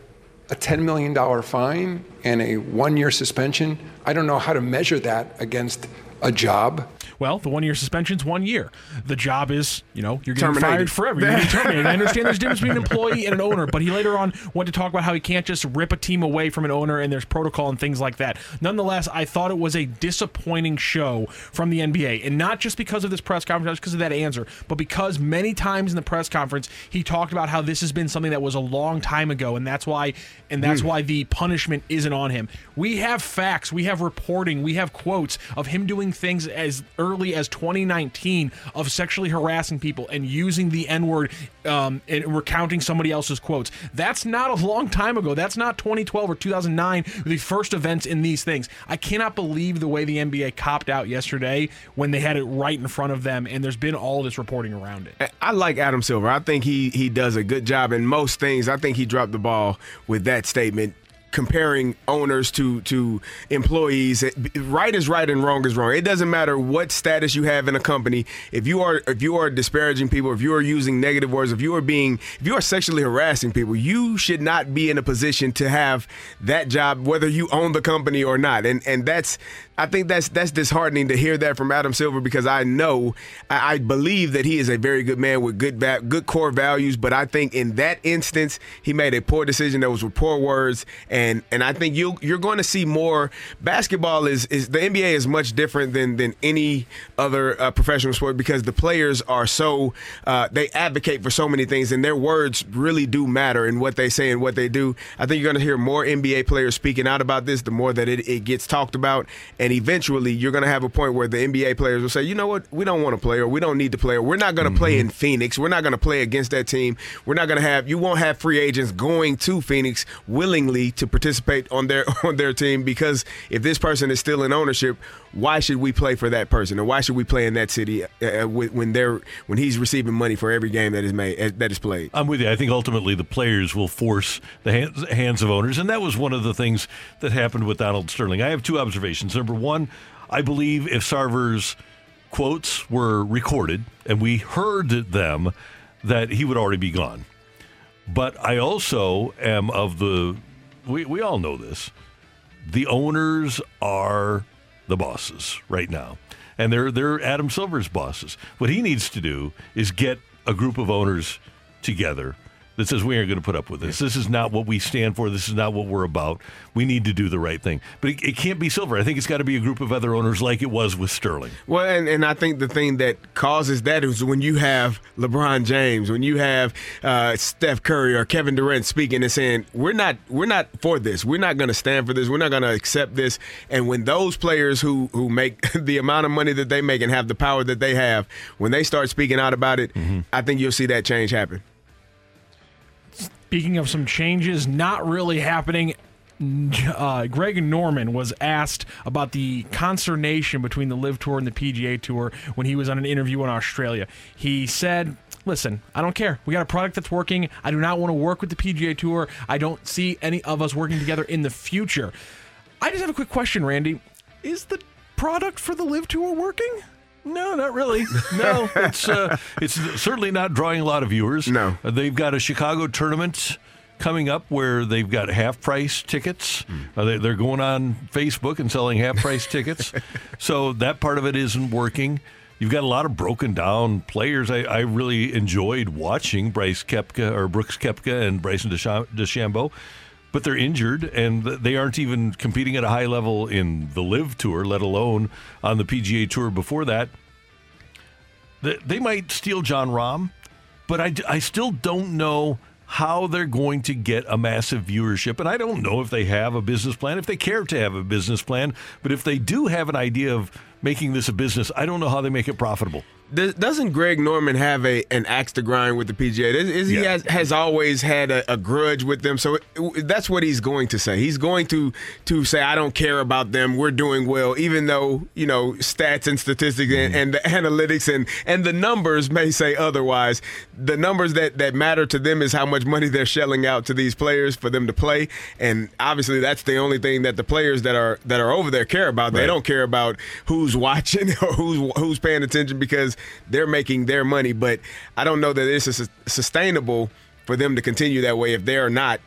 a $10 million fine and a one-year suspension. I don't know how to measure that against a job. Well, the one year suspension's one year. The job is, you know, you're getting Terminated. fired forever. You're getting terminated. I understand there's a difference between an employee and an owner, but he later on went to talk about how he can't just rip a team away from an owner and there's protocol and things like that. Nonetheless, I thought it was a disappointing show from the NBA. And not just because of this press conference, not just because of that answer, but because many times in the press conference he talked about how this has been something that was a long time ago and that's why and that's Hmm. why the punishment isn't on him. We have facts, we have reporting, we have quotes of him doing things as early early as 2019 of sexually harassing people and using the N word um, and recounting somebody else's quotes. That's not a long time ago. That's not 2012 or 2009, the first events in these things. I cannot believe the way the NBA copped out yesterday when they had it right in front of them, and there's been all this reporting around it. I like Adam Silver. I think he he does a good job in most things. I think he dropped the ball with that statement comparing owners to to employees right is right and wrong is wrong. It doesn't matter what status you have in a company. If you are if you are disparaging people if you are using negative words if you are being if you are sexually harassing people you should not be in a position to have that job whether you own the company or not. And and that's I think that's that's disheartening to hear that from Adam Silver because I know I, I believe that he is a very good man with good va- good core values, but I think in that instance he made a poor decision. That was with poor words, and and I think you you're going to see more. Basketball is is the NBA is much different than than any other uh, professional sport because the players are so uh, they advocate for so many things, and their words really do matter in what they say and what they do. I think you're going to hear more NBA players speaking out about this. The more that it, it gets talked about, and and eventually you're going to have a point where the NBA players will say, you know what, we don't want to play or we don't need to play or we're not going to mm-hmm. play in Phoenix. We're not going to play against that team. We're not going to have you won't have free agents going to Phoenix willingly to participate on their on their team because if this person is still in ownership, why should we play for that person or why should we play in that city uh, uh when they're when he's receiving money for every game that is made uh, that is played? I'm with you. I think ultimately the players will force the hands, hands of owners, and that was one of the things that happened with Donald Sterling. I have two observations. Number one, I believe if Sarver's quotes were recorded and we heard them, that he would already be gone. But I also am of the, we, we all know this, the owners are the bosses right now. And they're, they're Adam Silver's bosses. What he needs to do is get a group of owners together that says we aren't going to put up with this. This is not what we stand for. This is not what we're about. We need to do the right thing. But it, it can't be Silver. I think it's got to be a group of other owners like it was with Sterling. Well, and, and I think the thing that causes that is when you have LeBron James, when you have uh, Steph Curry or Kevin Durant speaking and saying we're not we're not for this. We're not going to stand for this. We're not going to accept this. And when those players who who make the amount of money that they make and have the power that they have, when they start speaking out about it, mm-hmm. I think you'll see that change happen. Speaking of some changes not really happening uh, Greg Norman was asked about the consternation between the LIV Tour and the PGA Tour when he was on an interview in Australia. He said, Listen, I don't care. We got a product that's working. I do not want to work with the PGA Tour. I don't see any of us working together in the future. I just have a quick question, Randy. Is the product for the LIV Tour working? No, not really. No, it's uh, it's certainly not drawing a lot of viewers. No, uh, they've got a Chicago tournament coming up where they've got half price tickets. Mm. Uh, they, they're going on Facebook and selling half price tickets. So that part of it isn't working. You've got a lot of broken down players. I, I really enjoyed watching Bryce Koepka or Brooks Koepka and Bryson DeChambeau but they're injured and they aren't even competing at a high level in the LIV Tour, let alone on the PGA Tour before that. They might steal Jon Rahm, but I, I still don't know how they're going to get a massive viewership. And I don't know if they have a business plan, if they care to have a business plan, but if they do have an idea of making this a business, I don't know how they make it profitable doesn't Greg Norman have a an axe to grind with the PGA? Is, is yeah. He has, has, always had a, a, grudge with them, so it, that's what he's going to say. He's going to to say, "I don't care about them. We're doing well," even though you know stats and statistics mm-hmm. and, and, the analytics and and the numbers may say otherwise. The numbers that that matter to them is how much money they're shelling out to these players for them to play, and obviously that's the only thing that the players that are that are over there care about. Right. They don't care about who's watching or who's who's paying attention because they're making their money. But I don't know that it's sustainable for them to continue that way if they are not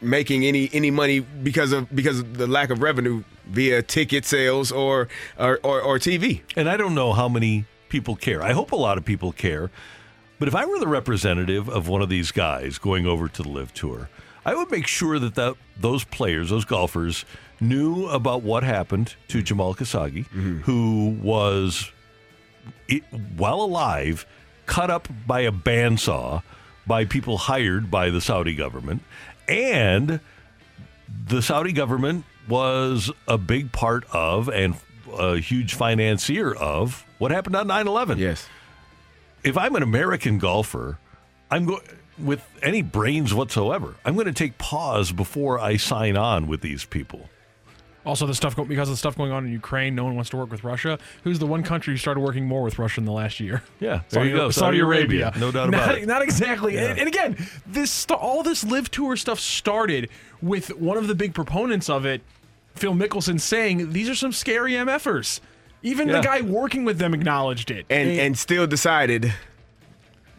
making any any money because of because of the lack of revenue via ticket sales or or, or, or TV. And I don't know how many people care. I hope a lot of people care. But if I were the representative of one of these guys going over to the LIV Tour, I would make sure that, that those players, those golfers, knew about what happened to Jamal Khashoggi, mm-hmm. who was it, while alive, cut up by a bandsaw by people hired by the Saudi government. And the Saudi government was a big part of and a huge financier of what happened on 9/11. Yes. If I'm an American golfer, I'm going with any brains whatsoever. I'm going to take pause before I sign on with these people. Also, the stuff go- because of the stuff going on in Ukraine, no one wants to work with Russia. Who's the one country who started working more with Russia in the last year? Yeah, there you go. Saudi Arabia. No doubt about not, it. Not exactly. Yeah. And, and again, this st- all this LIV tour stuff started with one of the big proponents of it, Phil Mickelson, saying these are some scary MFers. Even Yeah. the guy working with them acknowledged it. and and still decided.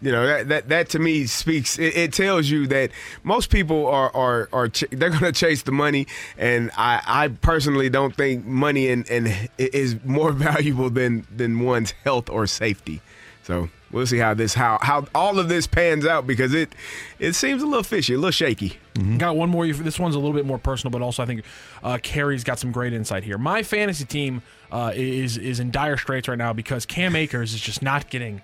You know that that that to me speaks. It, it tells you that most people are are are ch- they're going to chase the money, and I I personally don't think money and and is more valuable than than one's health or safety. So we'll see how this how how all of this pans out because it it seems a little fishy, a little shaky. Got one more. This one's a little bit more personal, but also I think uh, Kerry's got some great insight here. My fantasy team uh, is is in dire straits right now because Cam Akers is just not getting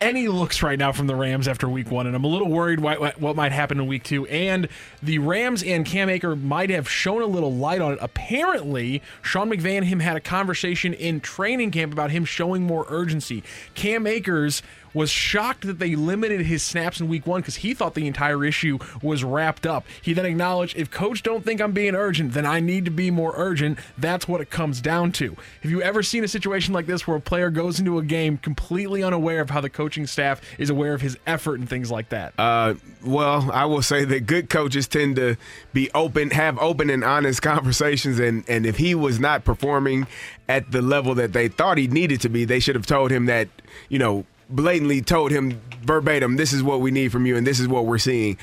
any looks right now from the Rams after week one, and I'm a little worried what, what, might happen in week two. And the Rams and Cam Akers might have shown a little light on it. Apparently, Sean McVay and him had a conversation in training camp about him showing more urgency. Cam Akers was shocked that they limited his snaps in week one because he thought the entire issue was wrapped up. He then acknowledged, if coach don't think I'm being urgent, then I need to be more urgent. That's what it comes down to. Have you ever seen a situation like this where a player goes into a game completely unaware of how the coaching staff is aware of his effort and things like that? Uh, well, I will say that good coaches tend to be open, have open and honest conversations, and and if he was not performing at the level that they thought he needed to be, they should have told him that, you know, blatantly told him verbatim, this is what we need from you, and this is what we're seeing.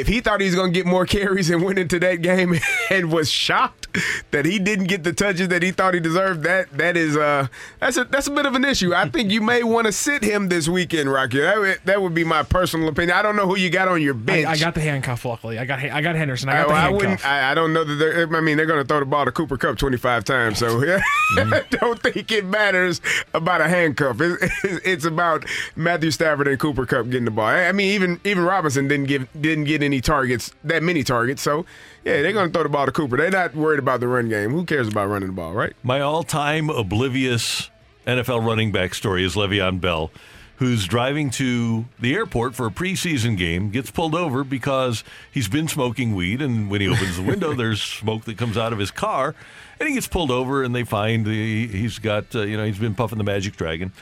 If he thought he was going to get more carries and went into that game and was shocked that he didn't get the touches that he thought he deserved, that that is uh that's a that's a bit of an issue. I think you may want to sit him this weekend, Rocky. That would, that would be my personal opinion. I don't know who you got on your bench. I got the handcuff. Luckily, I got I got Henderson. I got I, the I handcuff. wouldn't. I, I don't know that. They're, I mean, they're going to throw the ball to Cooper Kupp 25 times. So I don't think it matters about a handcuff. It, it- it's about Matthew Stafford and Cooper Kupp getting the ball. I I mean, even even Robinson didn't give didn't get any targets, that many targets. So yeah, they're going to throw the ball to Cooper. They're not worried about the run game. Who cares about running the ball, right? My all-time oblivious NFL running back story is Le'Veon Bell, who's driving to the airport for a preseason game, gets pulled over because he's been smoking weed, and when he opens the window, there's smoke that comes out of his car, and he gets pulled over, and they find he, he's got uh, you know he's been puffing the Magic Dragon.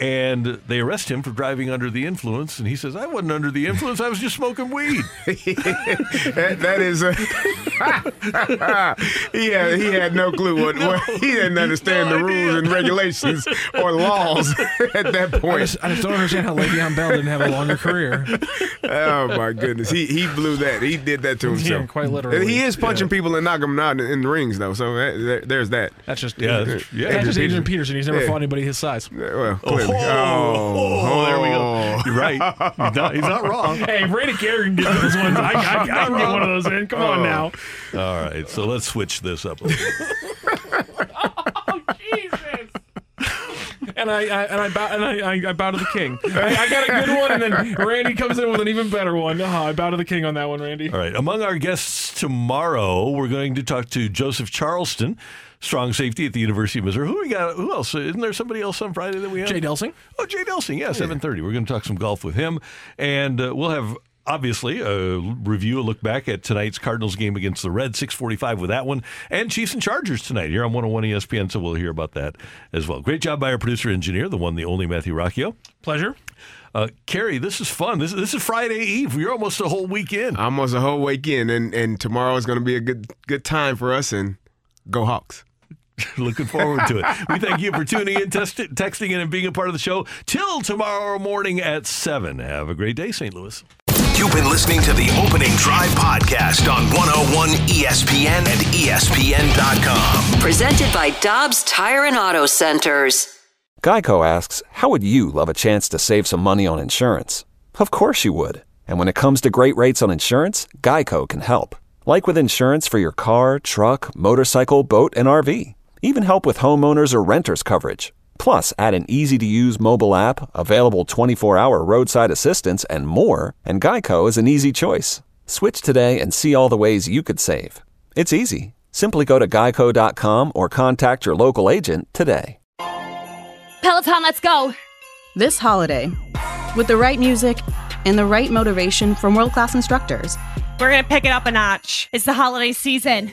And they arrest him for driving under the influence, and he says, "I wasn't under the influence. I was just smoking weed." that, that is a he had he had no clue what, what he didn't understand the rules and regulations or laws at that I point. just, I just don't understand how Le'Veon Bell didn't have a longer career. Oh my goodness, he he blew that. He did that to Yeah, himself. quite literally. He is punching people and knocking them out in, in the rings though. So that, that- there's that. That's just Yeah, that's- yeah. That's just Adrian Adrian Peterson. He's never Yeah. fought anybody his size. Well, Oh, clearly. Oh, oh, oh, there we go. You're right. He's not, he's not wrong. Hey, Brady Kerrigan gets those ones. I, I, I can get one of those in. Come on Oh. now. All right, so let's switch this up a little. Oh, and I, I and I bow and I, I, I bow to the king. I, I got a good one, and then Randy comes in with an even better one. Oh, I bow to the king on that one, Randy. All right. Among our guests tomorrow, we're going to talk to Joseph Charleston, strong safety at the University of Missouri. Who we got? Who else? Isn't there somebody else on Friday that we have? Jay Delsing. Oh, Jay Delsing. Yeah, seven thirty. We're going to talk some golf with him, and uh, we'll have. Obviously, a review, a look back at tonight's Cardinals game against the Reds, 645 with that one, and Chiefs and Chargers tonight here on 101 ESPN, so we'll hear about that as well. Great job by our producer engineer, the one, the only Matthew Rocchio. Pleasure. Uh, Kerry, this is fun. This, this is Friday Eve. We're almost a whole weekend. Almost a whole weekend, and and tomorrow is going to be a good good time for us. And go Hawks. Looking forward to it. We thank you for tuning in, test- texting in, and being a part of the show. Till tomorrow morning at 7. Have a great day, St. Louis. You've been listening to the Opening Drive podcast on 101 ESPN and ESPN.com. Presented by Dobbs Tire and Auto Centers. Geico asks, How would you love a chance to save some money on insurance? Of course you would. And when it comes to great rates on insurance, Geico can help. Like with insurance for your car, truck, motorcycle, boat, and RV. Even help with homeowners or renters coverage. Plus, add an easy to use mobile app, available 24 hour roadside assistance, and more, and Geico is an easy choice. Switch today and see all the ways you could save. It's easy. Simply go to geico.com or contact your local agent today. Peloton, let's go! This holiday, with the right music and the right motivation from world class instructors, We're gonna pick it up a notch. It's the holiday season.